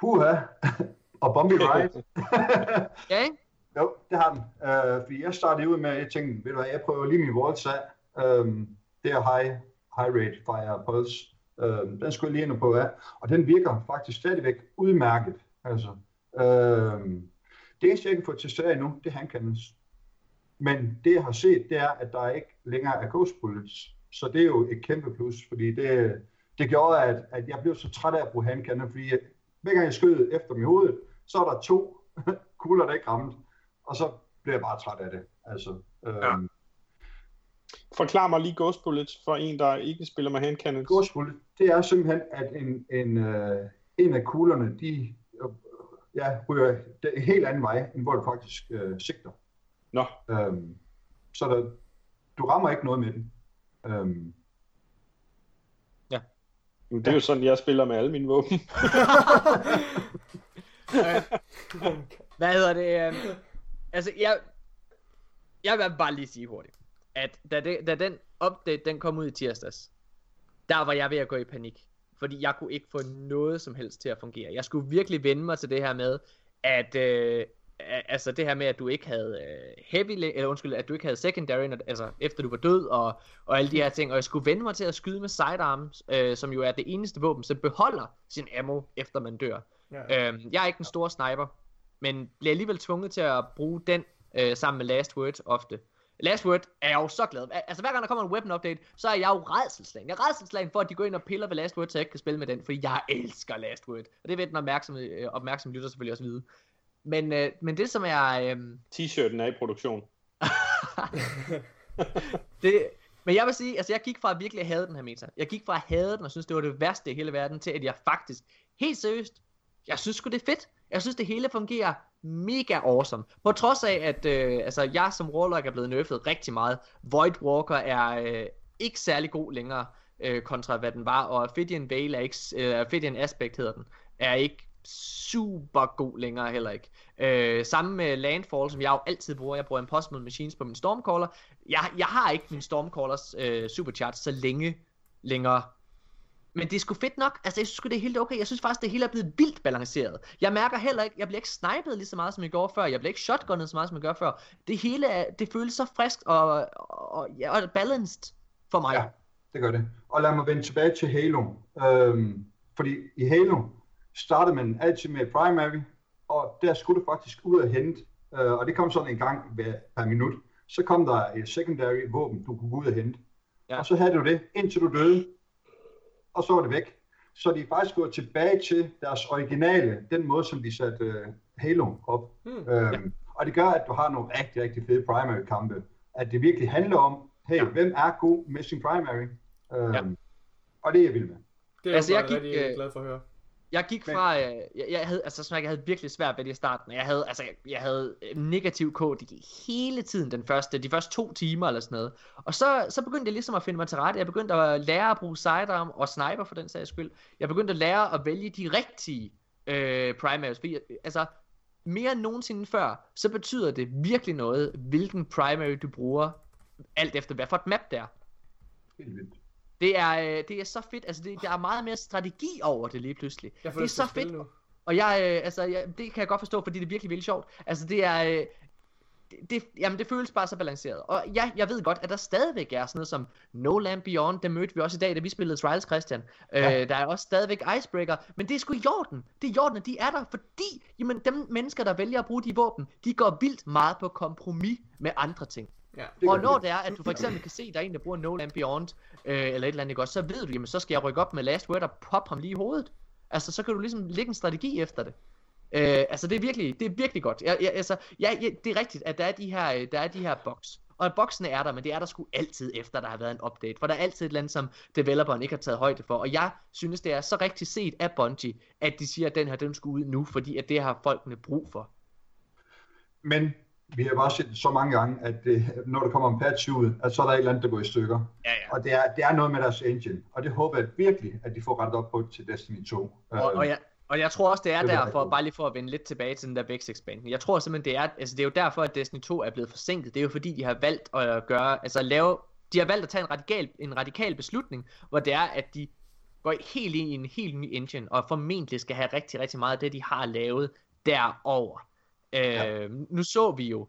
Speaker 4: Huha, og Bombi Ride.
Speaker 1: Ja, ikke?
Speaker 4: jo, det har den. Øh, fordi jeg startede ud med, at jeg tænkte, ved du hvad, jeg prøver lige min af. Øh, det er high, high rate fire pulse. Øh, den skulle jeg lige ind prøve af. Og den virker faktisk stadigvæk udmærket. Altså, øh, det eneste, jeg ikke har fået testeret endnu, det er handcannons. Men det, jeg har set, det er, at der ikke længere er ghost bullets. Så det er jo et kæmpe plus, fordi det, det gjorde, at, at jeg blev så træt af at bruge handcannon, fordi jeg, hver gang jeg skød efter mig i hovedet, så er der to kugler, der ikke ramte. Og så blev jeg bare træt af det. Altså, øh,
Speaker 1: Ja.
Speaker 4: Ja.
Speaker 3: Forklar mig lige Ghost Bullets for en, der ikke spiller med handcannons.
Speaker 4: Ghost bullet, det er simpelthen, at en, en, øh, en af kuglerne, de øh, ja, ryger det en helt anden vej, end hvor du faktisk øh, sigter.
Speaker 3: Nå,
Speaker 4: Øhm, så der, du rammer ikke noget med den. Øhm,
Speaker 3: men det er jo sådan, jeg spiller med alle mine våben.
Speaker 1: Hvad hedder det? Øh, altså, jeg, jeg vil bare lige sige hurtigt, at da, det, da den update, den kom ud i tirsdags, der var jeg ved at gå i panik. Fordi jeg kunne ikke få noget som helst til at fungere. Jeg skulle virkelig vende mig til det her med, at øh, altså det her med, at du ikke havde øh, heavy, le- eller undskyld, at du ikke havde secondary, når, altså efter du var død, og, og alle de her ting, og jeg skulle vende mig til at skyde med sidearms, øh, som jo er det eneste våben, som beholder sin ammo, efter man dør.
Speaker 2: Ja.
Speaker 1: Øhm, jeg er ikke en stor sniper, men bliver alligevel tvunget til at bruge den øh, sammen med Last Word ofte. Last Word er jeg jo så glad. Al- Altså hver gang der kommer en weapon update, så er jeg jo redselslagen. Jeg er redselslagen for, at de går ind og piller ved Last Word, så jeg ikke kan spille med den, fordi jeg elsker Last Word. Og det ved den opmærksomme, øh, opmærksomme lytter selvfølgelig også vide. Men, øh, men det som er... Øh,
Speaker 3: T-shirten er i produktion.
Speaker 1: det, men jeg vil sige, altså jeg gik fra at virkelig have den her meta. Jeg gik fra at have den og synes, det var det værste i hele verden, til at jeg faktisk, helt seriøst, jeg synes sgu det er fedt. Jeg synes det hele fungerer mega awesome. På trods af, at øh, altså, jeg som Warlock er blevet nerfed rigtig meget. Void Walker er øh, ikke særlig god længere, øh, kontra hvad den var. Og Ophidian Veil er ikke, øh, Ophidian Aspect hedder den, er ikke super god længere heller ikke. Øh, sammen med Landfall, som jeg jo altid bruger. Jeg bruger Impossible Machines på min Stormcaller. Jeg, jeg har ikke min Stormcallers øh, supercharge så længe længere. Men det er sgu fedt nok. Altså, jeg synes sgu, det er helt okay. Jeg synes faktisk, det hele er blevet vildt balanceret. Jeg mærker heller ikke, jeg bliver ikke snipet lige så meget, som jeg gjorde før. Jeg bliver ikke shotgunnet så meget, som jeg gjorde før. Det hele er, det føles så frisk og, og, ja, og balanced for mig.
Speaker 4: Ja. det gør det. Og lad mig vende tilbage til Halo. Øhm, fordi i Halo startede man altid med primary, og der skulle du faktisk ud og hente, øh, og det kom sådan en gang hver, per minut. Så kom der et secondary våben, du kunne gå ud og hente.
Speaker 1: Ja.
Speaker 4: Og så havde du det, indtil du døde, og så var det væk. Så de er faktisk gået tilbage til deres originale, den måde, som de satte øh, Halo op.
Speaker 2: Hmm.
Speaker 4: Øhm, og det gør, at du har nogle rigtig, rigtig fede primary kampe. At det virkelig handler om, hey,
Speaker 1: Ja.
Speaker 4: ja. hvem er god med sin primary? Øhm,
Speaker 1: Ja.
Speaker 4: Og det er jeg vild med.
Speaker 2: Det er
Speaker 1: Altså,
Speaker 2: altså,
Speaker 1: jeg
Speaker 2: jeg
Speaker 1: gik,
Speaker 2: rigtig
Speaker 1: øh,
Speaker 2: glad for at høre.
Speaker 1: Jeg gik fra, øh, jeg, jeg havde, altså som jeg havde virkelig svært ved det i starten. Jeg havde, altså, jeg, jeg havde negativ KD hele tiden den første, de første to timer eller sådan noget. Og så, så begyndte jeg ligesom at finde mig til rette. Jeg begyndte at lære at bruge sidearm og sniper for den sags skyld. Jeg begyndte at lære at vælge de rigtige øh, primaries. Fordi, altså, mere end nogensinde før, så betyder det virkelig noget, hvilken primary du bruger, alt efter hvad for et map der.
Speaker 4: Helt vildt.
Speaker 1: Det er, øh, det er så fedt, altså det, der er meget mere strategi over det lige pludselig.
Speaker 2: Jeg
Speaker 1: det er så fedt,
Speaker 2: nu.
Speaker 1: og jeg, øh, altså, jeg, det kan jeg godt forstå, fordi det er virkelig, virkelig sjovt. Altså det er, øh, det, jamen det føles bare så balanceret. Og ja, jeg ved godt, at der stadigvæk er sådan noget som No Land Beyond, det mødte vi også i dag, da vi spillede Trials, Christian.
Speaker 4: Ja.
Speaker 1: Øh, der er også stadigvæk Icebreaker, men det er sgu i orden. Det er i orden, at de er der, fordi jamen, dem mennesker, der vælger at bruge de våben, de går vildt meget på kompromis med andre ting.
Speaker 2: Ja.
Speaker 1: Og når
Speaker 4: det.
Speaker 1: er, at du for eksempel kan se, at der er en, der bruger No Land Beyond, øh, eller et eller andet, også, så ved du, jamen så skal jeg rykke op med Last Word og poppe ham lige i hovedet. Altså, så kan du ligesom lægge en strategi efter det. Øh, altså, det er virkelig, det er virkelig godt. Jeg, jeg, altså, ja, ja, det er rigtigt, at der er de her, øh, der er de her box. Og boksene er der, men det er der sgu altid efter, der har været en update. For der er altid et eller andet, som developeren ikke har taget højde for. Og jeg synes, det er så rigtig set af Bungie, at de siger, at den her, den skulle ud nu, fordi at det har folkene brug for.
Speaker 4: Men vi har bare set så mange gange, at det, når der kommer en patch ud, at så er der et eller andet, der går i stykker.
Speaker 1: Ja, ja.
Speaker 4: Og det er, det er noget med deres engine, og det håber jeg virkelig, at de får rettet op på til Destiny 2.
Speaker 1: Og, og, jeg, og jeg tror også, det er
Speaker 4: Det
Speaker 1: derfor, bare lige for at vende lidt tilbage til den der Vex expansion. Jeg tror simpelthen, det er, altså det er jo derfor, at Destiny 2 er blevet forsinket. Det er jo fordi, de har valgt at gøre, altså lave, de har valgt at tage en radikal, en radikal beslutning, hvor det er, at de går helt ind i en helt ny engine, og formentlig skal have rigtig, rigtig meget af det, de har lavet derover. Øh,
Speaker 4: Ja.
Speaker 1: Nu så vi jo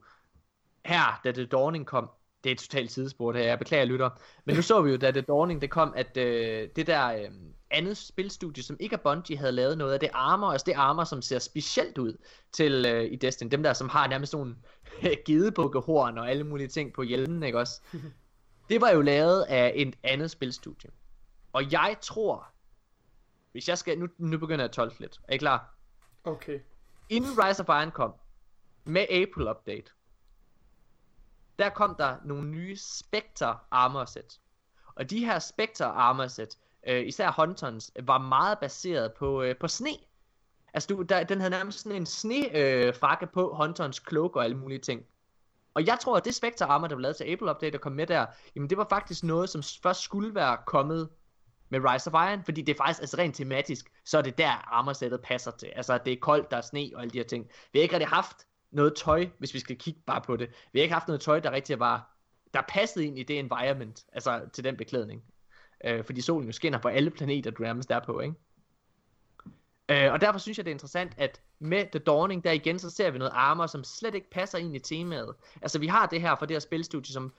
Speaker 1: her, da The Dawning kom, det er et totalt sidespor det her, jeg beklager lytter, men nu så vi jo, da The Dawning det kom, at øh, det der øh, andet spilstudie, som ikke er Bungie, havde lavet noget af det armor, altså det armor, som ser specielt ud til øh, i Destiny, dem der, som har nærmest sådan gedebukkehorn og alle mulige ting på hjelmen, ikke også? Det var jo lavet af et andet spilstudie. Og jeg tror, hvis jeg skal, nu, nu begynder jeg at tolke lidt, er I klar?
Speaker 2: Okay.
Speaker 1: Inden Rise of Iron kom, med April Update, der kom der nogle nye Spectre armor set. Og de her Spectre armor set, øh, især Huntons, var meget baseret på, øh, på sne. Altså du, der, den havde nærmest sådan en sne øh, frakke på Huntons cloak og alle mulige ting. Og jeg tror, at det Spectre armor, der blev lavet til April Update, og kom med der, jamen det var faktisk noget, som først skulle være kommet med Rise of Iron, fordi det er faktisk altså rent tematisk, så er det der armorsættet passer til. Altså det er koldt, der er sne og alle de her ting. Vi har ikke rigtig haft noget tøj, hvis vi skal kigge bare på det. Vi har ikke haft noget tøj, der rigtig var, der passede ind i det environment, altså til den beklædning. Øh, fordi solen jo skinner på alle planeter, du nærmest er på, ikke? Øh, og derfor synes jeg, det er interessant, at med The Dawning, der igen, så ser vi noget armor, som slet ikke passer ind i temaet. Altså vi har det her fra det her spilstudie, som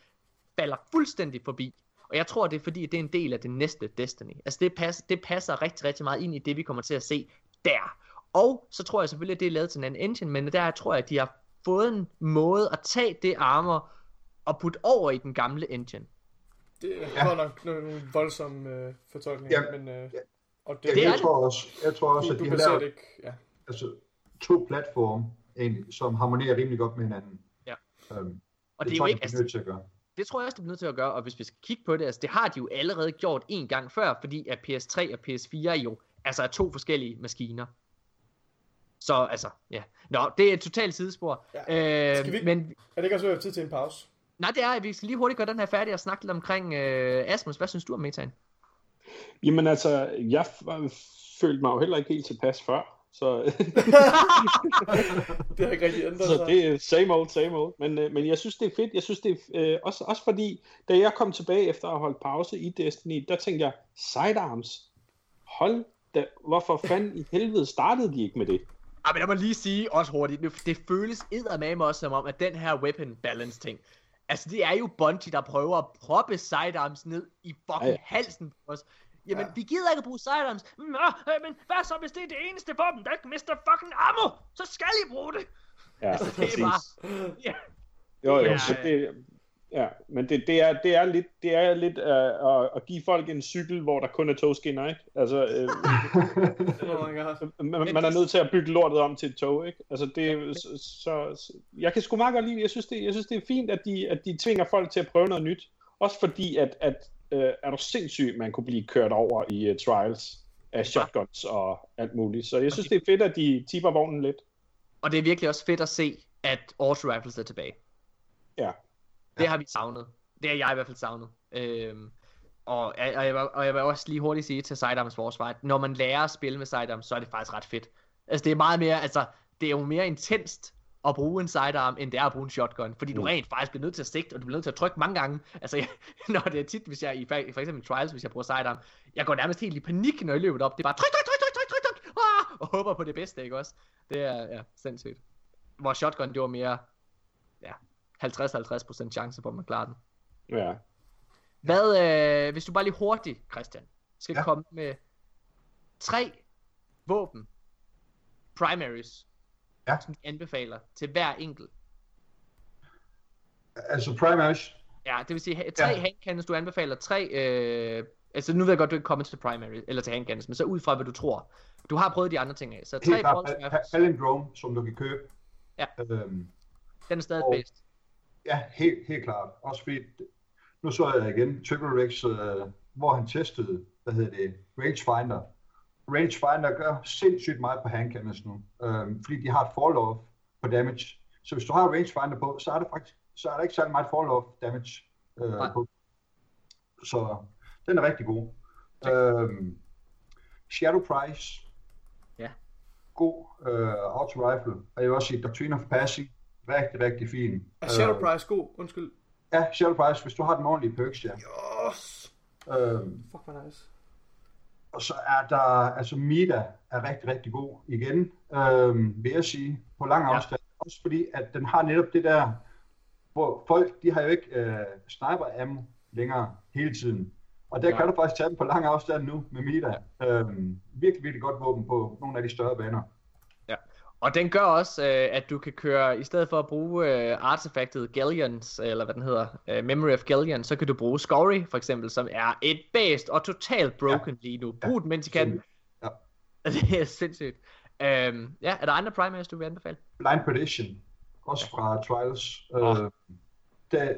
Speaker 1: falder fuldstændig forbi. Og jeg tror, det er fordi, det er en del af det næste Destiny. Altså det, passer, det passer rigtig, rigtig meget ind i det, vi kommer til at se der. Og så tror jeg selvfølgelig, at det er lavet til en anden engine, men der tror jeg, at de har fået en måde at tage det armor og putte over i den gamle engine.
Speaker 2: Det er
Speaker 4: Ja.
Speaker 2: nok nogle voldsomme øh, fortolkninger,
Speaker 4: Ja.
Speaker 2: men... Øh,
Speaker 4: Ja.
Speaker 2: og
Speaker 4: Jeg,
Speaker 1: Det er
Speaker 4: jeg,
Speaker 1: det.
Speaker 4: tror også, jeg tror også,
Speaker 2: du,
Speaker 4: at
Speaker 2: du
Speaker 4: de har lavet
Speaker 2: det ikke... Ja.
Speaker 4: altså, to platforme, egentlig, som harmonerer rimelig godt med hinanden.
Speaker 1: Ja.
Speaker 4: Øhm,
Speaker 1: Og
Speaker 4: det,
Speaker 1: det er
Speaker 4: tror
Speaker 1: jo
Speaker 4: jeg,
Speaker 1: ikke, altså,
Speaker 4: er nødt til at gøre.
Speaker 1: det tror jeg også, det bliver nødt til at gøre, og hvis vi skal kigge på det, altså det har de jo allerede gjort en gang før, fordi at PS3 og PS4 jo altså er to forskellige maskiner. Så altså, ja. Nå, det er et totalt sidespor.
Speaker 2: Ja.
Speaker 1: Øh,
Speaker 2: Skal vi-
Speaker 1: Men
Speaker 2: Er det ikke også være tid til en pause?
Speaker 1: nej, det er, at vi skal lige hurtigt gøre den her færdig og snakke lidt omkring øh, Asmus. Hvad synes du om metaen?
Speaker 3: Jamen altså, jeg f- følte mig jo heller ikke helt tilpas før. Så,
Speaker 2: Det har ikke rigtig ændret
Speaker 3: så
Speaker 2: sig.
Speaker 3: det er same old, same old. Men, øh, men jeg synes, det er fedt. Jeg synes, det er øh, også, også fordi, da jeg kom tilbage efter at have holdt pause i Destiny, der tænkte jeg, sidearms, hold da, hvorfor fanden i helvede startede de ikke med det?
Speaker 1: Ah, men jeg må lige sige også hurtigt, det føles eddermame også som om, at den her weapon balance ting, altså det er jo Bungie, der prøver at proppe sidearms ned i fucking
Speaker 3: ja.
Speaker 1: halsen på os. Jamen,
Speaker 2: Ja.
Speaker 1: vi gider ikke at bruge sidearms. Nå, øh, men hvad så, hvis det er det eneste våben, der ikke mister fucking ammo? Så skal I bruge det.
Speaker 3: Ja,
Speaker 1: Altså, det er bare... Ja.
Speaker 3: Jo, jo,
Speaker 1: ja.
Speaker 3: det, ja, men det, det, er, det er lidt, det er lidt uh, at, at give folk en cykel, hvor der kun er togskinner, ikke? Altså, øh,
Speaker 2: Oh my god.
Speaker 3: man, man er nødt til at bygge lortet om til et tog, ikke? Altså, det, så, så, så, jeg kan sgu meget godt lide, jeg synes, det, jeg synes, det er fint, at de, at de tvinger folk til at prøve noget nyt. Også fordi, at, at uh, er du sindssyg, man kunne blive kørt over i uh, Trials. af shotguns og alt muligt. Så jeg synes, det er fedt, at de tipper vognen lidt.
Speaker 1: Og det er virkelig også fedt at se, at auto rifles er tilbage.
Speaker 3: Ja.
Speaker 1: Det har vi savnet. Det har jeg i hvert fald savnet. Øhm, og, og, jeg, og jeg vil også lige hurtigt sige til Sidearms forsvar, når man lærer at spille med Sidearms, så er det faktisk ret fedt. Altså det er meget mere, altså det er jo mere intenst at bruge en sidearm, end det er at bruge en shotgun. Fordi du
Speaker 3: Mm.
Speaker 1: rent faktisk bliver nødt til at sigte, og du bliver nødt til at trykke mange gange. Altså, jeg, når det er tit, hvis jeg i for eksempel trials, hvis jeg bruger sidearm, jeg går nærmest helt i panik, når jeg løber op. Det er bare tryk, tryk, tryk, tryk, tryk, tryk, tryk, ah! og håber på det bedste, ikke også? Det er, ja, sindssygt. Hvor shotgun, det var mere, ja, 50-50% chance for, at man klarer den.
Speaker 3: Ja.
Speaker 1: Hvad, øh, hvis du bare lige hurtigt, Christian, skal ja. Komme med tre våben, primaries,
Speaker 4: Ja.
Speaker 1: som du anbefaler til hver enkelt.
Speaker 4: Altså primaries,
Speaker 1: Ja, det vil sige tre ja. Handcannons, du anbefaler tre, øh, altså nu ved jeg godt, du ikke kommer til primary, eller til handcannons, men så ud fra, hvad du tror. Du har prøvet de andre ting af, så tre
Speaker 4: helt palindrome, som du kan købe.
Speaker 1: Ja.
Speaker 4: Øhm,
Speaker 1: den er stadig
Speaker 4: og-
Speaker 1: bedst.
Speaker 4: Ja, helt, helt klart. Også fordi, nu så jeg igen Triple Rex, øh, hvor han testede, hvad hedder det, rangefinder. Rangefinder gør sindssygt meget på handcannons nu, øhm, fordi de har et fall off på damage. Så hvis du har rangefinder på, så er det faktisk så er der ikke særlig meget fall off damage øh,
Speaker 1: Nej.
Speaker 4: på. Så den er rigtig god. Øhm, Shadow Price.
Speaker 1: Ja.
Speaker 4: God øh, auto rifle. Og jeg vil også sige Doctrine of Passing. Rigtig, rigtig fin.
Speaker 2: Er Shadow
Speaker 4: Øh,
Speaker 2: Price god? Undskyld.
Speaker 4: Ja, Shadow Price, hvis du har den ordentlige perks, ja.
Speaker 2: Yes.
Speaker 4: Øhm,
Speaker 2: Fuck, hvor nice.
Speaker 4: og så er der, altså Mida er rigtig, rigtig god igen, øhm, vil jeg sige, på lang
Speaker 1: Ja.
Speaker 4: afstand. Også fordi, at den har netop det der, hvor folk, de har jo ikke øh, sniper ammo længere hele tiden. Og der
Speaker 1: Ja.
Speaker 4: kan du faktisk tage dem på lang afstand nu med Mida. Øhm, virkelig, virkelig godt våben på nogle af de større baner.
Speaker 1: Og den gør også, øh, at du kan køre, i stedet for at bruge øh, artefaktet Galleons, eller hvad den hedder, øh, Memory of Galleon, så kan du bruge Scory, for eksempel, som er et bæst og totalt broken lige nu. Brug den, mens I kan.
Speaker 4: Ja.
Speaker 1: Det er sindssygt. Øhm, ja, er der andre primaries, du vil anbefale?
Speaker 4: Blind Perdition, også fra Trials.
Speaker 1: Åh.
Speaker 4: Øh, der,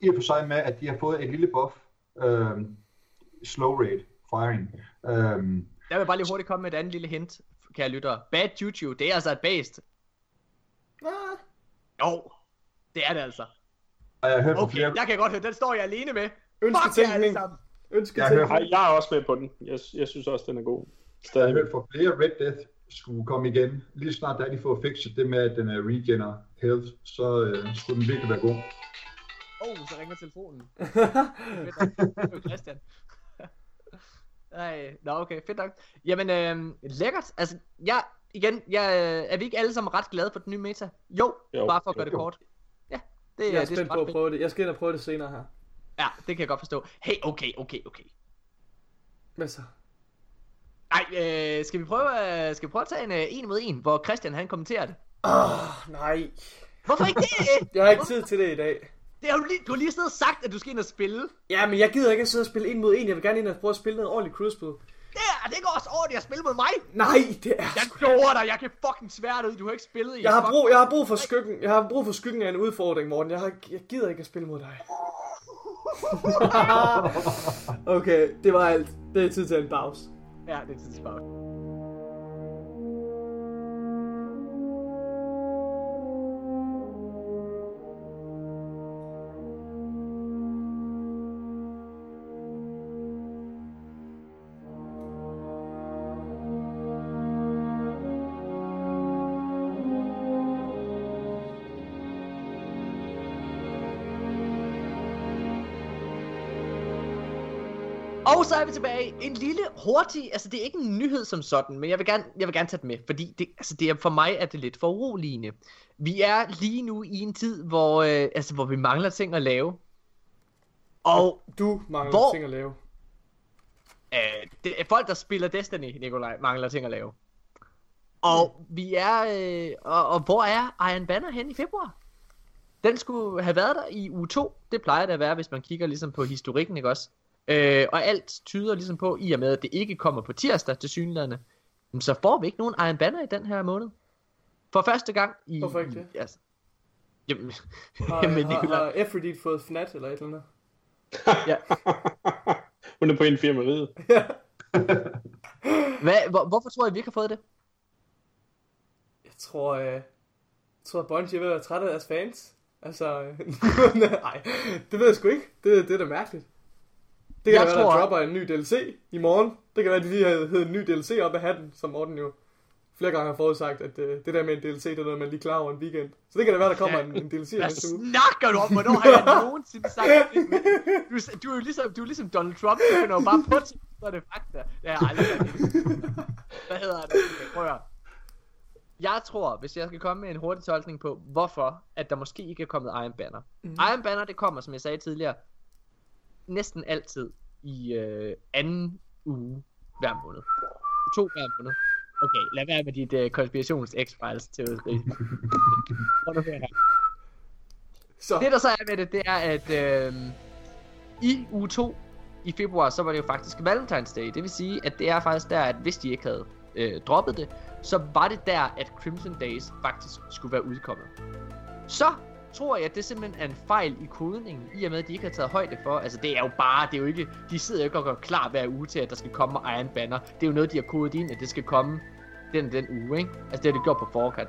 Speaker 4: I og for sig med, at de har fået et lille buff, øh, slow rate firing. Øh,
Speaker 1: Der vil jeg bare lige hurtigt komme med et andet lille hint, kære lyttere. Bad Juju, det er altså et bæst.
Speaker 2: Ah,
Speaker 1: Jo, det er det altså.
Speaker 4: og jeg har hørt
Speaker 1: Okay,
Speaker 4: flere,
Speaker 1: der kan jeg godt høre, den står jeg alene med. Fuck jer alle
Speaker 2: ønsketænkning.
Speaker 1: sammen.
Speaker 2: Ønsketænkning.
Speaker 3: Ej, jeg er også med på den. Jeg, jeg synes også, den er god.
Speaker 4: jeg har
Speaker 3: Stadig.
Speaker 4: hørt fra flere Red Death skulle komme igen. Lige snart da de får fikset det med, at den er regener health, så øh, skulle den virkelig være god.
Speaker 1: Åh, oh, så ringer telefonen. Det er Christian. Nej, nå okay, fedt nok. Jamen, øh, lækkert. Altså, jeg, igen, jeg, er vi ikke alle sammen ret glade for den nye meta? Jo,
Speaker 3: Jo.
Speaker 1: bare for at gøre det
Speaker 4: jo.
Speaker 1: kort. Ja, det,
Speaker 2: Jeg er
Speaker 1: det er
Speaker 2: spændt på at prøve det. Jeg skal ind og prøve det senere her.
Speaker 1: Ja, det kan jeg godt forstå. Hey, okay, okay, okay.
Speaker 2: Hvad så?
Speaker 1: Nej, øh, skal vi prøve, øh, skal vi prøve at tage en øh, en mod en, hvor Christian han kommenterer det?
Speaker 2: Åh, nej.
Speaker 1: Hvorfor ikke det?
Speaker 2: Jeg har ikke tid til det i dag.
Speaker 1: Det har du, lige, du har lige siddet og sagt, at du skal ind og spille.
Speaker 2: Ja, men jeg gider ikke at sidde og spille en mod en. Jeg vil gerne ind og prøve at spille noget ordentligt cruisespil.
Speaker 1: Der, det går også ordentligt at spille mod mig.
Speaker 2: Nej, det er...
Speaker 1: Jeg kloger dig, jeg kan fucking svært ud. Du har ikke spillet i
Speaker 2: Jeg har, brug, jeg har brug for skyggen. Jeg har brug for skyggen af en udfordring, Morten. Jeg, har, jeg gider ikke at spille mod dig. okay, det var alt. Det er tid til en pause.
Speaker 1: Ja, det er tidspunkt. Og så er vi tilbage. En lille hurtig, altså det er ikke en nyhed som sådan, men jeg vil gerne, jeg vil gerne tage den med, fordi det, altså det er, for mig er det lidt for uroligende. Vi er lige nu i en tid, hvor, øh, altså, hvor vi mangler ting at lave. Og
Speaker 2: Du mangler
Speaker 1: Hvor-
Speaker 2: ting at lave.
Speaker 1: øh, det er folk, der spiller Destiny, Nikolaj, mangler ting at lave. Og vi er, øh, og, og hvor er Iron Banner hen i februar? Den skulle have været der i uge 2. Det plejer det at være, hvis man kigger ligesom på historikken, ikke også? Øh, og alt tyder ligesom på, i og med at det ikke kommer på tirsdag til synlæderne, så får vi ikke nogen Iron Banner i den her måned. For første gang i...
Speaker 2: Hvorfor ikke det?
Speaker 1: I, altså, jamen,
Speaker 2: Har,
Speaker 1: jamen,
Speaker 2: har, har Efrodit fået fnat eller et eller andet?
Speaker 1: ja.
Speaker 3: Hun er på infirmeriet.
Speaker 1: Hvad, hvor, hvorfor tror I, vi ikke har fået det?
Speaker 2: Jeg tror, øh, jeg tror, at Bungie er ved at være træt af deres fans. Altså, nej, det ved jeg sgu ikke. Det, det er da mærkeligt. Det kan
Speaker 1: Jeg
Speaker 2: være,
Speaker 1: tror-
Speaker 2: der dropper en ny DLC i morgen. Det kan være, at de lige har hed en ny DLC op af hatten, som Morten jo flere gange har forudsagt, at øh, det der med en DLC, det er noget, man lige klarer over en weekend. Så det kan da være, der kommer
Speaker 1: Ja.
Speaker 2: en, en DLC
Speaker 1: Hvad
Speaker 2: næste uge.
Speaker 1: snakker du om? Hvornår har jeg nogensinde sagt det? Du, er- du, er jo ligesom, du er ligesom Donald Trump, du finder jo bare på ting, så er det fakta. Det har jeg aldrig sagt. Hvad hedder det? Prøv at. Jeg tror, hvis jeg skal komme med en hurtig tolkning på, hvorfor at der måske ikke er kommet Iron Banner. Mm. Iron Banner, det kommer, som jeg sagde tidligere, næsten altid i øh, anden uge hver måned. To hver måned. Okay, lad være med dit øh, konspirations teori. Prøv at høre her.
Speaker 2: Så,
Speaker 1: Det der så er med det, det er, at øh, i uge 2 i februar, så var det jo faktisk Valentine's Day. Det vil sige, at det er faktisk der, at hvis de ikke havde øh, droppet det, så var det der, at Crimson Days faktisk skulle være udkommet. Så tror jeg, at det simpelthen er en fejl i kodningen, i og med, at de ikke har taget højde for. Altså, det er jo bare, det er jo ikke, de sidder jo ikke og gør klar hver uge til, at der skal komme Iron Banner. Det er jo noget, de har kodet ind, at det skal komme den den uge, ikke? Altså, det har de gjort på forkant.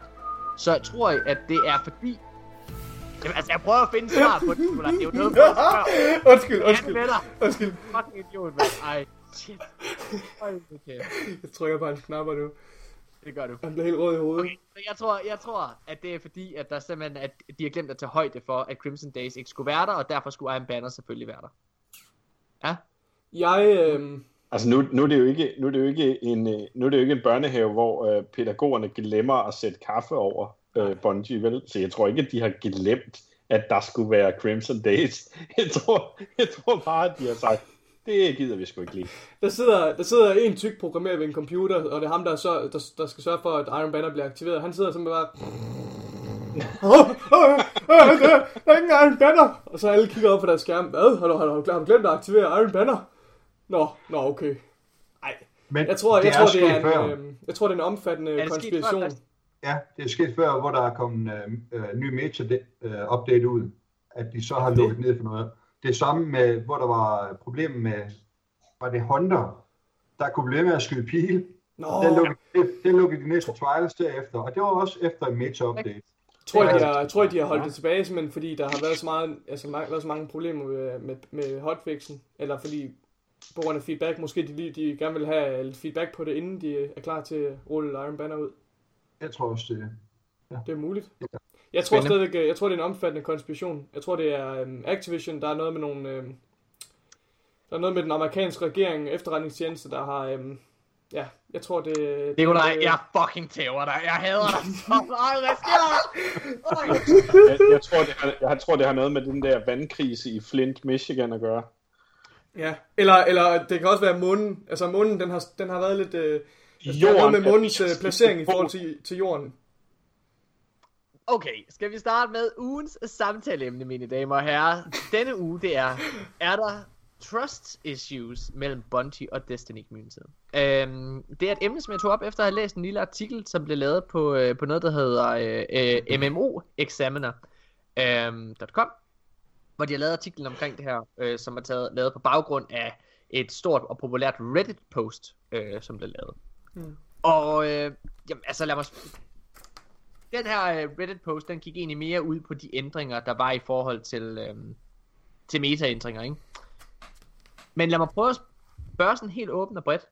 Speaker 1: Så jeg tror, at det er fordi... Jamen, altså, jeg prøver at finde svar på det, Nicolaj. Det er jo noget, for at spørge.
Speaker 2: undskyld,
Speaker 1: Undskyld. dig.
Speaker 2: undskyld.
Speaker 1: Fucking idiot, mand. Ej, shit. Hold kæft.
Speaker 2: Jeg trykker på hans knapper nu.
Speaker 1: Det gør du.
Speaker 2: Han bliver helt rød i hovedet.
Speaker 1: Okay, så jeg tror, jeg tror, at det er fordi, at der simpelthen, at de har glemt at tage højde for, at Crimson Days ikke skulle være der, og derfor skulle Iron Banner selvfølgelig være der. Ja?
Speaker 2: Jeg, øh,
Speaker 3: Altså nu, nu, er det jo ikke, nu er det jo ikke en, øh, nu er det jo ikke en børnehave, hvor øh, pædagogerne glemmer at sætte kaffe over øh, Bungie, vel? Så jeg tror ikke, at de har glemt, at der skulle være Crimson Days. Jeg tror, jeg tror bare, at de har sagt, det gider vi sgu ikke lige.
Speaker 2: der sidder, der sidder en tyk programmerer ved en computer, og det er ham, der, så, der, der skal sørge for, at Iron Banner bliver aktiveret. Han sidder simpelthen bare... Åh, der, er ingen Iron Banner! Og så alle kigger op på deres skærm. Hvad? Har du, har du, har du glemt at aktivere Iron Banner? Nå, nå, okay. Ej,
Speaker 4: Men
Speaker 2: jeg tror, jeg,
Speaker 4: det
Speaker 2: tror,
Speaker 4: er
Speaker 2: det er
Speaker 4: før.
Speaker 2: en, øh, jeg tror, det er en omfattende
Speaker 1: Er før,
Speaker 2: konspiration.
Speaker 4: Ja, det er sket før, hvor der er kommet øh, øh, ny meta-update ud, at de så har lukket ned for noget. Det er samme med, hvor der var problemer med, var det Hunter, der kunne blive med at skyde pil.
Speaker 2: Nå,
Speaker 4: Den lukkede, det, det lukkede de næste trials derefter, og det var også efter en meta-update.
Speaker 2: tror jeg, de
Speaker 4: Ja.
Speaker 2: har, tror jeg, de har holdt det tilbage, simpelthen fordi der har været så, meget, altså, ma- været så mange problemer med, med, med hotfixen, eller fordi på grund af feedback, måske de, lige- de gerne vil have lidt feedback på det, inden de er klar til at rulle Iron Banner ud.
Speaker 4: Jeg tror også, det
Speaker 2: Det er muligt.
Speaker 4: Ja.
Speaker 2: Jeg tror
Speaker 1: Spændende.
Speaker 2: stadigvæk, øh, jeg tror det er en omfattende konspiration. Jeg tror det er um, Activision, der er noget med nogle, um, der er noget med den amerikanske regering, efterretningstjeneste, der har, um, ja, jeg tror det...
Speaker 1: Nikolaj,
Speaker 2: det,
Speaker 1: jeg fucking tæver dig. Jeg hader dig så meget. Hvad sker der?
Speaker 3: Jeg, jeg, tror, det har, jeg tror, det har noget med den der vandkrise i Flint, Michigan at gøre.
Speaker 2: Ja, eller, eller det kan også være månen. Altså månen, den har, den har været lidt... Øh, altså, er noget med månens øh, placering i forhold til, til jorden.
Speaker 1: Okay, skal vi starte med ugens samtaleemne, mine damer og herrer. Denne uge, det er, er der trust issues mellem Bungie og Destiny communityen? Øhm, det er et emne, som jeg tog op efter at have læst en lille artikel, som blev lavet på, øh, på noget, der hedder øh, øh, MMOexaminer.com, hvor de har lavet artiklen omkring det her, øh, som er taget, lavet på baggrund af et stort og populært Reddit-post, øh, som blev lavet.
Speaker 2: Mm.
Speaker 1: Og øh, jamen, altså lad mig den her uh, Reddit-post, den gik egentlig mere ud på de ændringer, der var i forhold til, øhm, til meta-ændringer, ikke? Men lad mig prøve at spørge sådan helt åbent og bredt.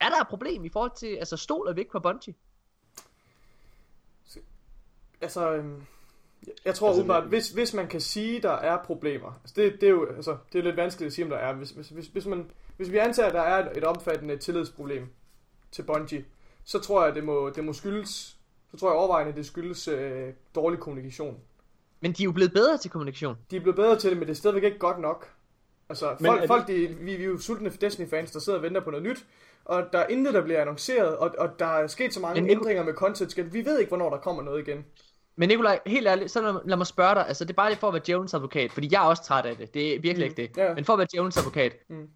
Speaker 1: Er der et problem i forhold til, altså stoler vi ikke på Bungie?
Speaker 2: Altså, øhm, jeg- tror
Speaker 3: Altså,
Speaker 2: umiddelbart, hvis, hvis man kan sige, der er problemer, altså det, det er jo altså, det er lidt vanskeligt at sige, om der er. Hvis, hvis, hvis, hvis, man, hvis vi antager, at der er et, et omfattende tillidsproblem til Bungie, så tror jeg, det må, det må skyldes, så tror jeg overvejende, det skyldes øh, dårlig kommunikation.
Speaker 1: Men de er jo blevet bedre til kommunikation.
Speaker 2: De er blevet bedre til det, men det er stadigvæk ikke godt nok. Altså,
Speaker 3: Men
Speaker 2: folk,
Speaker 3: er det-
Speaker 2: folk de, vi, vi er jo sultne Destiny-fans, der sidder og venter på noget nyt, og der er intet, der bliver annonceret, og, og der er sket så mange
Speaker 1: Men
Speaker 2: Men, ændringer med content, skal- vi ved ikke, hvornår der kommer noget igen.
Speaker 1: Men Nikolaj, helt ærligt, så lad, lad mig spørge dig, altså det er bare lige for at være Jones advokat, fordi jeg er også træt af det, det er virkelig
Speaker 2: Mm,
Speaker 1: ikke det.
Speaker 2: ja.
Speaker 1: Men for at være Jones advokat,
Speaker 2: Mm.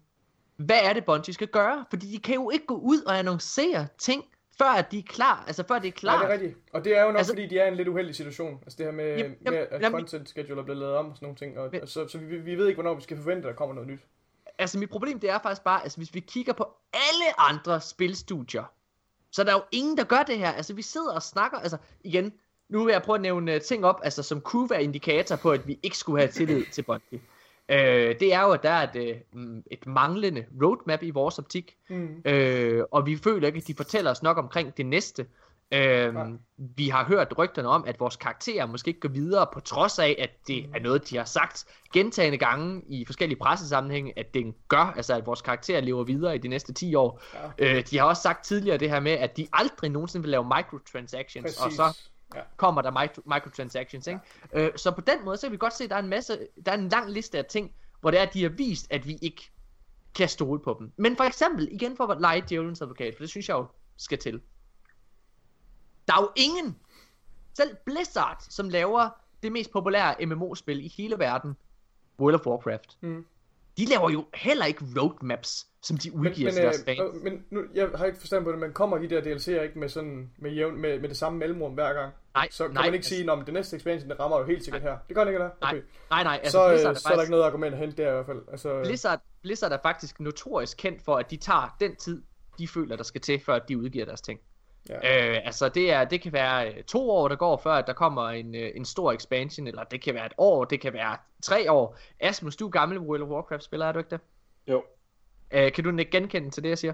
Speaker 1: hvad er det Bungie skal gøre? Fordi de kan jo ikke gå ud og annoncere ting, før at de er klar, altså før det er klar.
Speaker 2: Nej, det er rigtigt. Og det er jo nok,
Speaker 1: Altså-
Speaker 2: fordi de er i en lidt uheldig situation. Altså det her med,
Speaker 1: Jamen,
Speaker 2: med at
Speaker 1: jamen-
Speaker 2: content schedule er blevet lavet om og sådan nogle ting. Og,
Speaker 1: Men-
Speaker 2: så, så vi, vi ved ikke, hvornår vi skal forvente, at der kommer noget nyt.
Speaker 1: altså mit problem det er faktisk bare, altså hvis vi kigger på alle andre spilstudier, så der er jo ingen, der gør det her. Altså vi sidder og snakker, altså igen, nu vil jeg prøve at nævne øh, ting op, altså som kunne være indikator på, at vi ikke skulle have tillid til Bungie. Øh, det er jo, at der er et, øh, et manglende roadmap i vores optik,
Speaker 2: Mm.
Speaker 1: øh, og vi føler ikke, at de fortæller os nok omkring det næste. Øh, vi har hørt rygterne om, at vores karakterer måske ikke går videre, på trods af, at det er noget, de har sagt gentagende gange i forskellige pressesammenhænge, at det gør, altså at vores karakterer lever videre i de næste 10 år.
Speaker 2: Ja.
Speaker 1: Øh, de har også sagt tidligere det her med, at de aldrig nogensinde vil lave microtransactions,
Speaker 2: Præcis.
Speaker 1: og så
Speaker 2: Ja.
Speaker 1: kommer der micro- microtransactions, ikke? Øh, så på den måde, så kan vi godt se, at der er en masse, der er en lang liste af ting, hvor det er, at de har vist, at vi ikke kan stole på dem. Men for eksempel, igen for at lege djævelens advokat, for det synes jeg jo skal til. Der er jo ingen, selv Blizzard, som laver det mest populære MMO-spil i hele verden, World of Warcraft.
Speaker 2: Mm.
Speaker 1: De laver jo heller ikke roadmaps, som de
Speaker 2: Men,
Speaker 1: udgiver
Speaker 2: men,
Speaker 1: til deres fans.
Speaker 2: øh, øh, men nu, jeg har ikke forstand på det, men kommer de der DLC'er ikke med, sådan, med, jævn, med, med det samme mellemrum hver gang?
Speaker 1: Nej,
Speaker 2: Så kan
Speaker 1: nej,
Speaker 2: man ikke
Speaker 1: altså-
Speaker 2: sige, at det næste expansion, det rammer jo helt sikkert her. Det gør den ikke, eller?
Speaker 1: Nej,
Speaker 2: Okay.
Speaker 1: Nej, nej, altså
Speaker 2: så,
Speaker 1: Blizzard
Speaker 2: øh,
Speaker 1: er
Speaker 2: så er der
Speaker 1: faktisk,
Speaker 2: ikke noget argument at hente der i hvert fald. Altså,
Speaker 1: Blizzard, Blizzard er faktisk notorisk kendt for, at de tager den tid, de føler, der skal til, før at de udgiver deres ting.
Speaker 2: Ja.
Speaker 1: Øh, altså det, er, det kan være øh, to år, der går, før at der kommer en, øh, en stor expansion, eller det kan være et år, det kan være tre år. Asmus, du er gammel World of Warcraft-spiller, er du ikke det?
Speaker 3: Jo.
Speaker 1: Øh, kan du ikke genkende til det, jeg siger?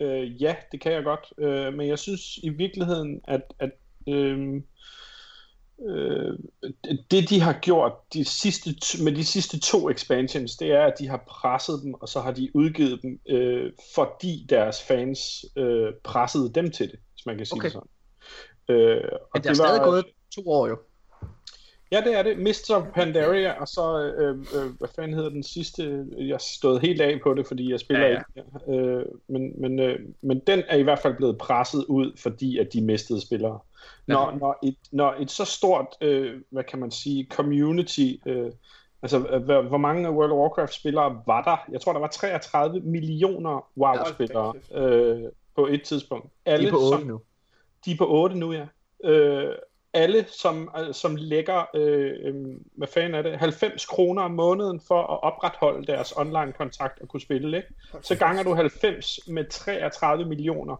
Speaker 3: Øh, ja, det kan jeg godt. Øh, men jeg synes i virkeligheden, at, at øh, øh, det de har gjort de sidste, med de sidste to expansions, det er, at de har presset dem, og så har de udgivet dem, øh, fordi deres fans øh, pressede dem til det, hvis man kan sige
Speaker 1: Okay.
Speaker 3: det sådan. Øh, og
Speaker 1: Men der er stadig gået to år jo.
Speaker 3: Ja, det er det. Mr. Pandaria, og så, øh, øh, hvad fanden hedder den sidste? Jeg stod helt af på det, fordi jeg spiller
Speaker 1: ja,
Speaker 3: ja. ikke. Øh, men, men, øh, men den er i hvert fald blevet presset ud, fordi at de mistede spillere. Når, når, et, når et så stort, øh, hvad kan man sige, community, øh, altså øh, hvor, hvor mange World of Warcraft-spillere var der? Jeg tror, der var 33 millioner WoW-spillere øh, på et tidspunkt.
Speaker 1: De
Speaker 3: Alle,
Speaker 1: er på 8
Speaker 3: som,
Speaker 1: nu.
Speaker 3: de er på 8 nu, ja. Øh, alle, som, øh, som lægger, øh, øh, hvad fanden er det, 90 kroner om måneden for at opretholde deres online-kontakt og kunne spille, ikke? Så ganger du 90 med 33 millioner.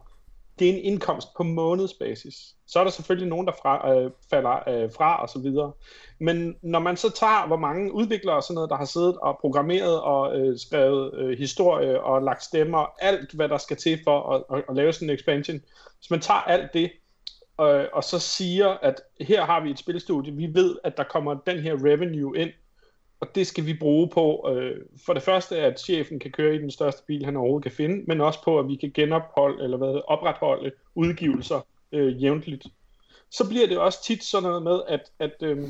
Speaker 3: Det er en indkomst på månedsbasis. Så er der selvfølgelig nogen, der fra, øh, falder øh, fra og så videre. Men når man så tager, hvor mange udviklere og sådan noget, der har siddet og programmeret og øh, skrevet øh, historie og lagt stemmer, alt hvad der skal til for at, at, at lave sådan en expansion. Hvis man tager alt det, øh, og så siger, at her har vi et spilstudie, vi ved, at der kommer den her revenue ind, og det skal vi bruge på, øh, for det første, at chefen kan køre i den største bil, han overhovedet kan finde, men også på, at vi kan genopholde, eller hvad, opretholde udgivelser øh, jævnligt. Så bliver det også tit sådan noget med, at, at øh,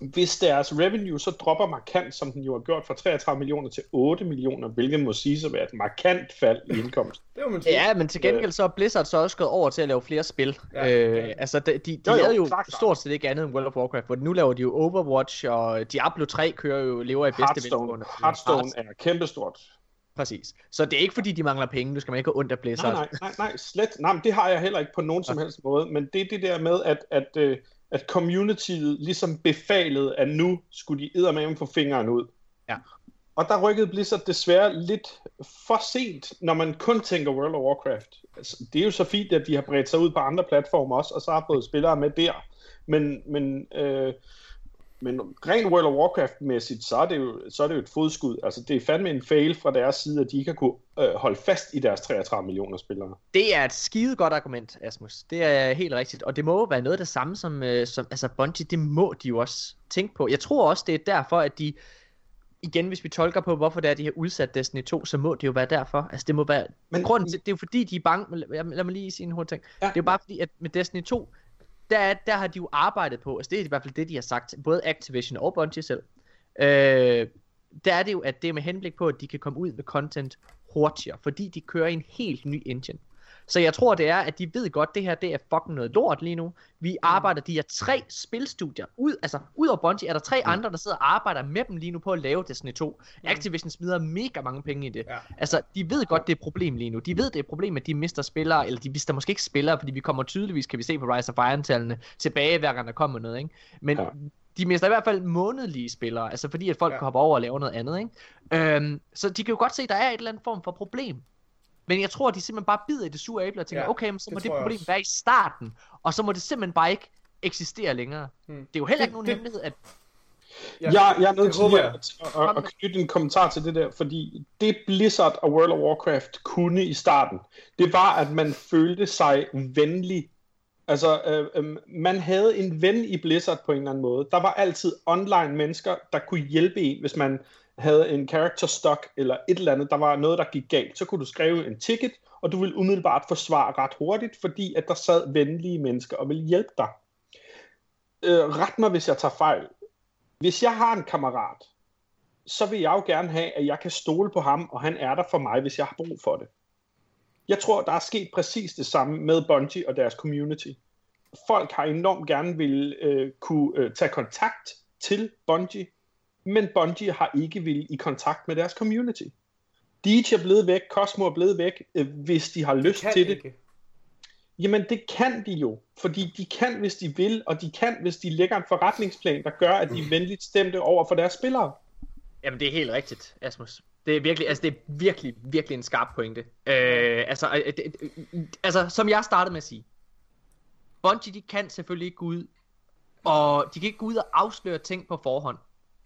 Speaker 3: hvis deres revenue så dropper markant, som den jo har gjort fra 33 millioner til 8 millioner, hvilket må sige at være et markant fald i indkomst.
Speaker 2: det må man sige.
Speaker 1: Ja, men til gengæld så er Blizzard så også gået over til at lave flere spil.
Speaker 2: Ja,
Speaker 1: øh,
Speaker 2: ja.
Speaker 1: altså, de, de, de
Speaker 3: Jo, jo,
Speaker 1: lavede jo
Speaker 3: klart,
Speaker 1: stort set ikke andet end World of Warcraft, hvor nu laver de jo Overwatch, og Diablo 3 kører jo, lever i bedste
Speaker 3: Hearthstone,
Speaker 1: velgående.
Speaker 3: Hearthstone er kæmpestort.
Speaker 1: Præcis. Så det er ikke fordi, de mangler penge, nu skal man ikke gå ondt af Blizzard.
Speaker 3: Nej, nej, nej, nej, slet. Nej, men det har jeg heller ikke på nogen som helst måde. Men det er det der med, at, at, øh, at communityet ligesom befalede, at nu skulle de eddermame få fingeren ud.
Speaker 1: Ja.
Speaker 3: Og der rykkede Blizzard desværre lidt for sent, når man kun tænker World of Warcraft. Altså, det er jo så fint, at de har bredt sig ud på andre platforme også, og så har fået spillere med der. Men, men, øh, men rent World of Warcraft-mæssigt, så er, det jo, så er det jo et fodskud. Altså, det er fandme en fail fra deres side, at de ikke har kunne øh, holde fast i deres 33 millioner spillere.
Speaker 1: Det er et skide godt argument, Asmus. Det er helt rigtigt. Og det må jo være noget af det samme som, øh, som altså Bungie, det må de jo også tænke på. Jeg tror også, det er derfor, at de, igen hvis vi tolker på, hvorfor det er, de har udsat Destiny 2, så må det jo være derfor. Altså det må være, men
Speaker 3: Men-
Speaker 1: grunden til, det er jo fordi, de er bange, lad, lad mig lige sige en hurtig ting.
Speaker 3: Ja.
Speaker 1: Det er jo bare fordi, at med Destiny 2, der, er- der har de jo arbejdet på, altså det er i hvert fald det, de har sagt, både Activision og Bungie selv. Øh, der er det jo, at det er med henblik på, at de kan komme ud med content hurtigere, fordi de kører i en helt ny engine. Så jeg tror, det er, at de ved godt, at det her det er fucking noget lort lige nu. Vi arbejder, de er tre spilstudier. Ud, altså, ud over Bungie er der tre andre, der sidder og arbejder med dem lige nu på at lave Destiny 2. Activision smider mega mange penge i det.
Speaker 2: Ja.
Speaker 1: Altså, de ved godt, det er et problem lige nu. De ved, det er et problem, at de mister spillere, eller de mister måske ikke spillere, fordi vi kommer tydeligvis, kan vi se på Rise of Iron-tallene, tilbage hver gang der kommer noget, ikke? Men
Speaker 3: Ja.
Speaker 1: De mister i hvert fald månedlige spillere, altså fordi at folk
Speaker 2: ja.
Speaker 1: hopper over og laver noget andet, ikke? Øhm, så de kan jo godt se, at der er et eller andet form for problem. Men jeg tror, at de simpelthen bare bider i det sure æble og tænker,
Speaker 2: Ja,
Speaker 1: okay, men så
Speaker 2: det
Speaker 1: må det
Speaker 2: jeg
Speaker 1: problem
Speaker 2: også.
Speaker 1: være i starten, og så må det simpelthen bare ikke eksistere længere.
Speaker 2: Hmm.
Speaker 1: Det er jo heller
Speaker 2: Det-
Speaker 1: ikke nogen
Speaker 2: det-
Speaker 1: hemmelighed, at
Speaker 3: Ja, jeg, jeg er nødt
Speaker 2: det
Speaker 3: til at, at, at knytte en kommentar til det der, fordi det Blizzard og World of Warcraft kunne i starten, det var, at man følte sig venlig. Altså, øh, øh, man havde en ven i Blizzard på en eller anden måde. Der var altid online mennesker, der kunne hjælpe en, hvis man havde en character stock eller et eller andet, der var noget, der gik galt. Så kunne du skrive en ticket, og du ville umiddelbart få svar ret hurtigt, fordi at der sad venlige mennesker og ville hjælpe dig. Øh, ret mig, hvis jeg tager fejl hvis jeg har en kammerat, så vil jeg jo gerne have, at jeg kan stole på ham, og han er der for mig, hvis jeg har brug for det. Jeg tror, der er sket præcis det samme med Bungie og deres community. Folk har enormt gerne vil øh, kunne øh, tage kontakt til Bungie, men Bungie har ikke vil i kontakt med deres community. Deej er blevet væk, Cosmo er blevet væk, øh, hvis de har lyst
Speaker 2: kan
Speaker 3: til det.
Speaker 2: ikke.
Speaker 3: Jamen det kan de jo, fordi de kan, hvis de vil, og de kan, hvis de lægger en forretningsplan, der gør, at de er venligt stemte over for deres spillere.
Speaker 1: Jamen, det er helt rigtigt, Asmus. Det er virkelig, altså det er virkelig, virkelig en skarp pointe. Øh, altså, øh, det, øh, altså, som jeg startede med at sige. Bungie, de kan selvfølgelig ikke gå ud, og de kan ikke gå ud og afsløre ting på forhånd.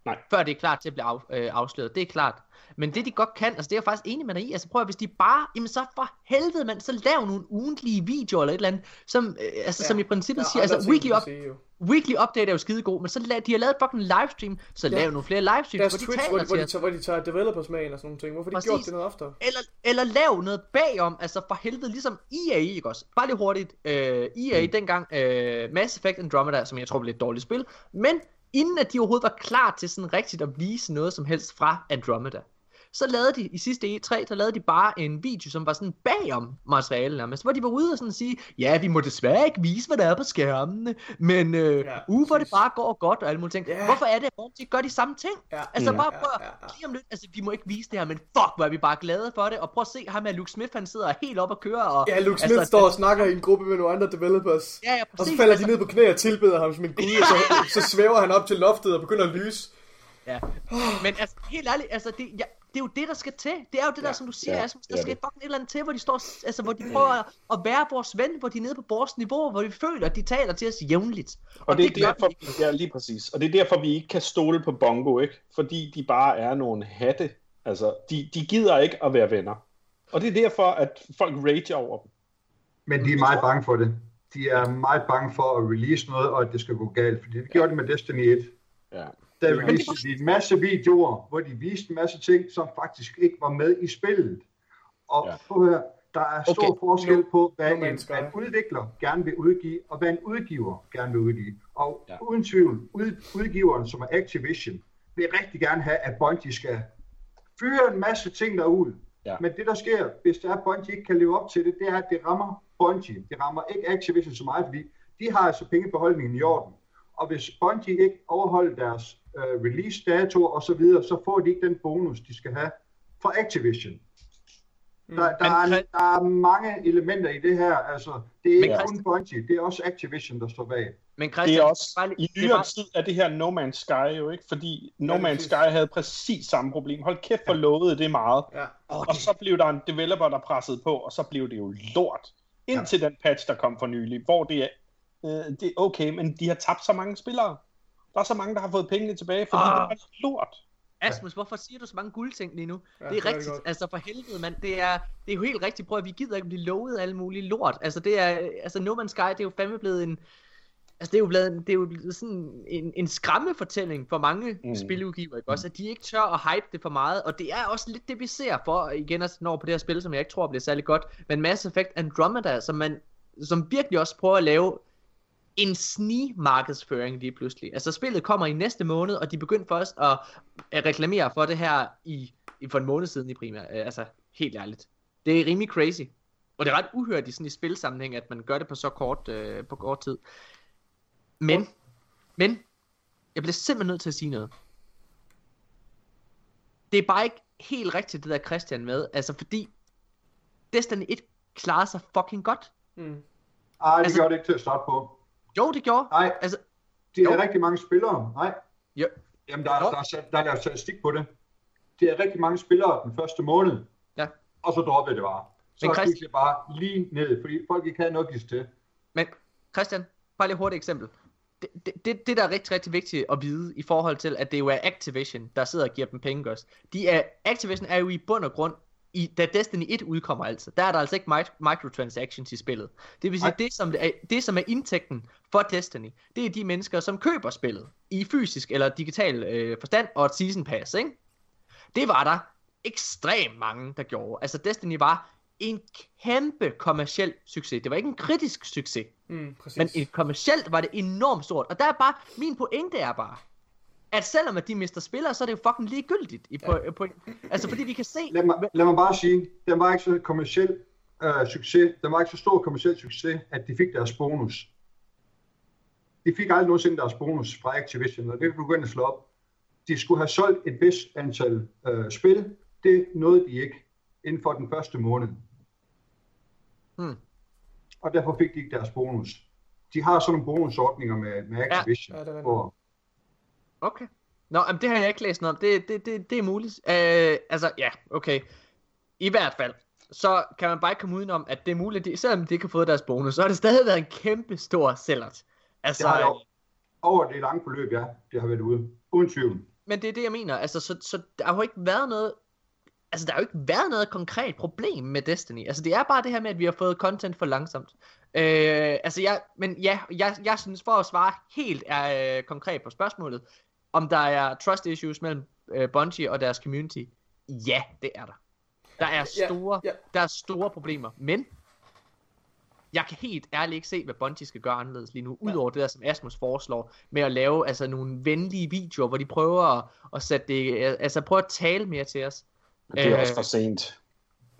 Speaker 3: Nej.
Speaker 1: Før det er klart til at blive af, øh, afsløret, det er klart. Men det de godt kan, altså det er jeg faktisk enig med dig i, altså prøv at hvis de bare, jamen så for helvede mand, så lav nogle ugentlige videoer eller et eller andet, som, øh, altså, ja, som i princippet
Speaker 2: er
Speaker 1: siger, altså weekly,
Speaker 2: jo.
Speaker 1: weekly update er jo skide god, men så la- de har lavet fucking livestream, så
Speaker 2: Ja.
Speaker 1: lav nogle flere livestreams,
Speaker 2: Deres
Speaker 1: hvor de
Speaker 2: Twitch,
Speaker 1: taler
Speaker 2: hvor de,
Speaker 1: til
Speaker 2: hvor de tager developers med og sådan nogle ting. Hvorfor de
Speaker 1: Præcis.
Speaker 2: gjort det noget oftere?
Speaker 1: Eller, eller lav noget bagom, altså for helvede, ligesom EA, ikke også? Bare lige hurtigt. Øh, EA mm. dengang, øh, Mass Effect Andromeda, som jeg tror blev et dårligt spil, men inden at de overhovedet var klar til sådan rigtigt at vise noget som helst fra Andromeda, så lavede de i sidste E3, der lavede de bare en video, som var sådan bagom materialet nærmest, hvor de var ude og sådan sige, ja, vi må desværre ikke vise, hvad der er på skærmene, men øh,
Speaker 2: Ja,
Speaker 1: ja, uge, hvor det bare går godt og alle mulige ting.
Speaker 2: Ja.
Speaker 1: Hvorfor er det, at Bungie gør de samme ting?
Speaker 2: Ja.
Speaker 1: Altså bare
Speaker 2: Ja,
Speaker 1: prøv
Speaker 2: ja, ja.
Speaker 1: lige om lidt, altså vi må ikke vise det her, men fuck, hvor er vi bare glade for det, og prøv at se ham med Luke Smith, han sidder helt op og kører, og...
Speaker 2: Ja, Luke Smith
Speaker 1: altså,
Speaker 2: står og snakker i en gruppe med nogle andre developers.
Speaker 1: Ja, ja,
Speaker 2: Og
Speaker 1: præcis.
Speaker 2: så falder
Speaker 1: altså,
Speaker 2: de ned på knæ og tilbeder ham som en gud, og så, så svæver han op til loftet og begynder at lyse.
Speaker 1: Ja. Men altså, helt ærligt, altså, det, ja, det er jo det, der skal til. Det er jo det der,
Speaker 2: Ja,
Speaker 1: som du siger,
Speaker 3: ja,
Speaker 1: Asmus, der
Speaker 3: det er
Speaker 1: skal
Speaker 3: det.
Speaker 1: fucking et eller andet til, hvor de står, altså, hvor de prøver at, at være vores ven, hvor de er nede på vores niveau, hvor vi føler, at de taler til os jævnligt.
Speaker 3: Og det er
Speaker 1: gør
Speaker 3: derfor,
Speaker 1: de ikke.
Speaker 3: ja, lige præcis. Og det er derfor, vi ikke kan stole på Bongo, ikke? Fordi de bare er nogle hatte. Altså, de, de gider ikke at være venner. Og det er derfor, at folk rager over dem.
Speaker 4: Men de er meget bange for det. De er meget bange for at release noget, og at det skal gå galt. Fordi det gjorde de med Destiny 1.
Speaker 3: Ja.
Speaker 4: Der releasede de en masse videoer, hvor de viste en masse ting, som faktisk ikke var med i spillet. Og
Speaker 3: Ja.
Speaker 4: prøv at høre, der er stor
Speaker 1: Okay.
Speaker 4: forskel på, hvad en, hvad en udvikler gerne vil udgive, og hvad en udgiver gerne vil udgive. Og
Speaker 3: Ja.
Speaker 4: ja. uden tvivl, ud, udgiveren, som er Activision, vil rigtig gerne have, at Bungie skal fyre en masse ting derud.
Speaker 3: Ja.
Speaker 4: Men det, der sker, hvis det er, at Bungie ikke kan leve op til det, det er, at det rammer Bungie. Det rammer ikke Activision så meget, fordi de har altså pengebeholdningen i orden. Og hvis Bungie ikke overholder deres øh, release-datoer og så videre, så får de ikke den bonus, de skal have fra Activision. Der, der,
Speaker 1: Men
Speaker 4: er, der er mange elementer i det her. Altså, det er ikke kun Bungie, det er også Activision, der står bag.
Speaker 1: Men Christian,
Speaker 3: Det er også,
Speaker 1: bare
Speaker 3: i
Speaker 1: er
Speaker 3: nyere
Speaker 1: bare-
Speaker 3: tid er det her No Man's Sky jo ikke, fordi No
Speaker 2: Ja,
Speaker 3: Man's. Sky havde præcis samme problem. Hold kæft, hvor lovede det meget.
Speaker 2: Ja.
Speaker 1: Åh,
Speaker 3: Og så blev der en developer, der pressede på, og så blev det jo lort. Indtil ja. den patch, der kom for nylig, hvor det er, øh, det er okay, men de har tabt så mange spillere. Der er så mange, der har fået pengene tilbage, fordi
Speaker 1: Ah.
Speaker 3: det var lort.
Speaker 1: Asmus, hvorfor siger du så mange guldting lige nu?
Speaker 2: Ja,
Speaker 1: det er
Speaker 2: det er det
Speaker 1: rigtigt,
Speaker 2: godt.
Speaker 1: altså for helvede mand, det er, det er jo helt rigtigt, prøv at vi gider ikke blive lovet alle mulige lort. Altså det er, altså No Man's Sky, det er jo fandme blevet en, altså det er jo blevet, det er jo blevet sådan en, en skræmmefortælling for mange
Speaker 3: mm.
Speaker 1: spiludgiver, ikke også? At de ikke tør at hype det for meget, og det er også lidt det vi ser for, igen at når på det her spil, som jeg ikke tror bliver særlig godt, men Mass Effect Andromeda, som man, som virkelig også prøver at lave en snigmarkedsføring lige pludselig. Altså spillet kommer i næste måned, og de begyndte først at, at reklamere for det her i, i for en måned siden i primær. Øh, Altså helt ærligt. Det er rimelig crazy. Og det er ret uhørt i sådan i spilsammenhæng, at man gør det på så kort, øh, på kort tid. Men, men, jeg bliver simpelthen nødt til at sige noget. Det er bare ikke helt rigtigt, det der Christian med. Altså fordi, Destiny 1 klarer sig fucking godt.
Speaker 2: Mm.
Speaker 4: Ej, det
Speaker 1: Altså-
Speaker 4: gjorde det ikke til at starte på.
Speaker 1: Jo, det gjorde.
Speaker 4: Nej,
Speaker 1: Altså,
Speaker 4: Det er
Speaker 1: Jo.
Speaker 4: rigtig mange spillere. Nej.
Speaker 1: Jo.
Speaker 4: Jamen, der,
Speaker 1: Nå.
Speaker 4: der, er, der er lavet statistik på det. Det er rigtig mange spillere den første måned.
Speaker 1: Ja.
Speaker 4: Og så droppede det bare. Så
Speaker 1: Men Christ-
Speaker 4: gik det bare lige ned, fordi folk ikke havde noget at til.
Speaker 1: Men Christian, bare lige hurtigt eksempel. Det, det, det, det, der er rigtig, rigtig vigtigt at vide i forhold til, at det jo er Activision, der sidder og giver dem penge også. De er, Activision er jo i bund og grund, i, da Destiny 1 udkommer altså, der er der altså ikke mic- microtransactions i spillet. Det vil sige, det som er, det som er indtægten for Destiny, det er de mennesker, som køber spillet i fysisk eller digital øh, forstand og et season pass, ikke? Det var der ekstremt mange, der gjorde. Altså Destiny var en kæmpe kommersiel succes. Det var ikke en kritisk succes.
Speaker 2: Mm, præcis.
Speaker 1: Men kommercielt var det enormt stort. Og der er bare, min pointe er bare, at selvom at de mister spillere, så er det jo fucking ligegyldigt. I på, på, altså fordi vi kan se...
Speaker 4: Lad mig, lad mig bare sige, den var ikke så kommersiel øh, succes. Den var ikke så stor kommersiel succes, at de fik deres bonus. De fik aldrig nogensinde deres bonus fra Activision, og det kan ind og slå op. De skulle have solgt et vist antal øh, spil. Det nåede de ikke inden for den første måned.
Speaker 1: Hmm.
Speaker 4: Og derfor fik de ikke deres bonus. De har sådan nogle bonusordninger med, med Activision.
Speaker 2: Ja, det er rigtigt.
Speaker 4: hvor,
Speaker 1: Okay. Nå, men det har jeg ikke læst noget om. Det, det, det, det er muligt. Øh, altså, ja, okay. I hvert fald, så kan man bare ikke komme udenom, at det er muligt, de, selvom de ikke har fået deres bonus, så har det stadig været en kæmpe stor sælgert. Altså,
Speaker 4: det har jo, over det lange forløb, ja, det har været ude. Uden tvivl.
Speaker 1: Men det er det, jeg mener. Altså, så, så der har jo ikke været noget... Altså, der har jo ikke været noget konkret problem med Destiny. Altså, det er bare det her med, at vi har fået content for langsomt. Øh, altså, jeg, men ja, jeg, jeg synes, for at svare helt øh, konkret på spørgsmålet, om der er trust issues mellem øh, Bungie og deres community. Ja, det er der. Der er
Speaker 2: Ja,
Speaker 1: store,
Speaker 2: ja.
Speaker 1: der er store problemer, men jeg kan helt ærligt ikke se, hvad Bungie skal gøre anderledes lige nu, udover det der, som Asmus foreslår, med at lave altså nogle venlige videoer, hvor de prøver at, at sætte det, altså prøve at tale mere til os.
Speaker 3: Det er
Speaker 1: Øh,
Speaker 3: også for sent.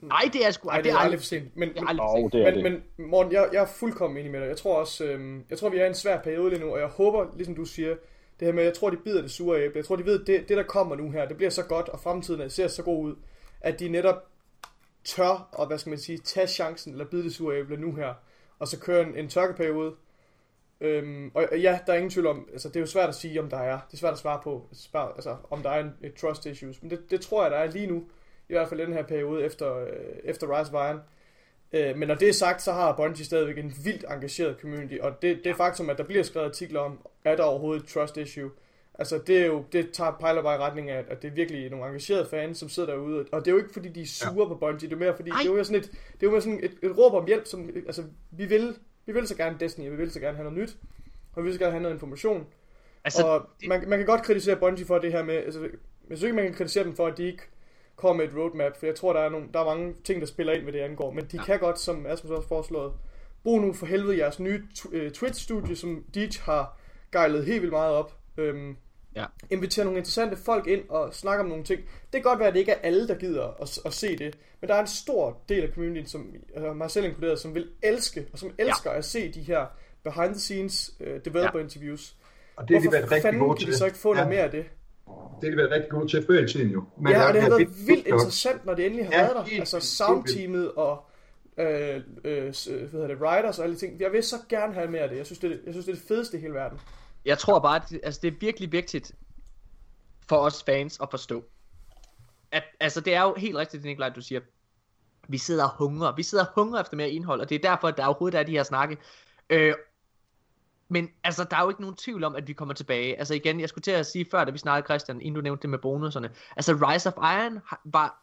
Speaker 1: Nej, det er sgu
Speaker 2: Nej, det er aldrig for sent. Men,
Speaker 1: det er
Speaker 2: men,
Speaker 1: aldrig for
Speaker 3: Åh,
Speaker 1: sent.
Speaker 3: det er
Speaker 2: men,
Speaker 3: det.
Speaker 2: men Morten, jeg, jeg er fuldkommen enig med dig. Jeg tror også, øhm, jeg tror, vi er i en svær periode lige nu, og jeg håber, ligesom du siger, det her med, jeg tror, de bider det sure æble. Jeg tror, de ved, det, det, der kommer nu her, det bliver så godt, og fremtiden ser så god ud, at de netop tør, og hvad skal man sige, tage chancen, eller bide det sure æble nu her, og så køre en, en tørkeperiode. Øhm, og og ja, der er ingen tvivl om, altså det er jo svært at sige, om der er, det er svært at svare på, svare, altså om der er en, et trust issues, men det, det tror jeg, der er lige nu, i hvert fald i den her periode efter, øh, efter Rise of Iron. Øh, men når det er sagt, så har Bungie stadigvæk en vildt engageret community, og det, det faktum, at der bliver skrevet artikler om, er der overhovedet et trust issue, altså det er jo, det tager pejler bare i retning af, at det er virkelig nogle engagerede fans, som sidder derude, og det er jo ikke fordi, de er sure ja. på Bungie, det er mere fordi,
Speaker 1: Ej.
Speaker 2: det er jo sådan et, det er jo mere sådan et, et råb om hjælp, som, altså vi vil, vi vil så gerne Destiny, og vi vil så gerne have noget nyt, og vi vil så gerne have noget information,
Speaker 1: Altså,
Speaker 2: og man, man kan godt kritisere Bungie for det her med, altså, jeg synes ikke, man kan kritisere dem for, at de ikke kommer med et roadmap, for jeg tror, der er, nogle, der er mange ting, der spiller ind, hvad det angår, men de ja. kan godt, som Asmus også foreslået, brug nu for helvede jeres nye øh, Twitch-studie, som Deej har gejlet helt vildt meget op. Øhm,
Speaker 1: Ja.
Speaker 2: Invitere nogle interessante folk ind og snakke om nogle ting. Det kan godt være, at det ikke er alle, der gider at, at se det, men der er en stor del af communityen, som, altså mig selv inkluderet, som vil elske, og som elsker ja. at se de her behind the scenes uh, developer ja. interviews.
Speaker 4: Og det har de
Speaker 2: Hvorfor
Speaker 4: været rigtig
Speaker 2: fanden
Speaker 4: gode
Speaker 2: kan
Speaker 4: til.
Speaker 2: vi så ikke få noget
Speaker 4: ja,
Speaker 2: mere af det?
Speaker 4: Det har de været rigtig gode til før i tiden jo. Men
Speaker 2: ja,
Speaker 4: der-
Speaker 2: og det har
Speaker 4: er
Speaker 2: været
Speaker 4: vildt-
Speaker 2: interessant, når det endelig har
Speaker 4: Ja,
Speaker 2: været der. Altså soundteamet og øh, øh, s- hvad hedder det, writers og alle de ting. Jeg vil så gerne have mere af det. Jeg synes, det er, jeg synes, det er det fedeste i hele verden.
Speaker 1: jeg tror bare, at det, altså, det er virkelig vigtigt for os fans at forstå. At, altså, det er jo helt rigtigt, det Nikolaj, du siger. Vi sidder og hungrer. Vi sidder og hungrer efter mere indhold, og det er derfor, at der overhovedet er de her snakke. Øh, men altså, der er jo ikke nogen tvivl om, at vi kommer tilbage. Altså igen, jeg skulle til at sige før, da vi snakkede, Christian, inden du nævnte det med bonuserne. Altså, Rise of Iron var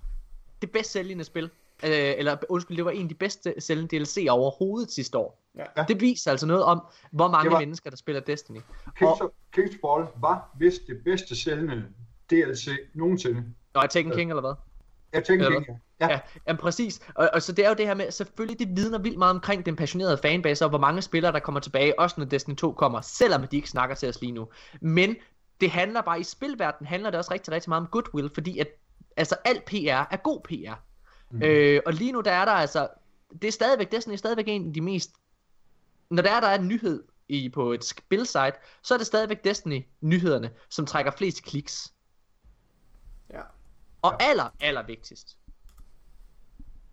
Speaker 1: det bedst sælgende spil. Øh, eller undskyld, det var en af de bedste sælgende DLC overhovedet sidste år.
Speaker 2: Ja.
Speaker 1: Det viser altså noget om, hvor mange
Speaker 4: var-
Speaker 1: mennesker, der spiller Destiny.
Speaker 4: Kings, Fall var vist det bedste sælgende DLC nogensinde.
Speaker 1: Nå, Taken King eller hvad?
Speaker 4: Jeg tænker
Speaker 1: Eller
Speaker 4: ikke. Ja.
Speaker 1: Ja, jamen præcis. Og, og så det er jo det her med, selvfølgelig det vidner vildt meget omkring den passionerede fanbase, og hvor mange spillere, der kommer tilbage, også når Destiny 2 kommer, selvom de ikke snakker til os lige nu. Men det handler bare, i spilverdenen handler det også rigtig, rigtig meget om goodwill, fordi at, altså alt PR er god PR. Mm. Øh, og lige nu der er der altså, det er stadigvæk, Destiny er stadigvæk en af de mest, når der er, der er en nyhed i, på et spilsite, så er det stadigvæk Destiny-nyhederne, som trækker flest kliks.
Speaker 2: Ja.
Speaker 1: Og ja. aller, aller vigtigst,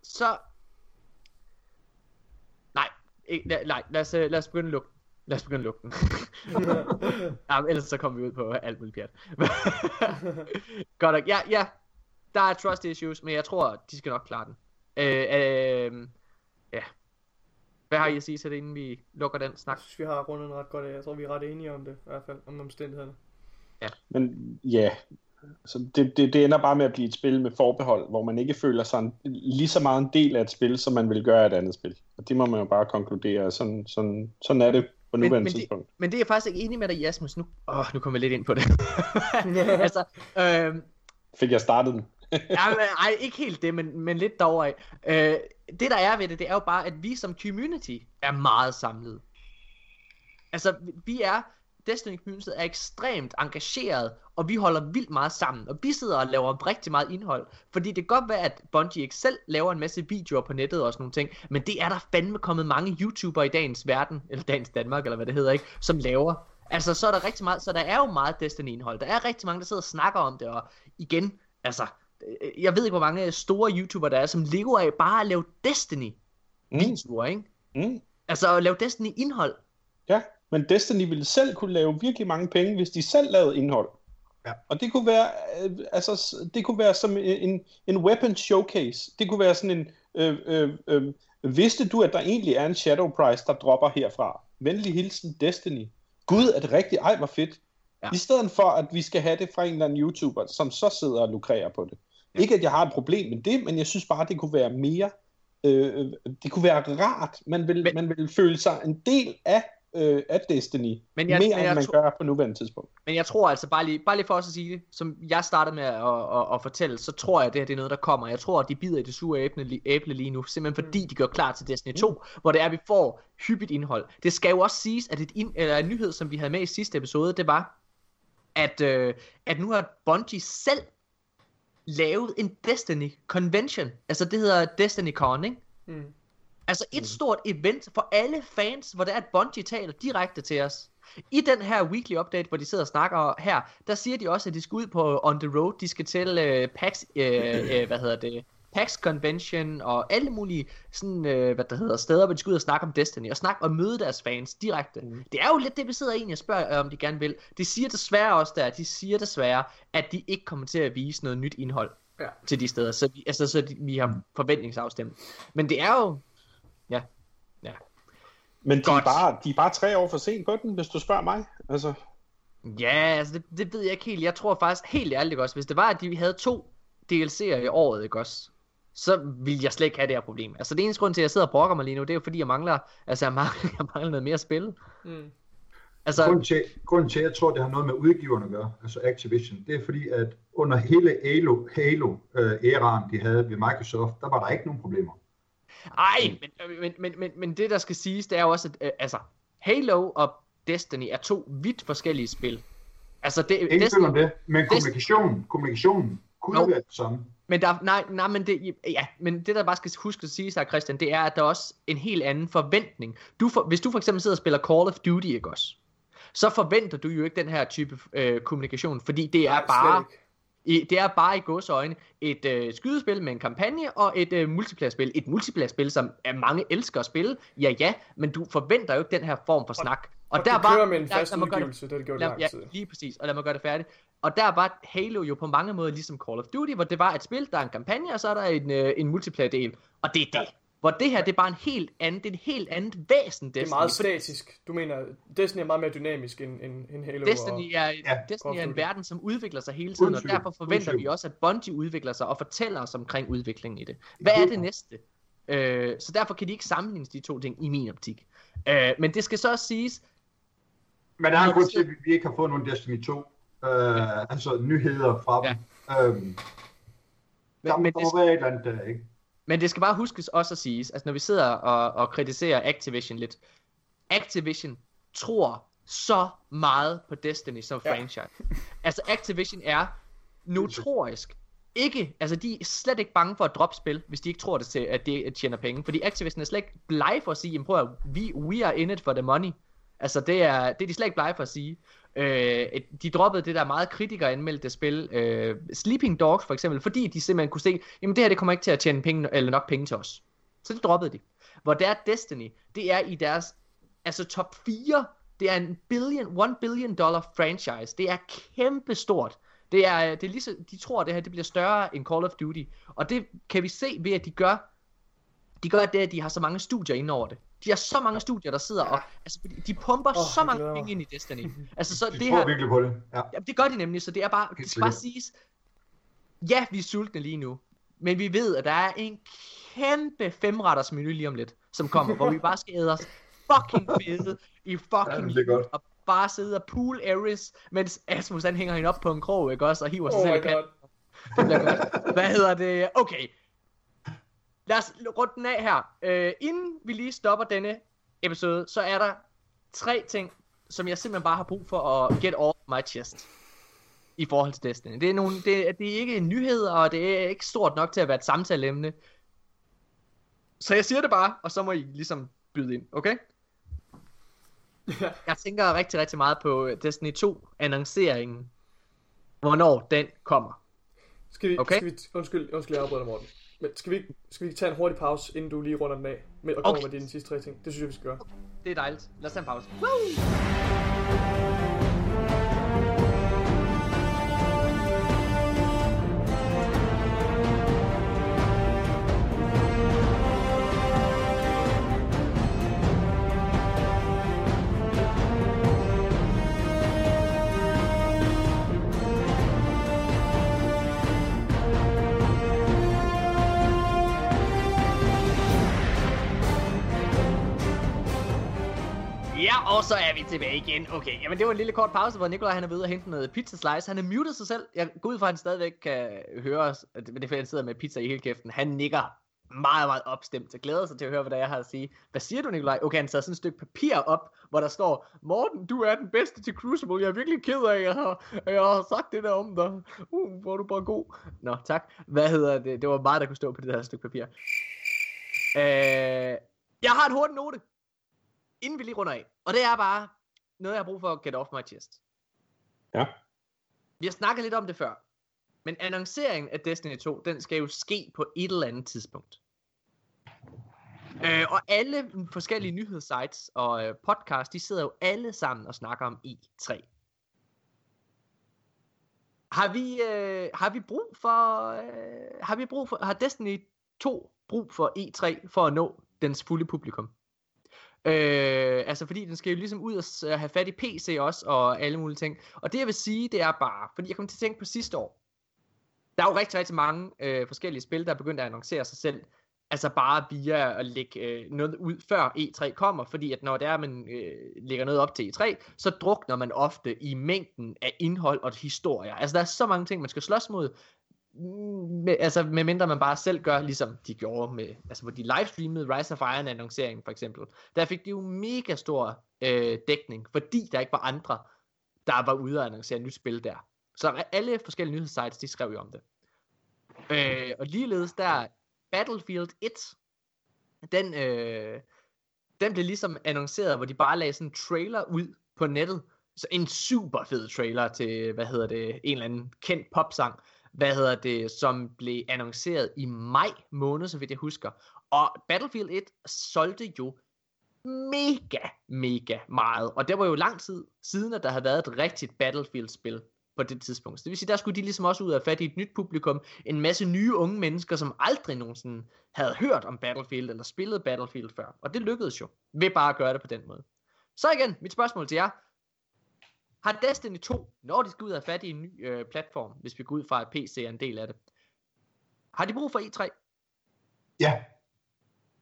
Speaker 1: så... Nej, ikke, lad, nej lad, os, øh, lad os begynde at lukke. Lad os begynde at lukke den. ja, ellers så kommer vi ud på alt muligt pjat. Godt nok. Ja, ja. Der er trust issues, men jeg tror, de skal nok klare den. Øh, øh, ja. Hvad har I at sige til det, inden vi lukker den snak?
Speaker 2: Jeg synes, vi har rundet ret godt af. Jeg tror, vi er ret enige om det, i hvert fald, om omstændighederne.
Speaker 3: Men ja, så det, det, det ender bare med at blive et spil med forbehold, hvor man ikke føler sig en, lige så meget en del af et spil, som man vil gøre af et andet spil. Og det må man jo bare konkludere. Sådan, sådan, sådan er det på nuværende
Speaker 1: men,
Speaker 3: tidspunkt.
Speaker 1: det, men det er jeg faktisk ikke enig med dig, Jasmus. Nu, åh, nu kommer jeg lidt ind på det. altså, øh,
Speaker 3: Fik jeg startet den?
Speaker 1: ja, men, ej, ikke helt det, men, men lidt dog af. Øh, det der er ved det, det er jo bare, at vi som community er meget samlet. Altså, vi er, Destiny Community er ekstremt engageret, og vi holder vildt meget sammen, og vi sidder og laver rigtig meget indhold, fordi det kan godt være, at Bungie ikke selv laver en masse videoer på nettet og sådan nogle ting, men det er der fandme kommet mange YouTubere i dagens verden, eller dagens Danmark, eller hvad det hedder, ikke, som laver. Altså, så er der rigtig meget, så der er jo meget Destiny-indhold. Der er rigtig mange, der sidder og snakker om det, og igen, altså, øh, jeg ved ikke, hvor mange store YouTubere der er, som lever af bare at lave Destiny-videoer, ikke?
Speaker 3: Mm.
Speaker 1: Altså, at lave Destiny-indhold.
Speaker 3: Ja, men Destiny ville selv kunne lave virkelig mange penge, hvis de selv lavede indhold.
Speaker 4: Ja.
Speaker 3: Og det kunne være, øh, altså, det kunne være som en, en weapon showcase. Det kunne være sådan en, øh, øh, øh, vidste du, at der egentlig er en Shadow Prize, der dropper herfra? Venlig hilsen Destiny. Gud, er det rigtigt? Ej, hvor fedt.
Speaker 1: Ja.
Speaker 3: I stedet for, at vi skal have det fra en eller anden YouTuber, som så sidder og lukrerer på det. Ja. Ikke, at jeg har et problem med det, men jeg synes bare, det kunne være mere, øh, det kunne være rart. Man vil,
Speaker 1: men,
Speaker 3: man vil føle sig en del af, øh, af Destiny,
Speaker 1: Men jeg-
Speaker 3: mere
Speaker 1: men jeg
Speaker 3: end man gør på nuværende tidspunkt.
Speaker 1: Men jeg tror altså, bare lige, bare lige for os at sige det, som jeg startede med at, at, at, at fortælle, så tror jeg, at det her det er noget, der kommer. Jeg tror, at de bider i det sure æble, æble lige nu, simpelthen fordi de gør klar til Destiny 2, hvor det er, at vi får hyppigt indhold. Det skal jo også siges, at et ind, eller en nyhed, som vi havde med i sidste episode, det var, at, øh, at nu har Bungie selv lavet en Destiny Convention. Altså det hedder Destiny Con, ikke?
Speaker 2: Mm.
Speaker 1: Altså et stort event for alle fans, hvor det er, at Bungie taler direkte til os. I den her weekly update, hvor de sidder og snakker her, der siger de også, at de skal ud på On The Road. De skal til uh, PAX, uh, uh, hvad hedder det, PAX Convention og alle mulige sådan, uh, hvad der hedder, steder, hvor de skal ud og snakke om Destiny og snakke og møde deres fans direkte. Mm. Det er jo lidt det, vi sidder egentlig og spørger, øh, om de gerne vil. De siger desværre også der, de siger desværre, at de ikke kommer til at vise noget nyt indhold
Speaker 2: Ja.
Speaker 1: til de steder, så vi, altså, så de, vi har forventningsafstemt. Men det er jo, ja, ja.
Speaker 3: Men de er,
Speaker 1: Godt.
Speaker 3: bare, de er bare tre år for sent på den, hvis du spørger mig. Altså,
Speaker 1: Ja, altså det, det ved jeg ikke helt. Jeg tror faktisk helt ærligt ikke også, hvis det var, at de havde to DLC'er i året, ikke også, så ville jeg slet ikke have det her problem. Altså det eneste grund til, at jeg sidder og brokker mig lige nu, det er jo fordi, jeg mangler, altså jeg mangler, jeg mangler noget mere at spille.
Speaker 2: Mm.
Speaker 1: Altså,
Speaker 4: Grunden til, grunden til, at jeg tror, det har noget med udgiverne at gøre, altså Activision, det er fordi, at under hele Halo, Halo øh, æraen, de havde ved Microsoft, der var der ikke nogen problemer.
Speaker 1: Ej, men, men, men, men, men det der skal siges, det er jo også, at øh, altså, Halo og Destiny er to vidt forskellige spil. Altså, det,
Speaker 4: Ingen
Speaker 1: Destiny,
Speaker 4: om det, men kommunikationen, kommunikationen kunne
Speaker 1: Jo.
Speaker 4: være det samme.
Speaker 1: Men der, nej, nej, men det, ja, men det der bare skal huske at sige sig, Christian, det er, at der er også en helt anden forventning. Du for, hvis du for eksempel sidder og spiller Call of Duty, ikke også? Så forventer du jo ikke den her type øh, kommunikation, fordi det er
Speaker 2: Nej,
Speaker 1: bare,
Speaker 2: ikke.
Speaker 1: I, det er bare i gåseøjne et øh, skydespil med en kampagne og et øh, multiplayer-spil. Et multiplayer-spil, som er mange elsker at spille, ja ja, men du forventer jo ikke den her form for snak.
Speaker 2: Og, og
Speaker 1: der
Speaker 2: det
Speaker 1: var,
Speaker 2: kører med en
Speaker 1: der-
Speaker 2: fast
Speaker 1: lad
Speaker 2: udgivelse, det har det gjort
Speaker 1: Lad,
Speaker 2: lang
Speaker 1: ja,
Speaker 2: tid.
Speaker 1: lige præcis, og lad mig gøre det færdigt. Og der var Halo jo på mange måder ligesom Call of Duty, hvor det var et spil, der er en kampagne, og så er der en, øh, en multiplayer-del. Og det er det. Hvor det her, det er bare en helt anden, det er en helt andet væsen,
Speaker 2: Det er
Speaker 1: Destiny.
Speaker 2: meget statisk. Du mener, Destiny er meget mere dynamisk end, end, end Halo.
Speaker 1: Destiny er,
Speaker 4: Ja,
Speaker 1: Destiny er en verden, som udvikler sig hele tiden, og
Speaker 4: Undskyld,
Speaker 1: derfor forventer
Speaker 4: undskyld.
Speaker 1: vi også, at Bungie udvikler sig og fortæller os omkring udviklingen i det. Hvad er det næste? Øh, så derfor kan de ikke sammenlignes de to ting i min optik. Øh, men det skal så også siges,
Speaker 4: Men der er en grund til, at vi ikke har fået nogen Destiny 2. Øh, altså nyheder fra
Speaker 1: Ja.
Speaker 4: dem. Øhm, der,
Speaker 1: men, men
Speaker 4: der
Speaker 1: det,
Speaker 4: må være et eller andet der, ikke?
Speaker 1: Men det skal bare huskes også at siges, altså når vi sidder og, og kritiserer Activision lidt, Activision tror så meget på Destiny som
Speaker 2: Ja.
Speaker 1: franchise. Altså Activision er notorisk ikke, altså de er slet ikke bange for at droppe spil, hvis de ikke tror det til, at det tjener penge. Fordi Activision er slet ikke blege for at sige, prøv at, we, we are in it for the money. Altså det er, det er de slet ikke blege for at sige. Øh, de droppede det der meget kritikere anmeldte spil, øh, Sleeping Dogs for eksempel, fordi de simpelthen kunne se, jamen det her det kommer ikke til at tjene penge, eller nok penge til os. Så det droppede de. Hvor der Destiny, det er i deres altså top 4 Det er en billion, one billion dollar franchise. Det er kæmpe stort. Det er, øh, det er lige så, de tror, at det her det bliver større end Call of Duty. Og det kan vi se ved, at de gør, de gør det, at de har så mange studier inde over det. De har så mange studier, der sidder og... Altså, fordi de pumper oh, så mange penge ind i Destiny. Altså, så
Speaker 4: De
Speaker 1: det
Speaker 4: tror
Speaker 1: her...
Speaker 4: virkelig på det. Ja.
Speaker 1: Ja, det gør de nemlig, så det er bare,
Speaker 4: Helt
Speaker 1: det skal bare siges, ja, vi er sultne lige nu, men vi ved, at der er en kæmpe femretters menu lige om lidt, som kommer, hvor vi bare skal æde os fucking fede i
Speaker 4: Ja,
Speaker 1: fucking
Speaker 4: det er godt.
Speaker 1: og bare sidde og pool Ares, mens Asmus han hænger hende op på en krog, ikke også, og hiver sig
Speaker 2: Oh
Speaker 1: selv i katten.
Speaker 2: god.
Speaker 1: Det bliver godt. Hvad hedder det? Okay. Lad os runde den af her. Øh, inden vi lige stopper denne episode, så er der tre ting, som jeg simpelthen bare har brug for at get off my chest. I forhold til Destiny. Det er, nogle, det, det er ikke en nyhed, og det er ikke stort nok til at være et samtaleemne. Så jeg siger det bare, og så må I ligesom byde ind, okay? Jeg tænker rigtig, rigtig meget på Destiny 2 annonceringen. Hvornår den kommer.
Speaker 2: Skal vi,
Speaker 1: Okay.
Speaker 2: skal vi, undskyld, undskyld, jeg afbryder Morten. Men skal vi, skal vi ikke tage en hurtig pause, inden du lige runder den af, med, og kommer
Speaker 1: Okay.
Speaker 2: med dine sidste tre ting? Det synes jeg, vi skal gøre.
Speaker 1: Det er dejligt. Lad os tage en pause. Ja, igen. Okay, jamen det var en lille kort pause, hvor Nikolaj han er ved at hente noget pizza slice. Han er muted sig selv. Jeg går ud fra, at han stadigvæk kan høre os. Men det er fordi, han sidder med pizza i hele kæften. Han nikker meget, meget opstemt. og glæder sig til at høre, hvad der er, jeg har at sige. Hvad siger du, Nikolaj? Okay, han tager sådan et stykke papir op, hvor der står, Morten, du er den bedste til Crucible. Jeg er virkelig ked af, at jeg har, at jeg har sagt det der om dig. Uh, hvor er du bare god. Nå, tak. Hvad hedder det? Det var meget, der kunne stå på det her stykke papir. Øh, jeg har et hurtigt note inden vi lige runder af. Og det er bare noget, jeg har brug for at get off my chest.
Speaker 3: Ja.
Speaker 1: Vi har snakket lidt om det før. Men annonceringen af Destiny 2, den skal jo ske på et eller andet tidspunkt. Øh, og alle forskellige nyhedssites og øh, podcasts, de sidder jo alle sammen og snakker om E3. Har vi, øh, har vi brug for, øh, har vi brug for, har Destiny 2 brug for E3 for at nå dens fulde publikum? Øh, altså fordi den skal jo ligesom ud og have fat i PC også og alle mulige ting. Og det jeg vil sige, det er bare, fordi jeg kom til at tænke på sidste år. Der er jo rigtig, rigtig mange øh, forskellige spil, der er begyndt at annoncere sig selv. Altså bare via at lægge øh, noget ud før E3 kommer, fordi at når det er, man øh, lægger noget op til E3, så drukner man ofte i mængden af indhold og historier. Altså der er så mange ting, man skal slås mod, med, altså medmindre man bare selv gør, ligesom de gjorde med, altså hvor de livestreamede Rise of Iron annonceringen for eksempel. Der fik de jo mega stor øh, dækning, fordi der ikke var andre, der var ude og annoncere nyt spil der. Så alle forskellige nyhedssites, de skrev jo om det. Øh, og ligeledes der, Battlefield 1, den, øh, den blev ligesom annonceret, hvor de bare lagde sådan en trailer ud på nettet. Så en super fed trailer til, hvad hedder det, en eller anden kendt popsang, hvad hedder det, som blev annonceret i maj måned, så vidt jeg husker. Og Battlefield 1 solgte jo mega, mega meget. Og det var jo lang tid siden, at der havde været et rigtigt Battlefield-spil på det tidspunkt. Så det vil sige, der skulle de ligesom også ud og fat i et nyt publikum. En masse nye unge mennesker, som aldrig nogensinde havde hørt om Battlefield eller spillet Battlefield før. Og det lykkedes jo, ved bare at gøre det på den måde. Så igen, mit spørgsmål til jer. Har Destiny 2, når de skal ud og have fat i en ny øh, platform, hvis vi går ud fra, at PC er en del af det, har de brug for E3?
Speaker 4: Ja,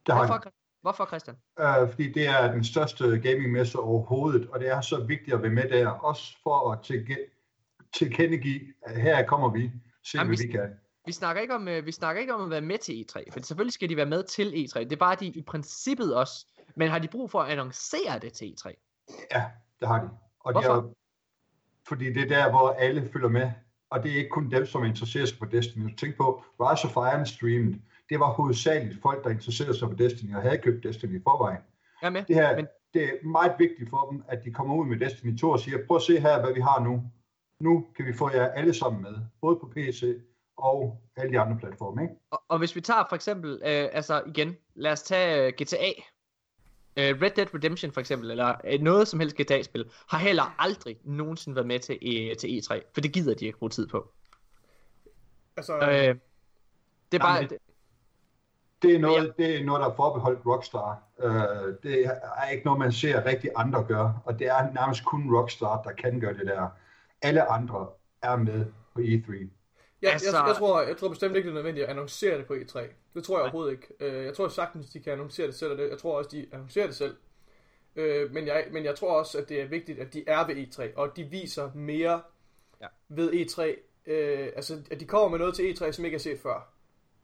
Speaker 4: det har
Speaker 1: Hvorfor, hvorfor Christian?
Speaker 4: Øh, fordi det er den største gamingmesse overhovedet, og det er så vigtigt at være med der, også for at tilkendegive, at her kommer vi, se
Speaker 1: Jamen,
Speaker 4: hvad
Speaker 1: vi-
Speaker 4: vi kan.
Speaker 1: Vi snakker, ikke om, øh, vi snakker ikke om at være med til E3, for selvfølgelig skal de være med til E3. Det er bare de i princippet også. Men har de brug for at annoncere det til E3?
Speaker 4: Ja, det har de. Og
Speaker 1: Hvorfor?
Speaker 4: De har, fordi det er der, hvor alle følger med, og det er ikke kun dem, som interesserer sig for Destiny. Tænk på, Rise of Iron streamet, det var hovedsageligt folk, der interesserede sig for Destiny og havde købt Destiny i forvejen.
Speaker 1: Er med.
Speaker 4: Det, her,
Speaker 1: Men-
Speaker 4: Men... det er meget vigtigt for dem, at de kommer ud med Destiny 2 og siger, prøv at se her, hvad vi har nu. Nu kan vi få jer alle sammen med, både på PC og alle de andre platforme. Ikke?
Speaker 1: Og, og hvis vi tager for eksempel, øh, altså igen, lad os tage øh, GTA. Uh, Red Dead Redemption for eksempel, eller uh, noget som helst GTA-spil, har heller aldrig nogensinde været med til, e, til E3, for det gider de ikke bruge tid på.
Speaker 2: Altså,
Speaker 1: Uh, det er bare...
Speaker 4: men- Det er noget, det er noget der er forbeholdt Rockstar. Uh, det er ikke noget, man ser rigtig andre gøre, og det er nærmest kun Rockstar, der kan gøre det der. Alle andre er med på E E3.
Speaker 2: Ja,
Speaker 1: Altså-
Speaker 2: jeg, jeg, tror, jeg tror bestemt ikke, det er nødvendigt at annoncere det på E3. Det tror jeg overhovedet ikke. Øh, Jeg tror sagtens, de kan annoncere det selv, og det, jeg tror også, de annoncerer det selv. Øh, Men jeg, men jeg tror også, at det er vigtigt, at de er ved E3, og de viser mere
Speaker 1: Ja.
Speaker 2: ved E3. Øh, altså, at de kommer med noget til E3, som ikke er set før.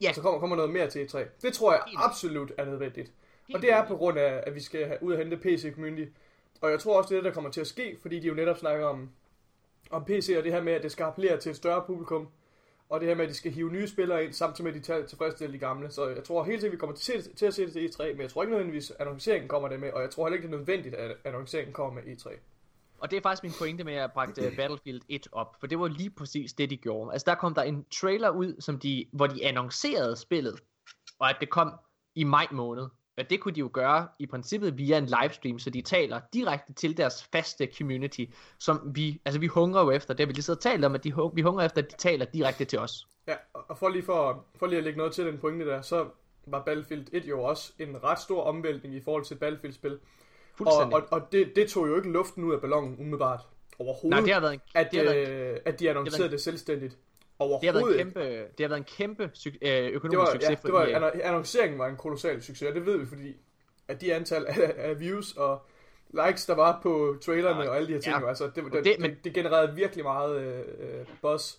Speaker 1: Ja.
Speaker 2: Så kommer, kommer noget mere til E3. Det tror jeg absolut er nødvendigt. Og det er på grund af, at vi skal have, ud og hente PC Community. Og jeg tror også, det er det, der kommer til at ske, fordi de jo netop snakker om, om PC og det her med, at det skal appellere til et større publikum. Og det her med, at de skal hive nye spillere ind, samtidig med, at de tager tilfredsstille de gamle. Så jeg tror helt sikkert, vi kommer til, at se det- til at se det til E3, men jeg tror ikke nødvendigvis, at annonceringen kommer det med, og jeg tror heller ikke, det er nødvendigt, at annonceringen kommer med E E3.
Speaker 1: Og det er faktisk min pointe med at bragte uh, Battlefield 1 op, for det var lige præcis det, de gjorde. Altså der kom der en trailer ud, som de, hvor de annoncerede spillet, og at det kom i maj måned. Og det kunne de jo gøre i princippet via en livestream, så de taler direkte til deres faste community, som vi, altså vi hungrer jo efter, det har vi lige så talt om, at de, vi hungrer efter, at de taler direkte til os.
Speaker 2: Ja, og for lige, for, for lige at lægge noget til den pointe der, så var Battlefield 1 jo også en ret stor omvæltning i forhold til Battlefield-spil. Og, og, og det, det tog jo ikke luften ud af ballonen umiddelbart. Overhovedet.
Speaker 1: Nej, det har været en,
Speaker 2: at,
Speaker 1: det har været,
Speaker 2: øh, at de annoncerede
Speaker 1: været-
Speaker 2: det selvstændigt.
Speaker 1: Det har været
Speaker 2: Overhovedet
Speaker 1: en kæmpe, det har været en kæmpe øh,
Speaker 2: Det
Speaker 1: økonomisk
Speaker 2: var,
Speaker 1: succes
Speaker 2: ja,
Speaker 1: for
Speaker 2: det var,
Speaker 1: EA.
Speaker 2: anno- annonceringen var en kolossal succes, og det ved vi, fordi at de antal af, af views og likes, der var på trailerne
Speaker 1: Ja,
Speaker 2: og alle de her ting,
Speaker 1: ja.
Speaker 2: altså, det, det,
Speaker 1: det- men-
Speaker 2: det, det genererede virkelig meget øh, øh, buzz.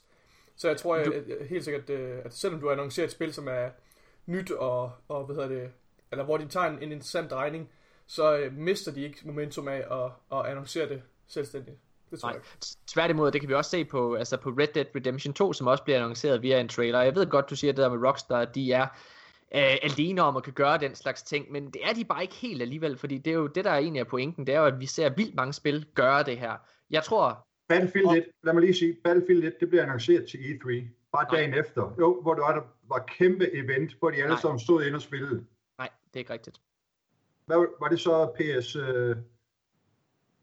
Speaker 2: Så jeg tror jeg, at, helt sikkert, øh, at selvom du annoncerer et spil, som er nyt og, og hvad hedder det, eller hvor de tager en, en interessant regning, så øh, mister de ikke momentum af at, at annoncere det selvstændigt. Det tror
Speaker 1: Nej,
Speaker 2: jeg.
Speaker 1: t- tværtimod, det kan vi også se på, altså på Red Dead Redemption 2, som også bliver annonceret via en trailer. Jeg ved godt, du siger det der med Rockstar, de er øh, alene om at kan gøre den slags ting, men det er de bare ikke helt alligevel, fordi det er jo det, der egentlig er pointen, det er jo, at vi ser vildt mange spil gøre det her. Jeg tror,
Speaker 4: Battlefield 1, lad mig lige sige, Battlefield 1, det bliver annonceret til E3, bare
Speaker 1: Nej.
Speaker 4: dagen efter. Jo, hvor der var, der var kæmpe event, hvor de alle
Speaker 1: Nej.
Speaker 4: sammen stod ind og spillede.
Speaker 1: nej, det er ikke rigtigt.
Speaker 4: Hvad var- var det så PS... Øh,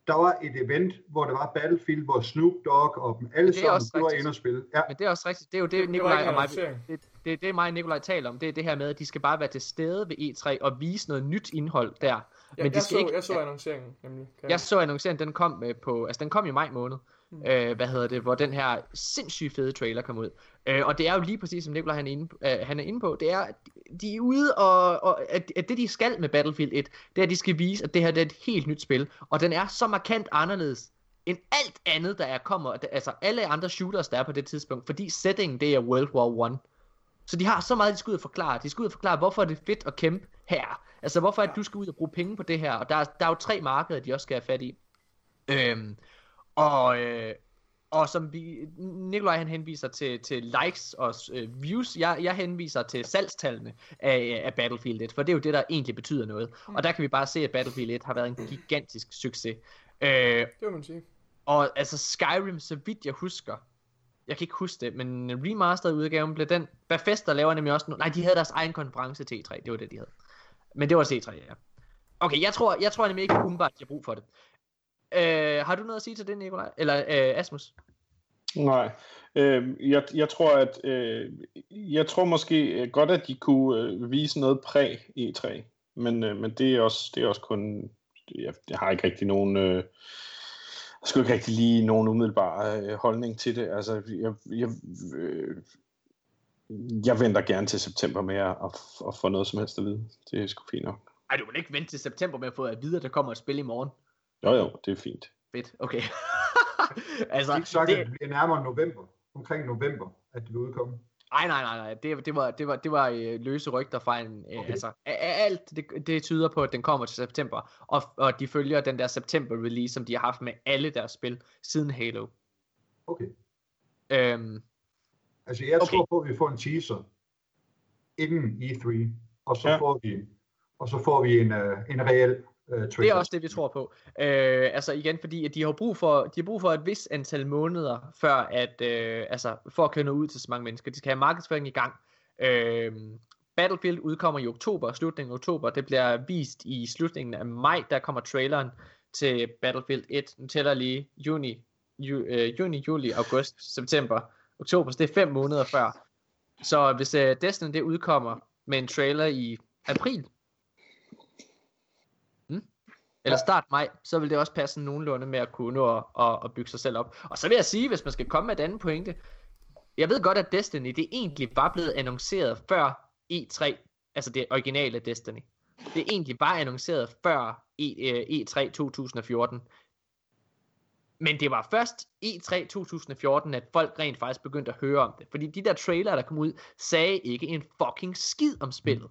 Speaker 4: der var et event, hvor der var Battlefield, hvor Snoop Dogg og dem alle
Speaker 1: Det
Speaker 4: sammen de var inde og spille. Ja,
Speaker 1: Men det er også rigtigt, det er jo det,
Speaker 2: Det,
Speaker 1: Nikolaj og mig, det, det, det er mig og Nikolaj taler om, det er det her med, at de skal bare være til stede ved E3 og vise noget nyt indhold der.
Speaker 2: Ja,
Speaker 1: Men de
Speaker 2: jeg,
Speaker 1: skal
Speaker 2: så,
Speaker 1: ikke-
Speaker 2: jeg så annonceringen, nemlig.
Speaker 1: Jeg så annonceringen, den kom øh, på, altså den kom i maj måned,
Speaker 2: Mm.
Speaker 1: øh, hvad hedder det, hvor den her sindssygt fede trailer kom ud. Øh, og det er jo lige præcis som Nikolaj han er inde, øh, han er inde på, det er, at de er ude og, og at, at det de skal med Battlefield 1, det er at de skal vise, at det her det er et helt nyt spil, og den er så markant anderledes end alt andet, der er kommer, altså alle andre shooters, der er på det tidspunkt, fordi settingen, det er World War 1. Så de har så meget, de skal ud og forklare. De skal ud og forklare, hvorfor er det fedt at kæmpe her. Altså, hvorfor er det, du skal ud og bruge penge på det her. Og der, er- der er jo tre markeder, de også skal have fat i. Øhm, og, øh, og som vi, Nikolaj han henviser til, til likes og øh, views, jeg, jeg henviser til salgstallene af, af Battlefield 1, for det er jo det, der egentlig betyder noget. Og der kan vi bare se, at Battlefield 1 har været en gigantisk succes. Øh,
Speaker 2: Det må man sige.
Speaker 1: og altså Skyrim, så vidt jeg husker, jeg kan ikke huske det, men remastered udgaven blev den, Bethesda laver nemlig også, no- nej de havde deres egen konference til E3, det var det de havde. Men det var til E3, ja. Okay, jeg tror, jeg tror nemlig ikke umiddelbart, de har brug for det. Øh, har du noget at sige til det, Nikolaj? Eller øh, Asmus?
Speaker 3: Nej, øh, jeg, jeg tror at øh, jeg tror måske øh, godt at de kunne øh, vise noget præg E3, men øh, men det er også det er også kun jeg, jeg har ikke rigtig nogen øh, jeg skulle ikke rigtig lige nogen umiddelbar øh, holdning til det. Altså jeg jeg, øh, jeg venter gerne til september med at, at, at få noget som helst at vide. Det er sgu fint nok.
Speaker 1: Ej, du vil ikke vente til september med at få at vide, at der kommer et spil i morgen.
Speaker 3: Jo jo, det er fint.
Speaker 1: Fedt, okay. altså,
Speaker 4: ikke sagt,
Speaker 1: det,
Speaker 4: at det bliver nærmere november. Omkring november, at det vil udkomme.
Speaker 1: Nej, nej, nej, nej. Det, det var, det var, det var øh, løse rygter fra en... Øh,
Speaker 4: Okay.
Speaker 1: Altså, alt det, det tyder på, at den kommer til september. Og, og de følger den der september-release, som de har haft med alle deres spil siden Halo.
Speaker 4: Okay.
Speaker 1: Øhm,
Speaker 4: Altså, jeg
Speaker 1: Okay.
Speaker 4: tror på, at vi får en teaser inden E3, og så
Speaker 3: Ja.
Speaker 4: får vi og så får vi en, uh, en reel trailer.
Speaker 1: det er også det, vi tror på. Øh, altså igen, fordi at de har brug for, de har brug for et vis antal måneder, før at, øh, altså, for at kunne nå ud til så mange mennesker. De skal have markedsføring i gang. Øh, Battlefield udkommer i oktober, slutningen af oktober. Det bliver vist i slutningen af maj. Der kommer traileren til Battlefield 1. Den tæller lige juni, ju, øh, juni, juli, august, september, oktober. Så det er fem måneder før. Så hvis øh, Destiny det udkommer med en trailer i april, eller start maj, så vil det også passe nogenlunde med at kunne nå at, at, at bygge sig selv op. Og så vil jeg sige, hvis man skal komme med et andet pointe, jeg ved godt, at Destiny det egentlig var blevet annonceret før E3, altså det originale Destiny. Det egentlig var annonceret før e, E3 2014. Men det var først E3 2014, at folk rent faktisk begyndte at høre om det. Fordi de der trailer, der kom ud, sagde ikke en fucking skid om spillet.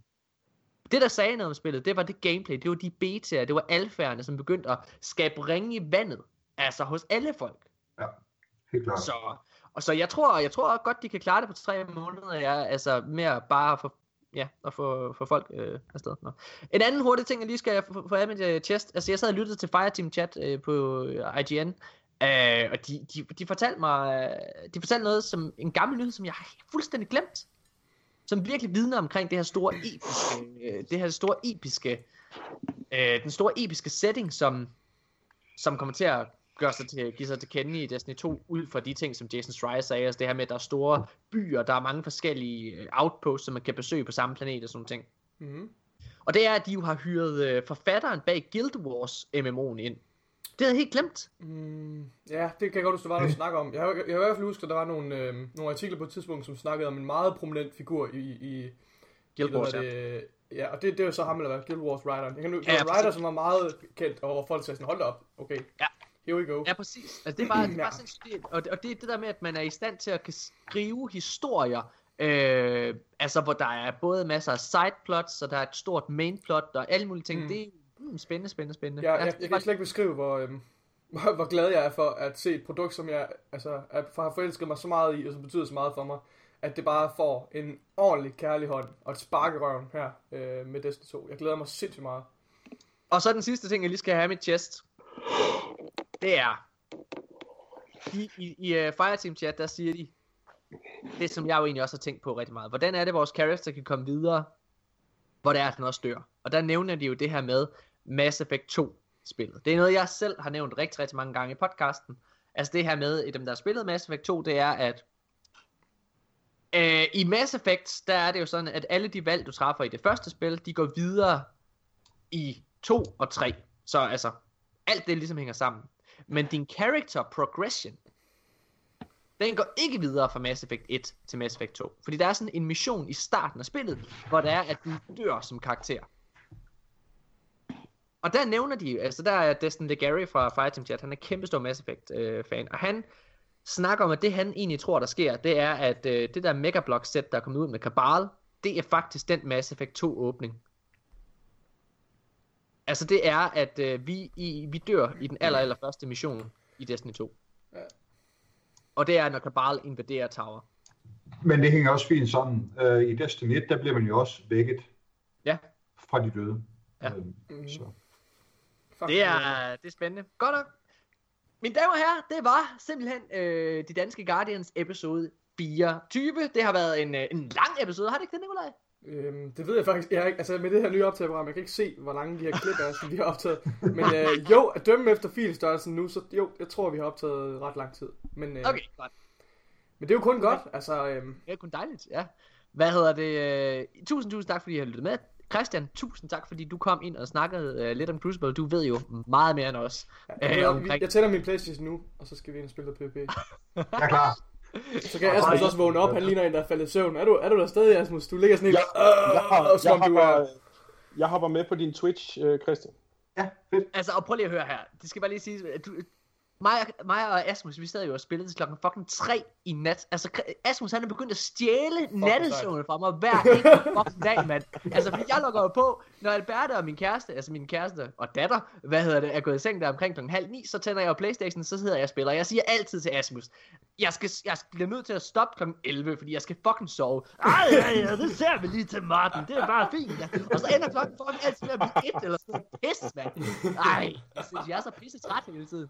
Speaker 1: Det, der sagde noget om spillet, det var det gameplay, det var de betaer, det var alfærerne, som begyndte at skabe ringe i vandet. Altså hos alle folk.
Speaker 4: Ja, helt klart.
Speaker 1: Så, og så jeg tror, jeg tror godt, de kan klare det på tre måneder, ja, altså mere bare for ja, at få, få folk øh, afsted. Nå. En anden hurtig ting, jeg lige skal få, få af mit uh, chest. Altså, jeg sad og lyttede til Fireteam Chat øh, på øh, IGN, øh, og de, de, de fortalte mig, de fortalte noget som en gammel nyhed, som jeg har fuldstændig glemt. Som virkelig vidner omkring det her store episke, øh, det her store episke, øh, den store episke setting, som, som kommer til at gør sig til, give sig til kende i Destiny 2, ud fra de ting, som Jason Schreier sagde, altså det her med, at der er store byer, der er mange forskellige øh, outposts, som man kan besøge på samme planet og sådan ting.
Speaker 2: Mm-hmm.
Speaker 1: Og det er, at de jo har hyret øh, forfatteren bag Guild Wars MMO'en ind. Det havde jeg helt glemt.
Speaker 2: Mm, ja, det kan jeg godt huske, der var noget at snakke om. Jeg har, jeg har i hvert fald husket, at der var nogle, øh, nogle artikler på et tidspunkt, som snakkede om en meget prominent figur i, i
Speaker 1: Guild Wars,
Speaker 2: ja. Det, ja, og det, det var så ham, eller hvad? Guild Wars Rider. Jeg kan nu,
Speaker 1: Ja,
Speaker 2: ja,
Speaker 1: ja,
Speaker 2: Rider, som var meget kendt, og hvor folk sagde sådan, hold op, okay.
Speaker 1: Ja.
Speaker 2: Here we go.
Speaker 1: Ja, præcis. Altså, det er bare, det er
Speaker 2: Ja.
Speaker 1: bare sindssygt. Og, det- og det er det der med, at man er i stand til at kan skrive historier, øh, altså hvor der er både masser af sideplots, og der er et stort mainplot, og alle mulige ting.
Speaker 2: Mm.
Speaker 1: Det spændende, spændende, spændende.
Speaker 2: Ja, jeg,
Speaker 1: er
Speaker 2: jeg kan slet ikke beskrive, hvor, øhm, hvor, hvor glad jeg er for at se et produkt, som jeg altså, er, for har forelsket mig så meget i, og som betyder så meget for mig, at det bare får en ordentlig kærlig hånd og et spark i røven her øh, med Destiny 2. Jeg glæder mig sindssygt meget.
Speaker 1: Og så den sidste ting, jeg lige skal have i mit chest. Det er... De, I i uh, Fireteam chat, der siger de... Det som jeg jo egentlig også har tænkt på rigtig meget. Hvordan er det, vores character kan komme videre, hvor det er, at den også dør. Og der nævner de jo det her med Mass Effect 2 spillet. Det er noget, jeg selv har nævnt rigtig, rigtig mange gange i podcasten. Altså det her med, i dem der har spillet Mass Effect 2, det er, at øh, i Mass Effect, der er det jo sådan, at alle de valg, du træffer i det første spil, de går videre i 2 og 3. Så altså, alt det ligesom hænger sammen. Men din character progression, den går ikke videre fra Mass Effect 1 til Mass Effect 2. Fordi der er sådan en mission i starten af spillet, hvor der er, at du dør som karakter. Og der nævner de, altså der er Destin Legary fra Fireteam Chat, han er kæmpe stor Mass Effect øh, fan, og han snakker om, at det han egentlig tror, der sker, det er, at øh, det der Megablock set, der er kommet ud med Cabal, det er faktisk den Mass Effect 2 åbning. Altså det er, at øh, vi, i, vi dør i den aller, aller første mission i Destiny 2.
Speaker 2: Ja.
Speaker 1: Og det er, når Cabal invaderer Tower.
Speaker 4: Men det hænger også fint sammen. Øh, I Destiny 1, der bliver man jo også vækket
Speaker 1: Ja.
Speaker 4: fra de døde.
Speaker 1: Ja.
Speaker 4: Øh,
Speaker 2: Mhm.
Speaker 4: så.
Speaker 2: Fuck,
Speaker 1: Det er, det er spændende. Godt nok. Mine damer og herrer, det var simpelthen øh, de danske Guardians episode 24. Det har været en, øh, en lang episode, har det ikke det, Nikolaj?
Speaker 2: Øhm, det ved jeg faktisk. Jeg har ikke, altså med det her nye optageprogram, jeg kan ikke se, hvor lange de her klip er, som vi har optaget. Men øh, jo, at dømme efter filstørrelsen nu, så jo, jeg tror, vi har optaget ret lang tid. Men, øh,
Speaker 1: Okay, godt.
Speaker 2: men det er jo kun godt. Altså, øhm,
Speaker 1: Det er kun dejligt, ja. Hvad hedder det? Øh, tusind, tusind tak, fordi I har lyttet med. Christian, tusind tak, fordi du kom ind og snakkede øh, lidt om Crucible. Du ved jo meget mere end os.
Speaker 2: ja,
Speaker 1: Øh,
Speaker 2: jeg,
Speaker 1: omkring-
Speaker 2: jeg tænder min Playstation nu, og så skal vi ind og spille noget PvP.
Speaker 4: Jeg er klar.
Speaker 2: Så kan Asmus også vågne op, han ligner en, der er faldet i søvn. Er du, er du der stadig, Asmus? Du ligger sådan helt...
Speaker 3: Jeg, jeg,
Speaker 2: Øh, som
Speaker 3: jeg,
Speaker 2: du
Speaker 3: hopper,
Speaker 2: er...
Speaker 3: jeg hopper med på din Twitch, øh, Christian.
Speaker 4: Ja, fedt.
Speaker 1: Altså, og prøv lige at høre her. Det skal bare lige sige, at du, mig, mig og Asmus, vi sad jo og spillede til klokken fucking 3 i nat. Altså, Asmus han er begyndt at stjæle nattesøvnen fra mig hver eneste fucking dag, mand. Altså, fordi jeg lukker jo på, når Alberta og min kæreste, altså min kæreste og datter, hvad hedder det, er gået i seng der omkring klokken halv ni, så tænder jeg jo Playstation, så sidder jeg og spiller. Jeg siger altid til Asmus, jeg skal, jeg bliver nødt til at stoppe klokken 11, fordi jeg skal fucking sove. Ej, ja, ja, det ser vi lige til Martin, det er bare fint. Ja. Og så ender klokken fucking altid med at blive et eller sådan noget pis, mand. Ej, jeg synes, jeg er så pisse træt hele tiden.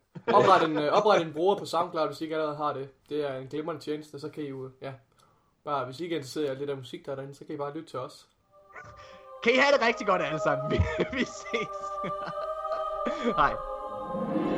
Speaker 2: Opret en, øh, opret en bruger på SoundCloud, hvis I ikke allerede har det. Det er en glimrende tjeneste, så kan I jo, ja, bare hvis I ikke er interesseret i lidt af musik, der er derinde, så kan I bare lytte til os.
Speaker 1: Kan I have det rigtig godt alle sammen. Vi, vi ses. Hej.